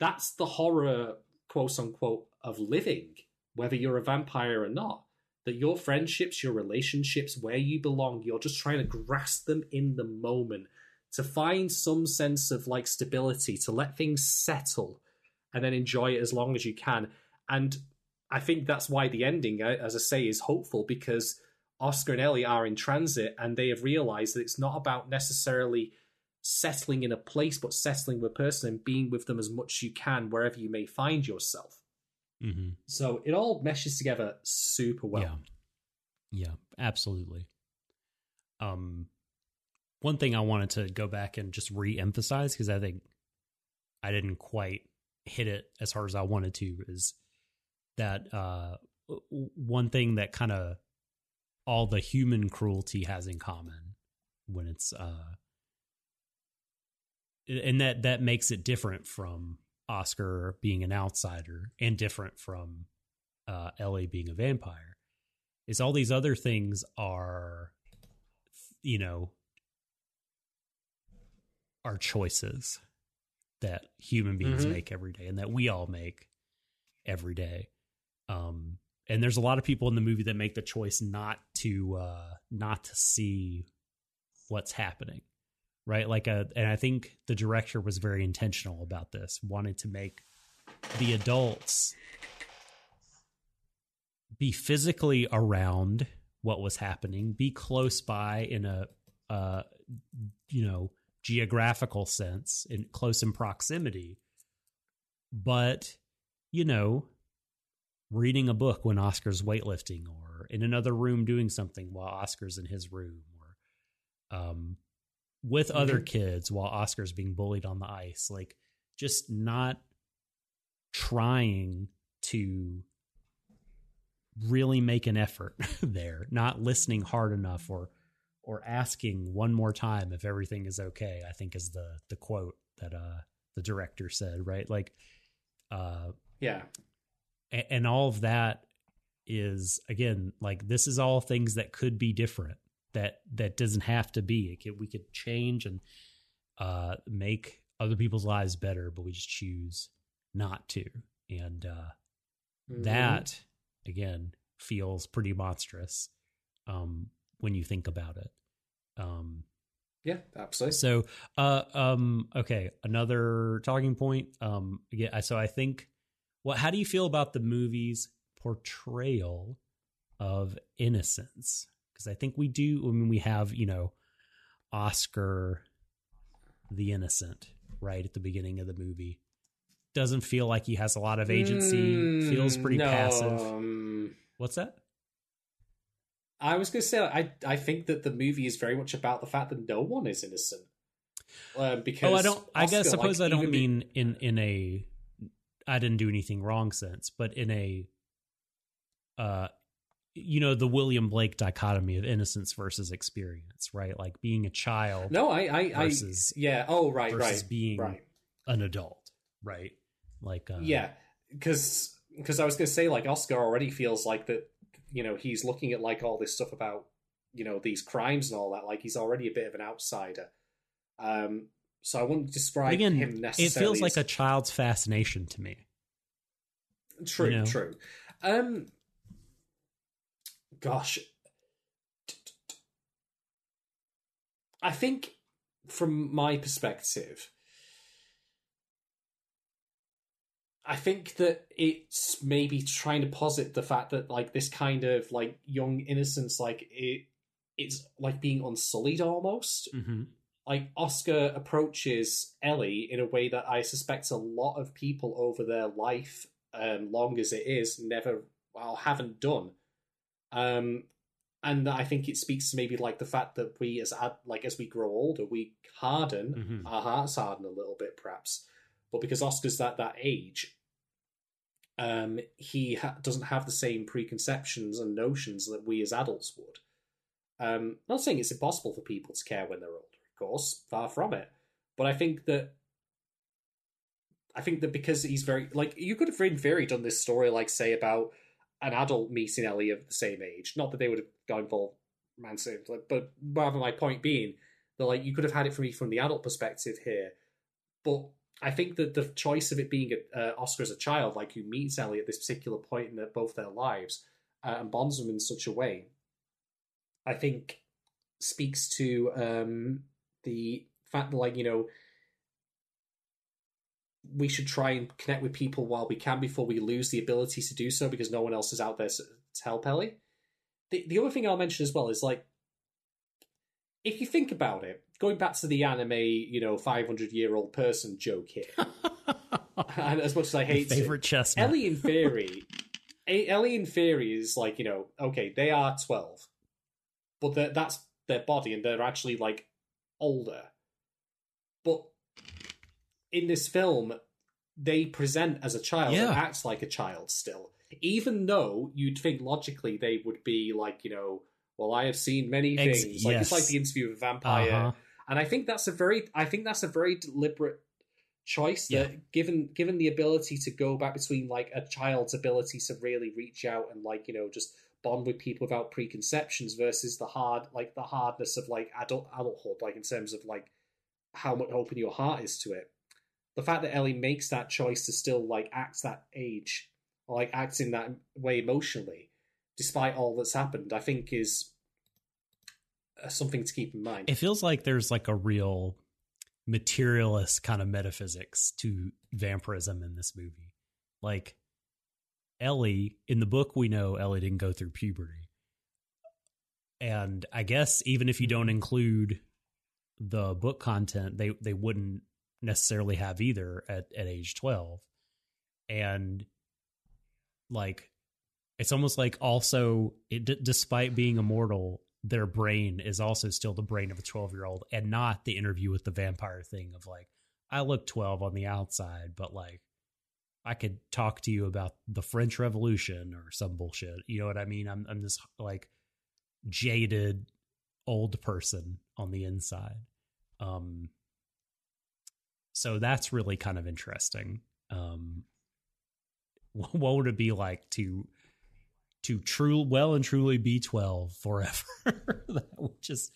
That's the horror, quote unquote, of living, whether you're a vampire or not. That your friendships, your relationships, where you belong, you're just trying to grasp them in the moment to find some sense of like stability, to let things settle and then enjoy it as long as you can. And I think that's why the ending, uh, as I say, is hopeful because Oscar and Ellie are in transit and they have realized that it's not about necessarily settling in a place, but settling with a person and being with them as much as you can wherever you may find yourself. hmm So it all meshes together super well. Yeah. Yeah, absolutely. Um one thing I wanted to go back and just re-emphasize because I think I didn't quite hit it as hard as I wanted to is that uh one thing that kind of all the human cruelty has in common when it's uh and that that makes it different from Oscar being an outsider and different from uh, Ellie being a vampire is all these other things are you know are choices that human beings Mhm. make every day and that we all make every day um and there's a lot of people in the movie that make the choice not to uh not to see what's happening right like a and i think the director was very intentional about this wanted to make the adults be physically around what was happening be close by in a uh you know geographical sense in close in proximity but you know reading a book when oscar's weightlifting or in another room doing something while oscar's in his room or um with other Mhm. kids while oscar's being bullied on the ice like just not trying to really make an effort <laughs> there not listening hard enough or or asking one more time if everything is okay i think is the the quote that uh the director said right like uh Yeah. a- and all of that is again like this is all things that could be different that that doesn't have to be it could, we could change and uh make other people's lives better but we just choose not to and uh Mhm. that again feels pretty monstrous um when you think about it. Um Yeah, absolutely. so uh um okay another talking point um yeah so i think well how do you feel about the movie's portrayal of innocence? Because i think we do i mean we have you know oscar the innocent right at the beginning of the movie. Doesn't feel like he has a lot of agency. Feels pretty Mm, no, passive. um, what's that I was going to say, I I think that the movie is very much about the fact that no one is innocent. Um, because oh i don't i guess suppose like, i don't mean in in a i didn't do anything wrong sense but in a uh you know the william blake dichotomy of innocence versus experience right like being a child No, I, I, I, versus- yeah. Oh, right, versus right, being right. an adult right like uh, yeah, because because I was going to say like Oscar already feels like that. You know, he's looking at like all this stuff about you know these crimes and all that. Like he's already a bit of an outsider. Um, so I wouldn't describe but again him necessarily. it feels like as- a child's fascination to me True, you know? true. Um, gosh, I think from my perspective, I think that it's maybe trying to posit the fact that like this kind of like young innocence, like it, it's like being unsullied almost mm-hmm. like Oscar approaches Ellie in a way that I suspect a lot of people over their life, um, long as it is, never well haven't done. Um, and I think it speaks to maybe like the fact that we as ad- like as we grow older, we harden, Mhm. our hearts harden a little bit, perhaps. But because Oscar's that that age, um, he ha- doesn't have the same preconceptions and notions that we as adults would. Um, not saying it's impossible for people to care when they're older, of course, far from it. But I think that I think that because he's very like you could have in theory done this story like say about an adult meeting Ellie of the same age. Not that they would have gone for romantic, like, but rather my point being that like you could have had it from me from the adult perspective here. But I think that the choice of it being uh, Oscar as a child, like who meets Ellie at this particular point in both their lives, uh, and bonds them in such a way, I think speaks to um, the fact that, like, you know, we should try and connect with people while we can before we lose the ability to do so because no one else is out there to help Ellie. The, the other thing I'll mention as well is like, if you think about it, going back to the anime, you know, 500 year old person joke here, <laughs> and as much as I hate favorite chestnut Ellie in theory, Ellie in theory is like you know, okay, they are twelve, but that's their body, and they're actually like older. But in this film, they present as a child Yeah. and act like a child still, even though you'd think logically they would be like you know, well, I have seen many Ex- things. Like it's like the interview with a vampire. Uh-huh. And I think that's a very I think that's a very deliberate choice that Yeah. given given the ability to go back between like a child's ability to really reach out and like, you know, just bond with people without preconceptions versus the hard like the hardness of like adult adulthood, like in terms of like how much open your heart is to it. The fact that Ellie makes that choice to still like act that age or like act in that way emotionally, despite all that's happened, I think is uh, something to keep in mind. it feels like there's like a real materialist kind of metaphysics to vampirism in this movie. Like Ellie in the book we know Ellie didn't go through puberty. And I guess even if you don't include the book content they they wouldn't necessarily have either at at age 12 and like it's almost like also it, d- despite being immortal their brain is also still the brain of a 12 year old and not the interview with the vampire thing of like i look 12 on the outside but like i could talk to you about the french revolution or some bullshit. You know what i mean? I'm, I'm this like jaded old person on the inside. Um so that's really kind of interesting. Um <laughs> what would it be like to to true well and truly be 12 forever <laughs> that would just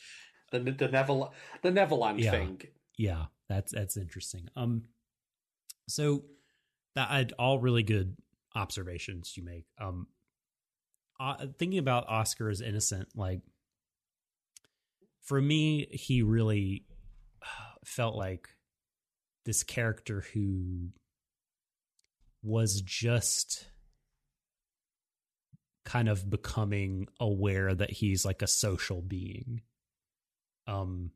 The the Neverland the Neverland Yeah. thing. yeah that's that's interesting um so that all really good observations you make um uh, thinking about oscar as innocent like for me he really uh, felt like this character who was just kind of becoming aware that he's like a social being. Um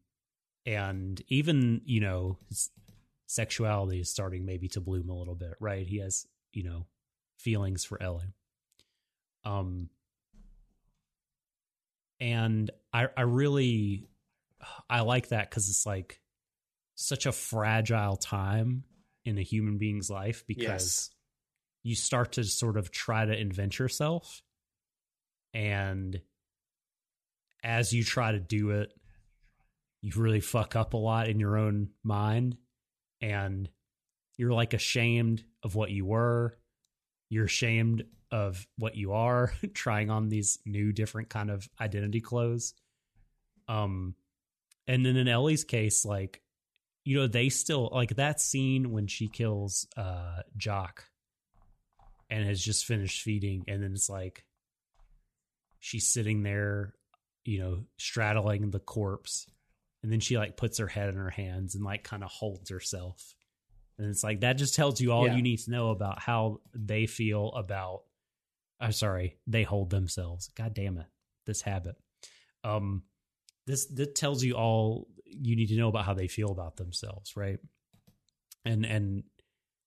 and even you know his sexuality is starting maybe to bloom a little bit right? He has you know feelings for ellie. Um and i i really i like that because it's like such a fragile time in a human being's life because Yes. you start to sort of try to invent yourself and as you try to do it you really fuck up a lot in your own mind and you're like ashamed of what you were. You're ashamed of what you are <laughs> trying on these new different kind of identity clothes. Um and then in ellie's case like you know they still like that scene when she kills uh Jocke and has just finished feeding and then it's like she's sitting there you know straddling the corpse and then she like puts her head in her hands and like kind of holds herself. And it's like that just tells you all Yeah. you need to know about how they feel about i'm sorry they hold themselves. God damn it. This habit. Um this that tells you all you need to know about how they feel about themselves right? And and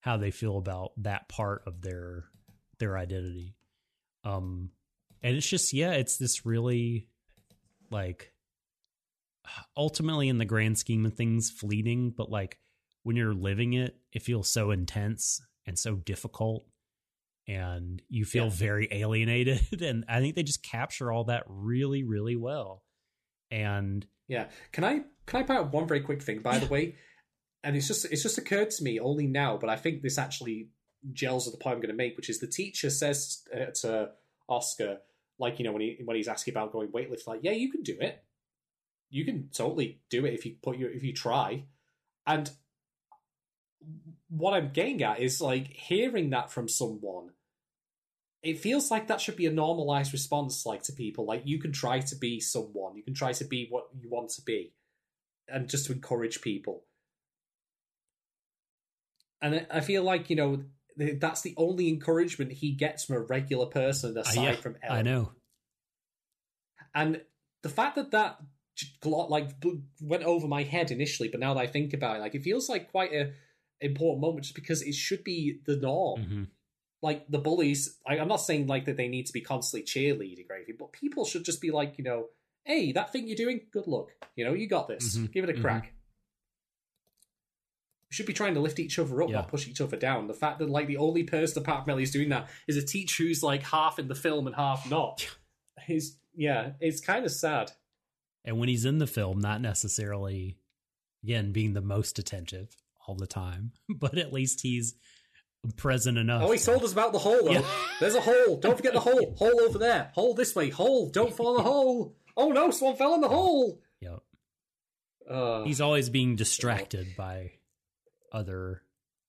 how they feel about that part of their their identity. Um and it's just yeah it's this really like ultimately in the grand scheme of things fleeting but like when you're living it it feels so intense and so difficult and you feel Yeah. very alienated <laughs> and i think they just capture all that really really well and Yeah. Can I can I point out one very quick thing, by the way? And it's just it's just occurred to me only now, but I think this actually gels with the point I'm going to make, which is the teacher says uh, to Oscar, like you know when he when he's asking about going weightlift, like yeah, you can do it, you can totally do it if you put your if you try, and what I'm getting at is like hearing that from someone. It feels like that should be a normalized response, like to people. Like you can try to be someone, you can try to be what you want to be, and just to encourage people. And I- feel like you know that's the only encouragement he gets from a regular person aside Uh, yeah, from Ellen. i know And the fact that that like went over my head initially, but now that I think about it, like it feels like quite a important moment, just because it should be the norm. Mhm. Like the bullies, I, I'm not saying like that they need to be constantly cheerleading or anything, but people should just be like, you know, hey, that thing you're doing, good luck. You know, you got this. Mhm, Give it a crack. Should be trying to lift each other up, Yeah. not push each other down. The fact that like the only person apart from Ellie's doing that is a teacher who's like half in the film and half not. <laughs> Is yeah, it's kind of sad. and when he's in the film not necessarily again being the most attentive all the time <laughs> but at least he's present enough Oh, he to- told us about the hole, though. Yeah. <laughs> There's a hole. Don't forget the hole. Hole over there. Hole this way. Hole. Don't fall in the hole. Oh no, someone fell in the hole. Yep. Uh, he's always being distracted by other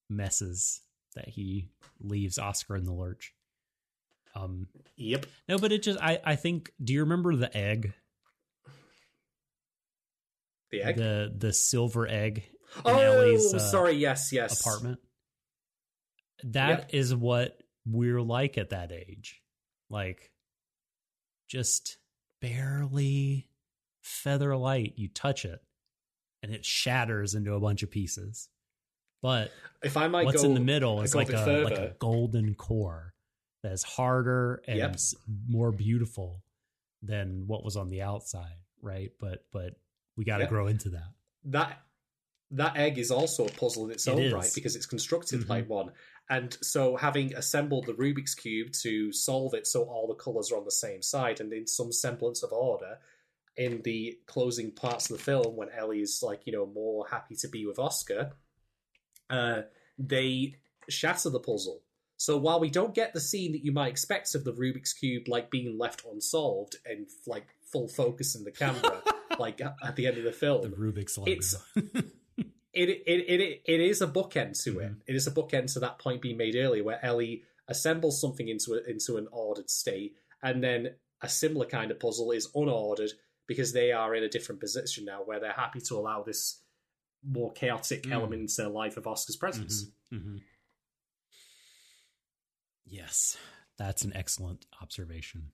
messes that he leaves Oscar in the lurch. Um, yep. no, but it just I I think. Do you remember the egg? The egg. The the silver egg in oh, Ellie's uh, sorry. Yes, yes. apartment. That is what we're like at that age. Like just barely feather light. You touch it and it shatters into a bunch of pieces. But If I might what's go in the middle is like a further, like a golden core that is harder and Yep. more beautiful than what was on the outside, right? But but we got to Yep. grow into that. that that egg is also a puzzle in its It own right because it's constructed Mhm. like one. And so, having assembled the Rubik's cube to solve it, so all the colors are on the same side and in some semblance of order, in the closing parts of the film, when Ellie is like you know more happy to be with Oscar, uh, they shatter the puzzle. So while we don't get the scene that you might expect of the Rubik's cube like being left unsolved and like full focus in the camera, <laughs> like at the end of the film, The Rubik's it's <laughs> it, it it it is a bookend to it. Mhm. It is a bookend to that point being made earlier, where Ellie assembles something into a, into an ordered state, and then a similar kind of puzzle is unordered because they are in a different position now, where they're happy to allow this more chaotic Mm. element into the life of Oscar's presence. Mhm. Yes, that's an excellent observation.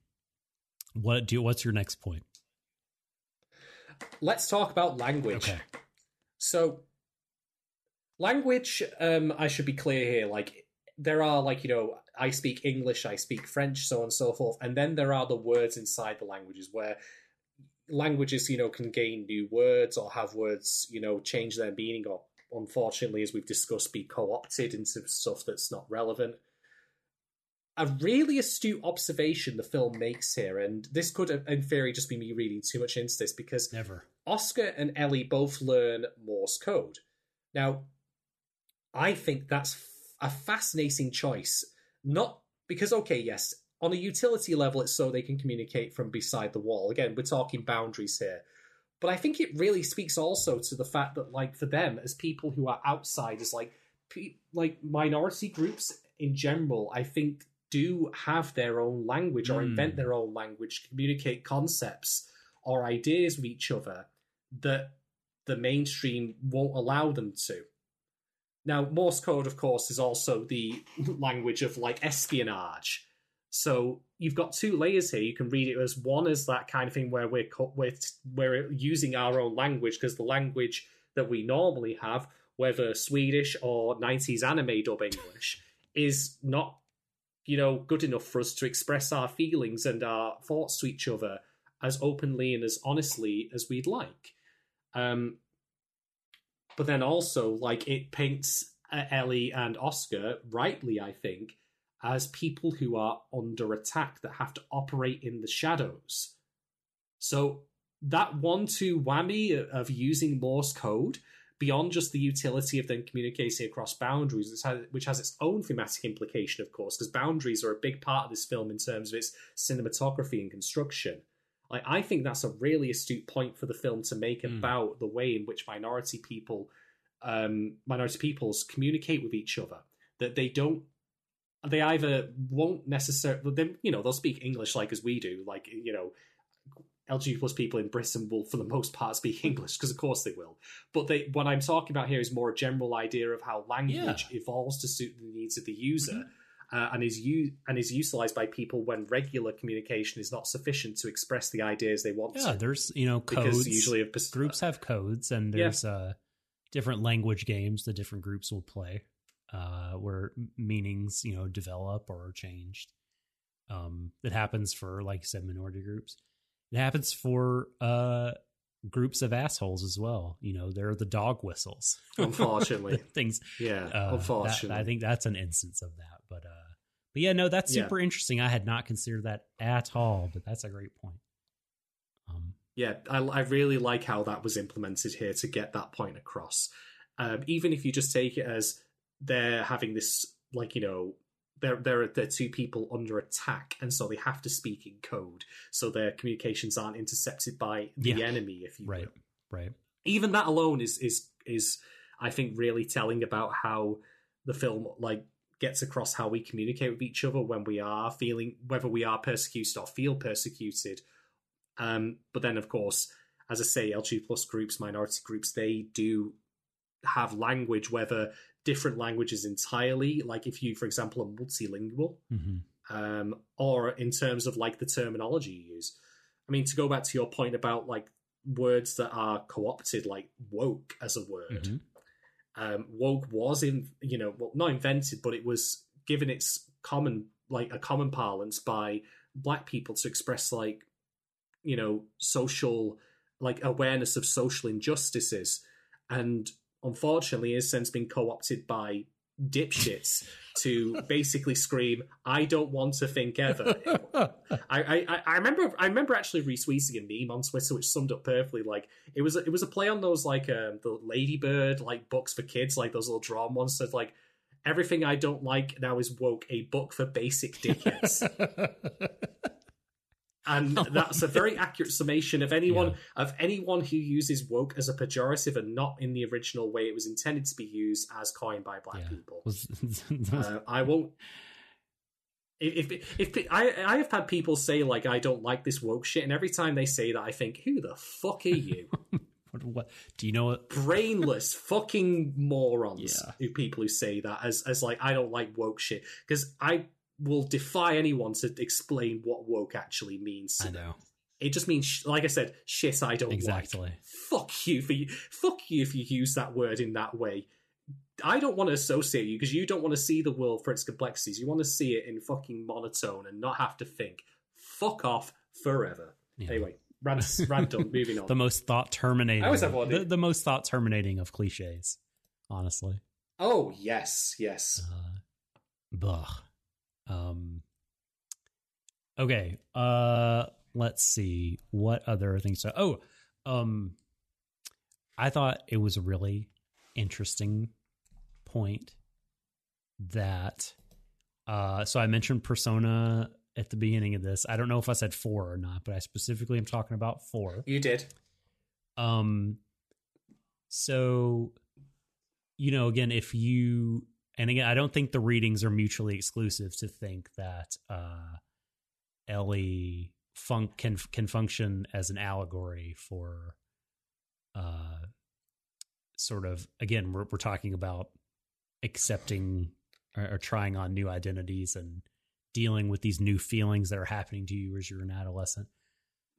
What do? What's your next point? Let's talk about language. Okay. So, language, um, I should be clear here. Like, there are, like, you know, I speak English, I speak French, so on and so forth. And then there are the words inside the languages where languages, you know, can gain new words or have words, you know, change their meaning or, unfortunately, as we've discussed, be co opted into stuff that's not relevant. A really astute observation the film makes here, and this could, in theory, just be me reading too much into this because Never. Oscar and Ellie both learn Morse code. Now, I think that's f- a fascinating choice. Not because, okay, yes, on a utility level, it's so they can communicate from beside the wall. Again, we're talking boundaries here. But I think it really speaks also to the fact that, like, for them as people who are outsiders, like, pe- like minority groups in general, I think do have their own language or Mm. invent their own language, communicate concepts or ideas with each other that the mainstream won't allow them to. Now, Morse code, of course, is also the <laughs> language of like espionage. So you've got two layers here. You can read it as one as that kind of thing where we're we're, we're using our own language because the language that we normally have, whether Swedish or 90s anime dub English, is not you know good enough for us to express our feelings and our thoughts to each other as openly and as honestly as we'd like. Um, but then also, like, it paints uh, Ellie and Oscar, rightly, I think, as people who are under attack that have to operate in the shadows. So that one-two whammy of using Morse code beyond just the utility of then communicating across boundaries, which has, which has its own thematic implication, of course, because boundaries are a big part of this film in terms of its cinematography and construction. Like, I think that's a really astute point for the film to make Mm. about the way in which minority people, um, minority peoples communicate with each other. That they don't, they either won't necessarily, they, you know, they'll speak English like as we do, like you know, LGBT plus people in Britain will, for the most part, speak English because, of course, they will. But they, what I'm talking about here is more a general idea of how language evolves to suit the needs of the user, uh, and is u- and is utilized by people when regular communication is not sufficient to express the ideas they want Yeah, to. there's you know Because codes. usually a pers- groups have codes, and Yeah. there's uh, different language games that different groups will play, uh, where meanings you know develop or are changed. Um, that happens for like you said, minority groups. It happens for uh groups of assholes as well. You know, they're the dog whistles. <laughs> Unfortunately. things. Yeah, uh, that- unfortunately. I think that's an instance of that. But uh, but yeah, no, that's Yeah. super interesting. I had not considered that at all, but that's a great point. Um, Yeah, I, I really like how that was implemented here to get that point across. Um, even if you just take it as they're having this, like you know, they're they're they're two people under attack, and so they have to speak in code, so their communications aren't intercepted by the Yeah. enemy, if you right, will. right. Even that alone is is is I think really telling about how the film like gets across how we communicate with each other when we are feeling whether we are persecuted or feel persecuted um, but then, of course, as I say, LGBT plus groups, minority groups, they do have language, whether different languages entirely, like if you, for example, are multilingual, hmm um, or in terms of like the terminology you use. I mean, to go back to your point about like words that are co-opted, like woke as a word. Mhm. Um, woke was in, you know, well, not invented, but it was given its common, like a common parlance by black people to express like, you know, social, like awareness of social injustices, and unfortunately, has since been co-opted by dipshits to basically scream, "I don't want to think ever." I, I I remember I remember actually retweeting a meme on Twitter which summed up perfectly. Like it was it was a play on those like um, the Ladybird like books for kids, like those little drawn ones. That like everything I don't like now is woke, a book for basic dickheads. <laughs> and <laughs> that's a very accurate summation of anyone Yeah. of anyone who uses woke as a pejorative and not in the original way it was intended to be used as coined by black Yeah. people. <laughs> Uh, I won't. If, if if I I have had people say like I don't like this woke shit, and every time they say that, I think, who the fuck are you? <laughs> what, what do you know what Brainless fucking morons. Yeah. Who people who say that as as like I don't like woke shit because I will defy anyone to explain what woke actually means. to I them. know It just means, like I said, shit I don't like. exactly. Fuck you for you. Fuck you if you use that word in that way. I don't want to associate you because you don't want to see the world for its complexities. You want to see it in fucking monotone and not have to think. Fuck off forever. Yeah. Anyway, rant, <laughs> rant done. Moving on. the most thought terminating. I always have one. the, the most thought terminating of cliches, honestly. oh yes, yes. Uh, Blah. Um. Okay. Uh. Let's see what other things. So, oh, um, I thought it was a really interesting point that. Uh. So I mentioned Persona at the beginning of this. I don't know if I said four or not, but I specifically am talking about four. You did. Um so you know again if you and again I don't think the readings are mutually exclusive to think that uh Ellie funk can can function as an allegory for uh sort of again we're we're talking about accepting or, or trying on new identities and dealing with these new feelings that are happening to you as you're an adolescent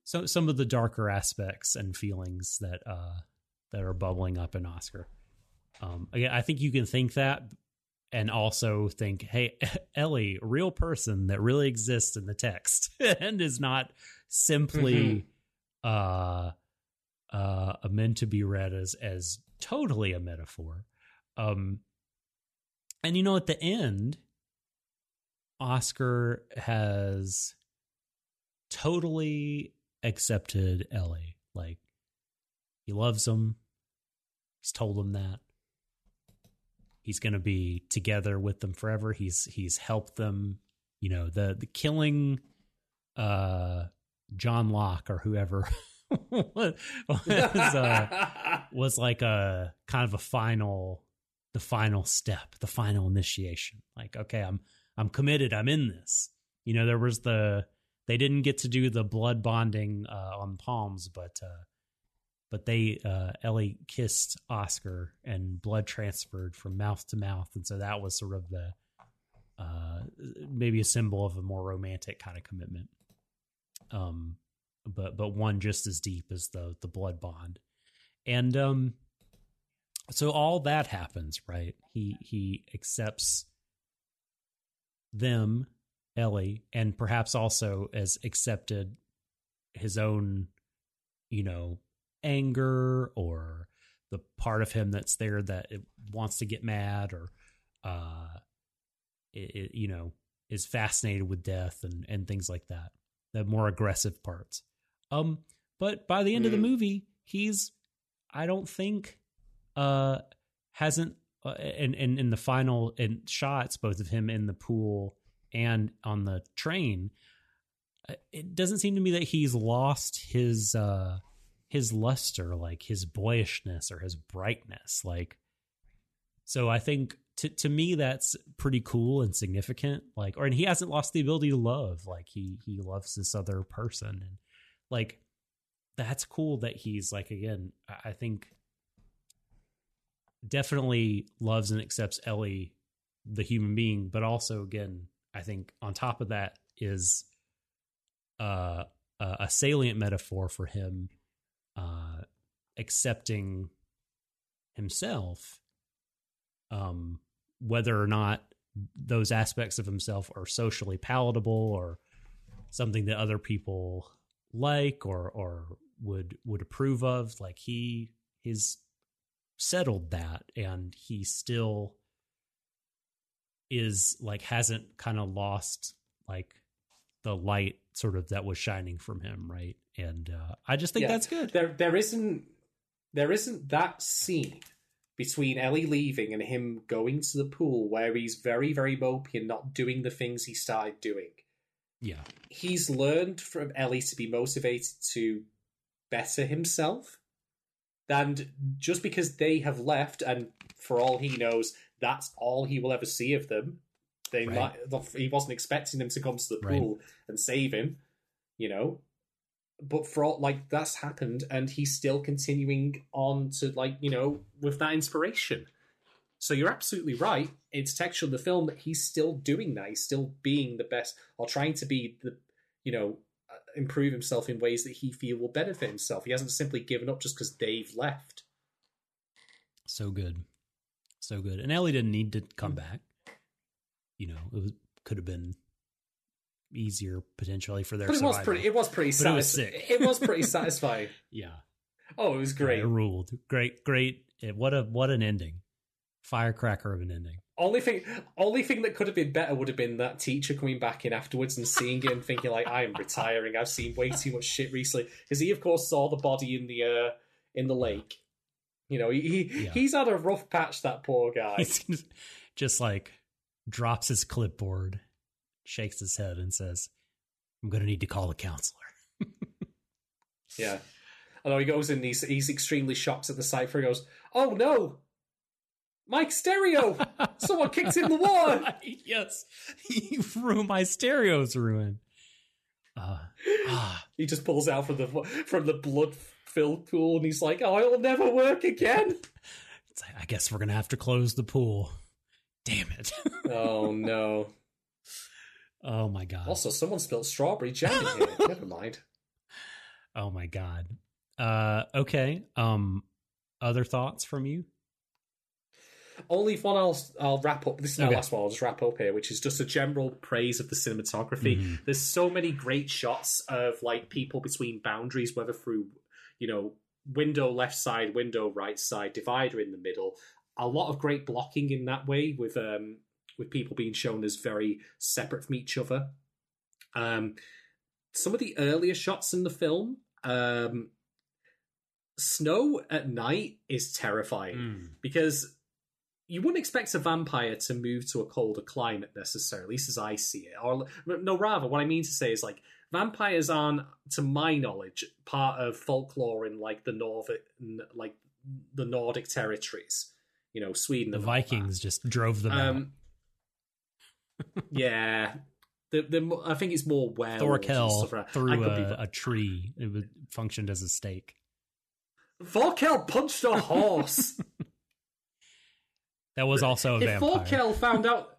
so some of the darker aspects and feelings that uh that are bubbling up in Oscar. Um again, I think you can think that and also think, hey, <laughs> Ellie, real person that really exists in the text <laughs> and is not simply uh uh meant to be read as as totally a metaphor. Um and you know at the end Oscar has totally accepted Ellie. Like he loves him. He's told him that. He's going to be together with them forever. He's he's helped them, you know, the the killing uh John Locke or whoever <laughs> was, uh, <laughs> was like a kind of a final the final step, the final initiation. Like, okay, I'm I'm committed. I'm in this. You know, there was the they didn't get to do the blood bonding uh, on palms, but uh, but they uh, Ellie kissed Oscar and blood transferred from mouth to mouth, and so that was sort of the uh, maybe a symbol of a more romantic kind of commitment. Um, but but one just as deep as the the blood bond, and um, so all that happens, right? He he accepts them, Ellie, and perhaps also as accepted his own, you know, anger or the part of him that's there that it wants to get mad or, uh, it, it, you know, is fascinated with death and and things like that. The more aggressive parts. Um, but by the end of the Mm. movie, he's, I don't think, uh, hasn't uh, in, in in the final in shots, both of him in the pool and on the train, uh, it doesn't seem to me that he's lost his uh his luster, like his boyishness or his brightness. Like, so I think to to me that's pretty cool and significant. Like, or and he hasn't lost the ability to love. Like he he loves this other person, and like that's cool that he's like again. I think definitely loves and accepts Ellie, the human being, but also again, I think on top of that is uh, a salient metaphor for him uh, accepting himself um whether or not those aspects of himself are socially palatable or something that other people like or or would would approve of like he he's settled that and he still is like hasn't kind of lost like the light sort of that was shining from him right and uh i just think Yeah. that's good There, there isn't, there isn't that scene between Ellie leaving and him going to the pool where he's very, very mopey and not doing the things he started doing. yeah He's learned from Ellie to be motivated to better himself, and just because they have left, and for all he knows, that's all he will ever see of them. They Right. might, he wasn't expecting them to come to the Right. pool and save him, you know. But for all like that's happened, and he's still continuing on to like you know with that inspiration. So you're absolutely right. It's textual in the film that he's still doing that. He's still being the best, or trying to be the, you know, uh, improve himself in ways that he feel will benefit himself. He hasn't simply given up just because Dave left. so good so good and ellie didn't need to come back you know it was, could have been easier potentially for their But it was pretty. It was pretty. It was sick. It was pretty <laughs> satisfying. yeah Oh, it was great. it ruled great great it, what a what an ending firecracker of an ending Only thing, only thing that could have been better would have been that teacher coming back in afterwards and seeing him, thinking like, "I am <laughs> retiring. I've seen way too much shit recently." Because he, of course, saw the body in the uh, in the lake. You know, he, he Yeah. he's had a rough patch. That poor guy. <laughs> He's just like drops his clipboard shakes his head and says i'm gonna need to call a counselor <laughs> yeah. Although he goes in, he's he's extremely shocked at the sight. For he goes, "Oh no, Mike Stereo! Someone kicked in the wall! Right, <laughs> yes he ruined my stereo's ruined uh, ah, <laughs> He just pulls out from the from the blood filled pool, and he's like, "Oh, it'll never work again." it's like, i guess we're gonna have to close the pool damn it oh no. Oh my god Also, someone spilled strawberry jam in here. <laughs> Never mind. oh my god uh okay um other thoughts from you Only one I'll I'll wrap up. This is my Okay. last one. I'll just wrap up here, which is just a general praise of the cinematography. Mhm. There's so many great shots of like people between boundaries, whether through you know window left side, window right side, divider in the middle. A lot of great blocking in that way with um with people being shown as very separate from each other. Um, some of the earlier shots in the film, um, snow at night is terrifying because you wouldn't expect a vampire to move to a colder climate necessarily, at least as I see it. Or no, rather, what I mean to say is like vampires aren't, to my knowledge, part of folklore in like the Nordic, like the Nordic territories. You know, Sweden. the and all that. vikings just drove them out Um, yeah, the, the I think it's more and thorkel stuff like that. Threw a, a tree it would functioned as a stake Thorkel punched a horse. <laughs> that was also a if vampire Thorkel found out,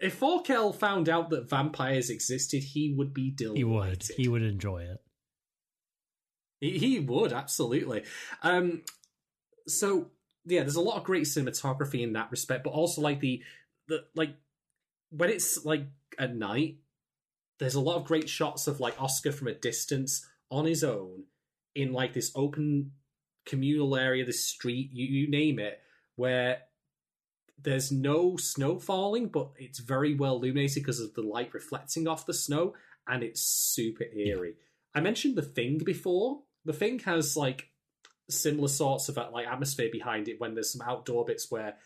if Thorkel found out that vampires existed, he would be delighted. he would he would enjoy it He, he would absolutely. Um, so yeah, there's a lot of great cinematography in that respect, but also like the the like when it's like at night, there's a lot of great shots of like Oscar from a distance on his own in like this open communal area, this street, you, you name it, where there's no snow falling, but it's very well illuminated because of the light reflecting off the snow, and it's super eerie. I mentioned the thing before. The thing has like similar sorts of uh, like atmosphere behind it when there's some outdoor bits where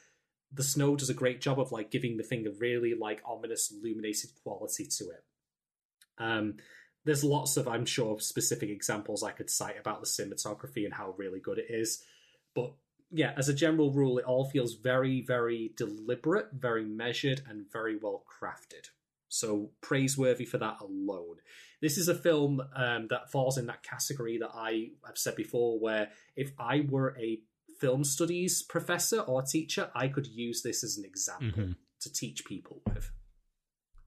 the snow does a great job of like giving the thing a really like ominous illuminated quality to it. Um there's lots of I'm sure specific examples I could cite about the cinematography and how really good it is. But yeah, as a general rule, it all feels very, very deliberate, very measured, and very well crafted. So praiseworthy for that alone. This is a film um, that falls in that category that I have said before, where if I were a film studies professor or teacher, I could use this as an example Mhm. to teach people with.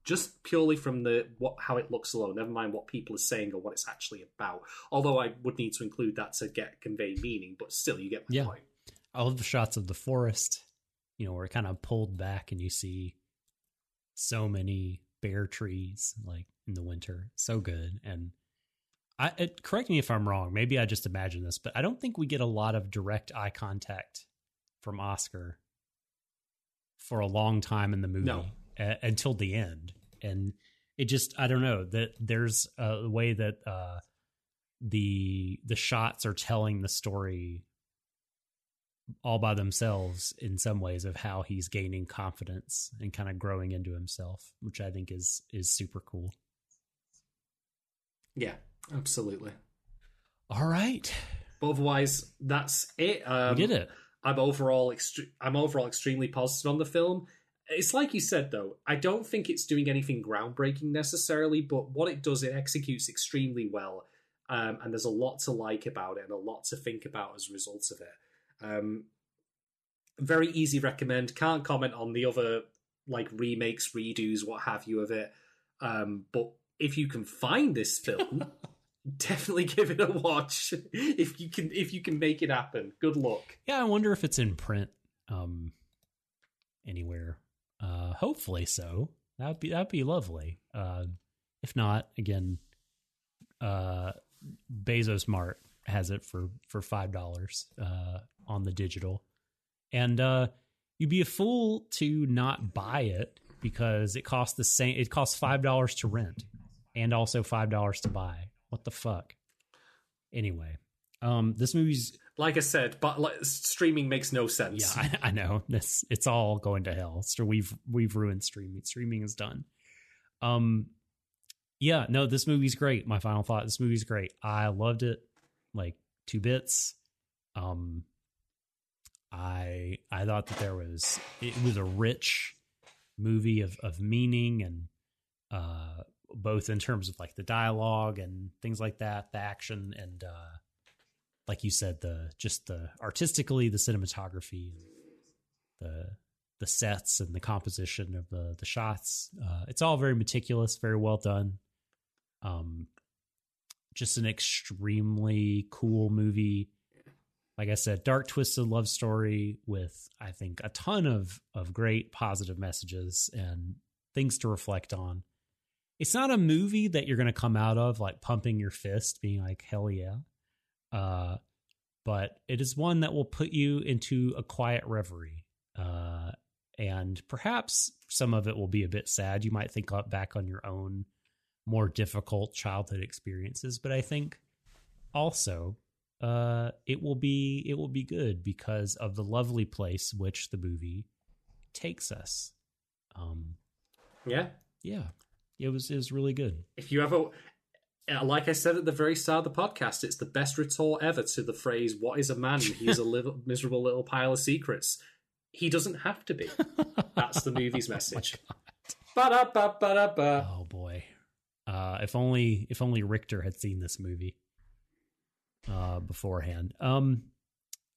just purely from the what how it looks alone. Never mind what people are saying or what it's actually about. Although I would need to include that to get convey meaning, but still, you get my Yeah. point. I love the shots of the forest, you know, where it kind of pulled back and you see so many bare trees like in the winter. So good. And I it, correct me if I'm wrong. Maybe I just imagine this, but I don't think we get a lot of direct eye contact from Oscar for a long time in the movie No. a- until the end. And it just I don't know that there's a way that uh the the shots are telling the story all by themselves in some ways of how he's gaining confidence and kind of growing into himself, which I think is is super cool. Yeah, absolutely. All right, But otherwise, that's it. Um, we did it. I'm overall extre- I'm overall extremely positive on the film. It's like you said though, I don't think it's doing anything groundbreaking necessarily, but what it does, it executes extremely well, um, and there's a lot to like about it and a lot to think about as a result of it. Um, very easy recommend. Can't comment on the other like remakes, redos, what have you of it. Um, but if you can find this film, <laughs> definitely <laughs> give it a watch. if you can, if you can make it happen, good luck. Yeah, I wonder if it's in print um anywhere. Uh hopefully so. That'd be that'd be lovely. Uh if not, again, uh Bezos Mart has it for for five dollars uh on the digital. And uh you'd be a fool to not buy it because it costs the same it costs five dollars to rent and also five dollars to buy. What the fuck? Anyway. Um this movie's Like I said, but like, streaming makes no sense. yeah, <laughs> I, I know. This it's all going to hell. So we've we've ruined streaming. Streaming is done. Um, yeah, no, this movie's great. My final thought: this movie's great. I loved it, like two bits. Um, I I thought that there was it was a rich movie of of meaning and uh both in terms of like the dialogue and things like that, the action and uh like you said, the just the artistically the cinematography, the the sets and the composition of the the shots. Uh, it's all very meticulous, very well done. Um, just an extremely cool movie. Like I said, dark twisted love story with I think a ton of of great positive messages and things to reflect on. It's not a movie that you're going to come out of like pumping your fist, being like hell yeah uh, but it is one that will put you into a quiet reverie. Uh, and perhaps some of it will be a bit sad. You might think up back on your own more difficult childhood experiences, but I think also uh, it will be it will be good because of the lovely place which the movie takes us. Um, yeah. yeah, it was it was really good. If you ever, uh, like I said at the very start of the podcast, it's the best retort ever to the phrase "What is a man? He's a <laughs> little miserable little pile of secrets." He doesn't have to be. That's the movie's <laughs> message. Ba-da-ba, ba-da-ba. Oh boy. Uh if only if only Richter had seen this movie uh beforehand. Um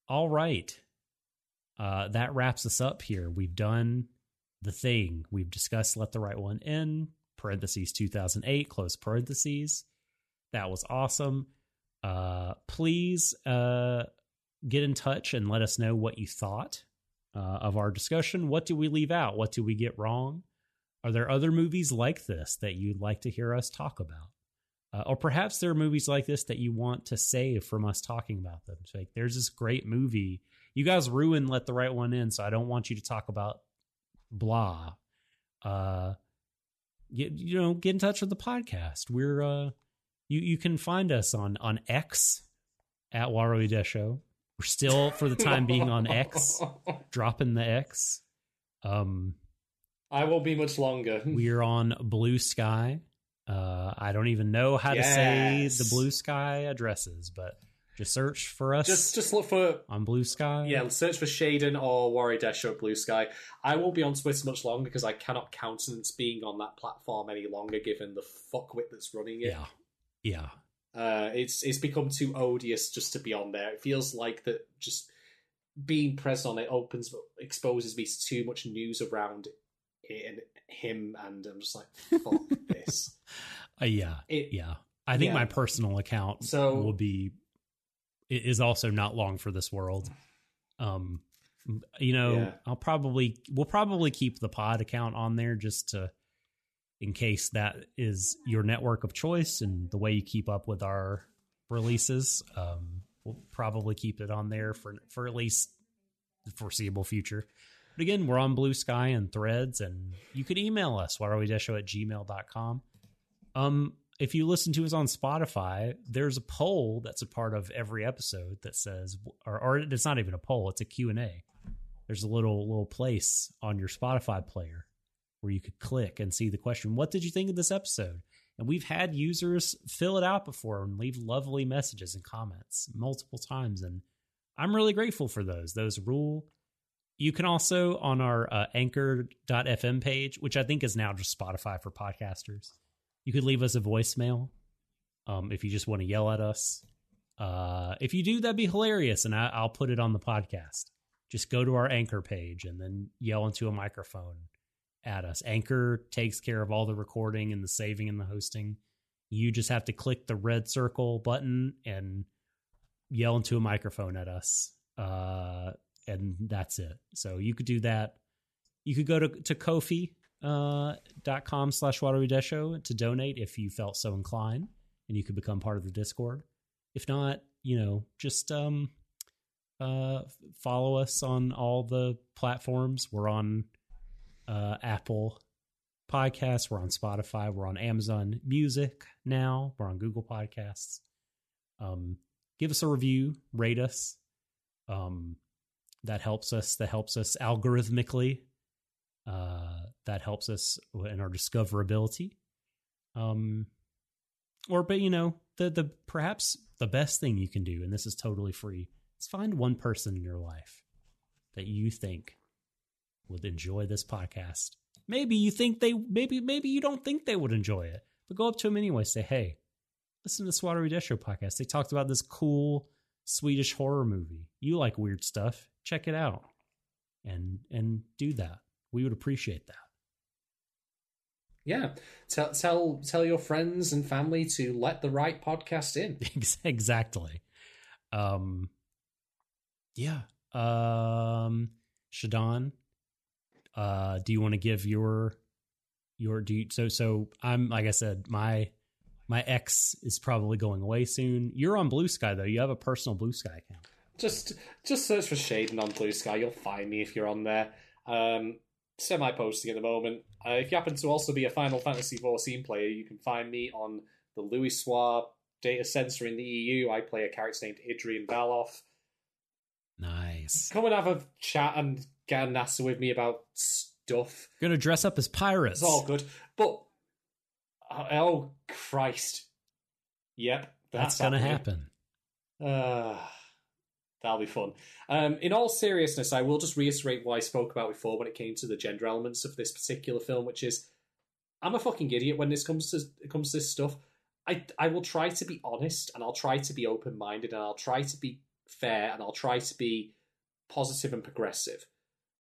all right. Uh that wraps us up here. We've done the thing. We've discussed let the right one in parentheses 2008 close parentheses. That was awesome. Uh please uh get in touch and let us know what you thought uh, of our discussion. What do we leave out? What do we get wrong? Are there other movies like this that you'd like to hear us talk about? Uh, or perhaps there are movies like this that you want to save from us talking about them. So like, there's this great movie. You guys ruined Let the Right One In, so I don't want you to talk about blah. Uh, get, you know, get in touch with the podcast. We're uh, you you can find us on on X at Warui Deshou. We're still for the time being on X, <laughs> dropping the X. Um, I won't be much longer. <laughs> we're on Bluesky. Uh, I don't even know how to say the Bluesky addresses, but just search for us Just, just look for on Bluesky. yeah. Search for Shaden or Warui Deshou or Bluesky. I won't be on Twitter much longer because I cannot countenance being on that platform any longer, given the fuckwit that's running it. yeah, yeah. Uh, it's it's become too odious just to be on there. It feels like that just being present on it opens exposes me to too much news around in him, and I'm just like, fuck <laughs> this. Uh, yeah, It- yeah. I think yeah. my personal account So- will be it is also not long for this world. Um, you know, Yeah. I'll probably we'll probably keep the pod account on there just to in case that is your network of choice and the way you keep up with our releases. Um, we'll probably keep it on there for for at least the foreseeable future. But again, we're on Bluesky and Threads, and you could email us, why are we show at gmail.com. Um, if you listen to us on Spotify, there's a poll that's a part of every episode that says, or, or it's not even a poll, it's a Q&A. There's a little little place on your Spotify player where you could click and see the question, what did you think of this episode? And we've had users fill it out before and leave lovely messages and comments multiple times. And I'm really grateful for those. Those rule. You can also on our uh, anchor.fm page, which I think is now just Spotify for podcasters, you could leave us a voicemail um, if you just want to yell at us. Uh, if you do, that'd be hilarious, and I, I'll put it on the podcast. Just go to our Anchor page and then yell into a microphone at us. Anchor takes care of all the recording and the saving and the hosting. You just have to click the red circle button and yell into a microphone at us. Uh, and that's it. So you could do that. You could go to, to Ko-fi uh, dot com slash Show to donate if you felt so inclined and you could become part of the Discord. If not, you know, just um uh follow us on all the platforms. We're on uh Apple Podcasts, we're on Spotify, we're on Amazon Music now, we're on Google Podcasts. Um give us a review, rate us. Um that helps us that helps us algorithmically uh, that helps us in our discoverability. Um, or, but you know, the the perhaps the best thing you can do, and this is totally free, is find one person in your life that you think would enjoy this podcast. Maybe you think they, maybe maybe you don't think they would enjoy it, but go up to them anyway. Say, hey, listen to the Warui Deshou podcast. They talked about this cool Swedish horror movie. You like weird stuff? Check it out, and and do that. We would appreciate that. Yeah, tell tell tell your friends and family to let the right podcast in. <laughs> exactly. Um, yeah. Um, Shadon, uh, do you want to give your your do you, so so I'm like I said my my ex is probably going away soon. You're on Bluesky though. You have a personal Bluesky account. Just just search for Shaden on Bluesky. You'll find me if you're on there. Um, Semi posting at the moment. Uh, if you happen to also be a Final Fantasy XIV player, you can find me on the Louisoix data center in the EU. I play a character named Idrian Valoff. Nice. Come and have a chat and get a NASA with me about stuff. Gonna dress up as pirates. It's all good. But oh, oh Christ. Yep. That's, That's, gonna happening. happen. Uh, that'll be fun. Um, in all seriousness, I will just reiterate what I spoke about before when it came to the gender elements of this particular film, which is I'm a fucking idiot when this comes to comes to this stuff. I I will try to be honest and I'll try to be open minded and I'll try to be fair and I'll try to be positive and progressive.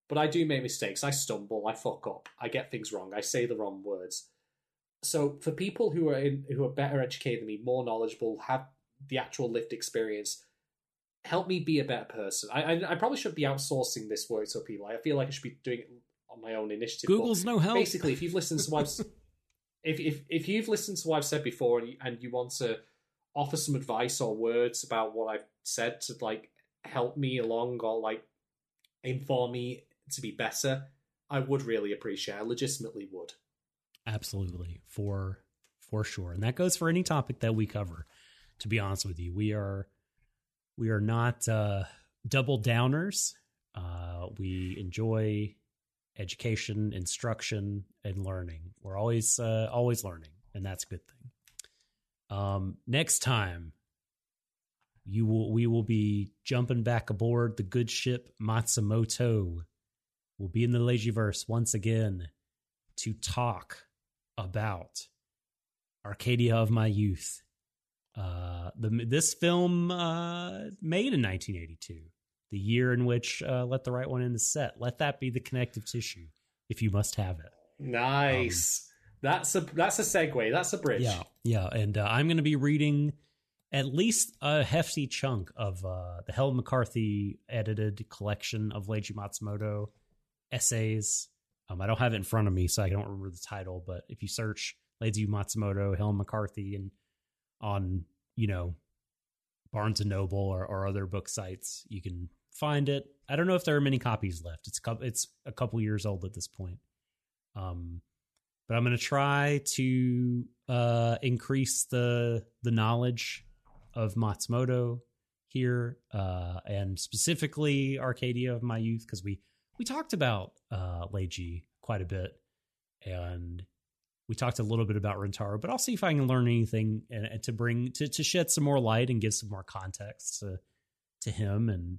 But I do make mistakes. I stumble. I fuck up. I get things wrong. I say the wrong words. So for people who are in, who are better educated than me, more knowledgeable, have the actual lived experience, help me be a better person. I I, I probably should be outsourcing this work to people. I feel like I should be doing it on my own initiative. Google's no help. Basically, if you've listened to what I've, <laughs> if if if you've listened to what I've said before and you, and you want to offer some advice or words about what I've said to like help me along or like inform me to be better, I would really appreciate. I legitimately would. Absolutely, for for sure, and that goes for any topic that we cover. To be honest with you, we are we are not uh, double downers. Uh, we enjoy education, instruction, and learning. We're always uh, always learning, and that's a good thing. Um, next time, you will we will be jumping back aboard the good ship Matsumoto. We'll be in the Leijiverse once again to talk about Arcadia of My Youth. Uh, the this film uh, made in 1982, the year in which uh, Let the Right One In is set. Let that be the connective tissue, if you must have it. Nice. that's a that's a segue. That's a bridge. Yeah, yeah, and uh, I'm going to be reading at least a hefty chunk of uh, the Helen McCarthy edited collection of Leiji Matsumoto essays. Um, I don't have it in front of me, so I don't remember the title. But if you search Leiji Matsumoto, Helen McCarthy, and on you know Barnes and Noble or, or other book sites, you can find it. I don't know if there are many copies left. It's a couple, it's a couple years old at this point. Um, but I'm going to try to uh, increase the the knowledge of Matsumoto here, uh, and specifically Arcadia of my youth, because we we talked about uh, Leiji quite a bit, and we talked a little bit about Rintaro. But I'll see if I can learn anything and, and to bring to to shed some more light and give some more context to to him and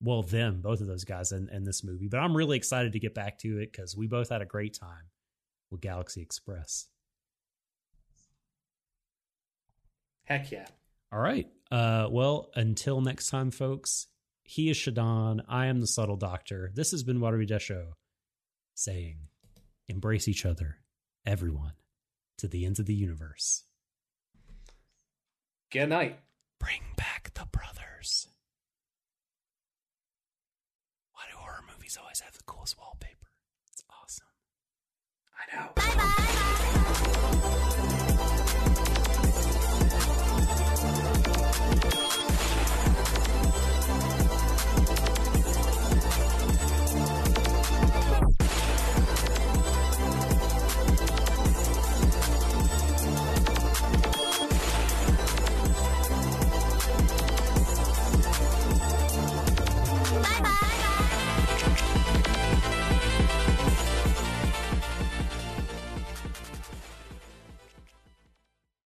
well them both of those guys in, in this movie. But I'm really excited to get back to it because we both had a great time with Galaxy Express. Heck yeah. All right. Uh, well, until next time, folks, he is Shadon. I am the Subtle Doctor. This has been Warui Deshou saying, embrace each other, everyone, to the ends of the universe. Good night. Bring back the brothers. Why do horror movies always have the coolest wallpaper? It's awesome. I know. Bye bye.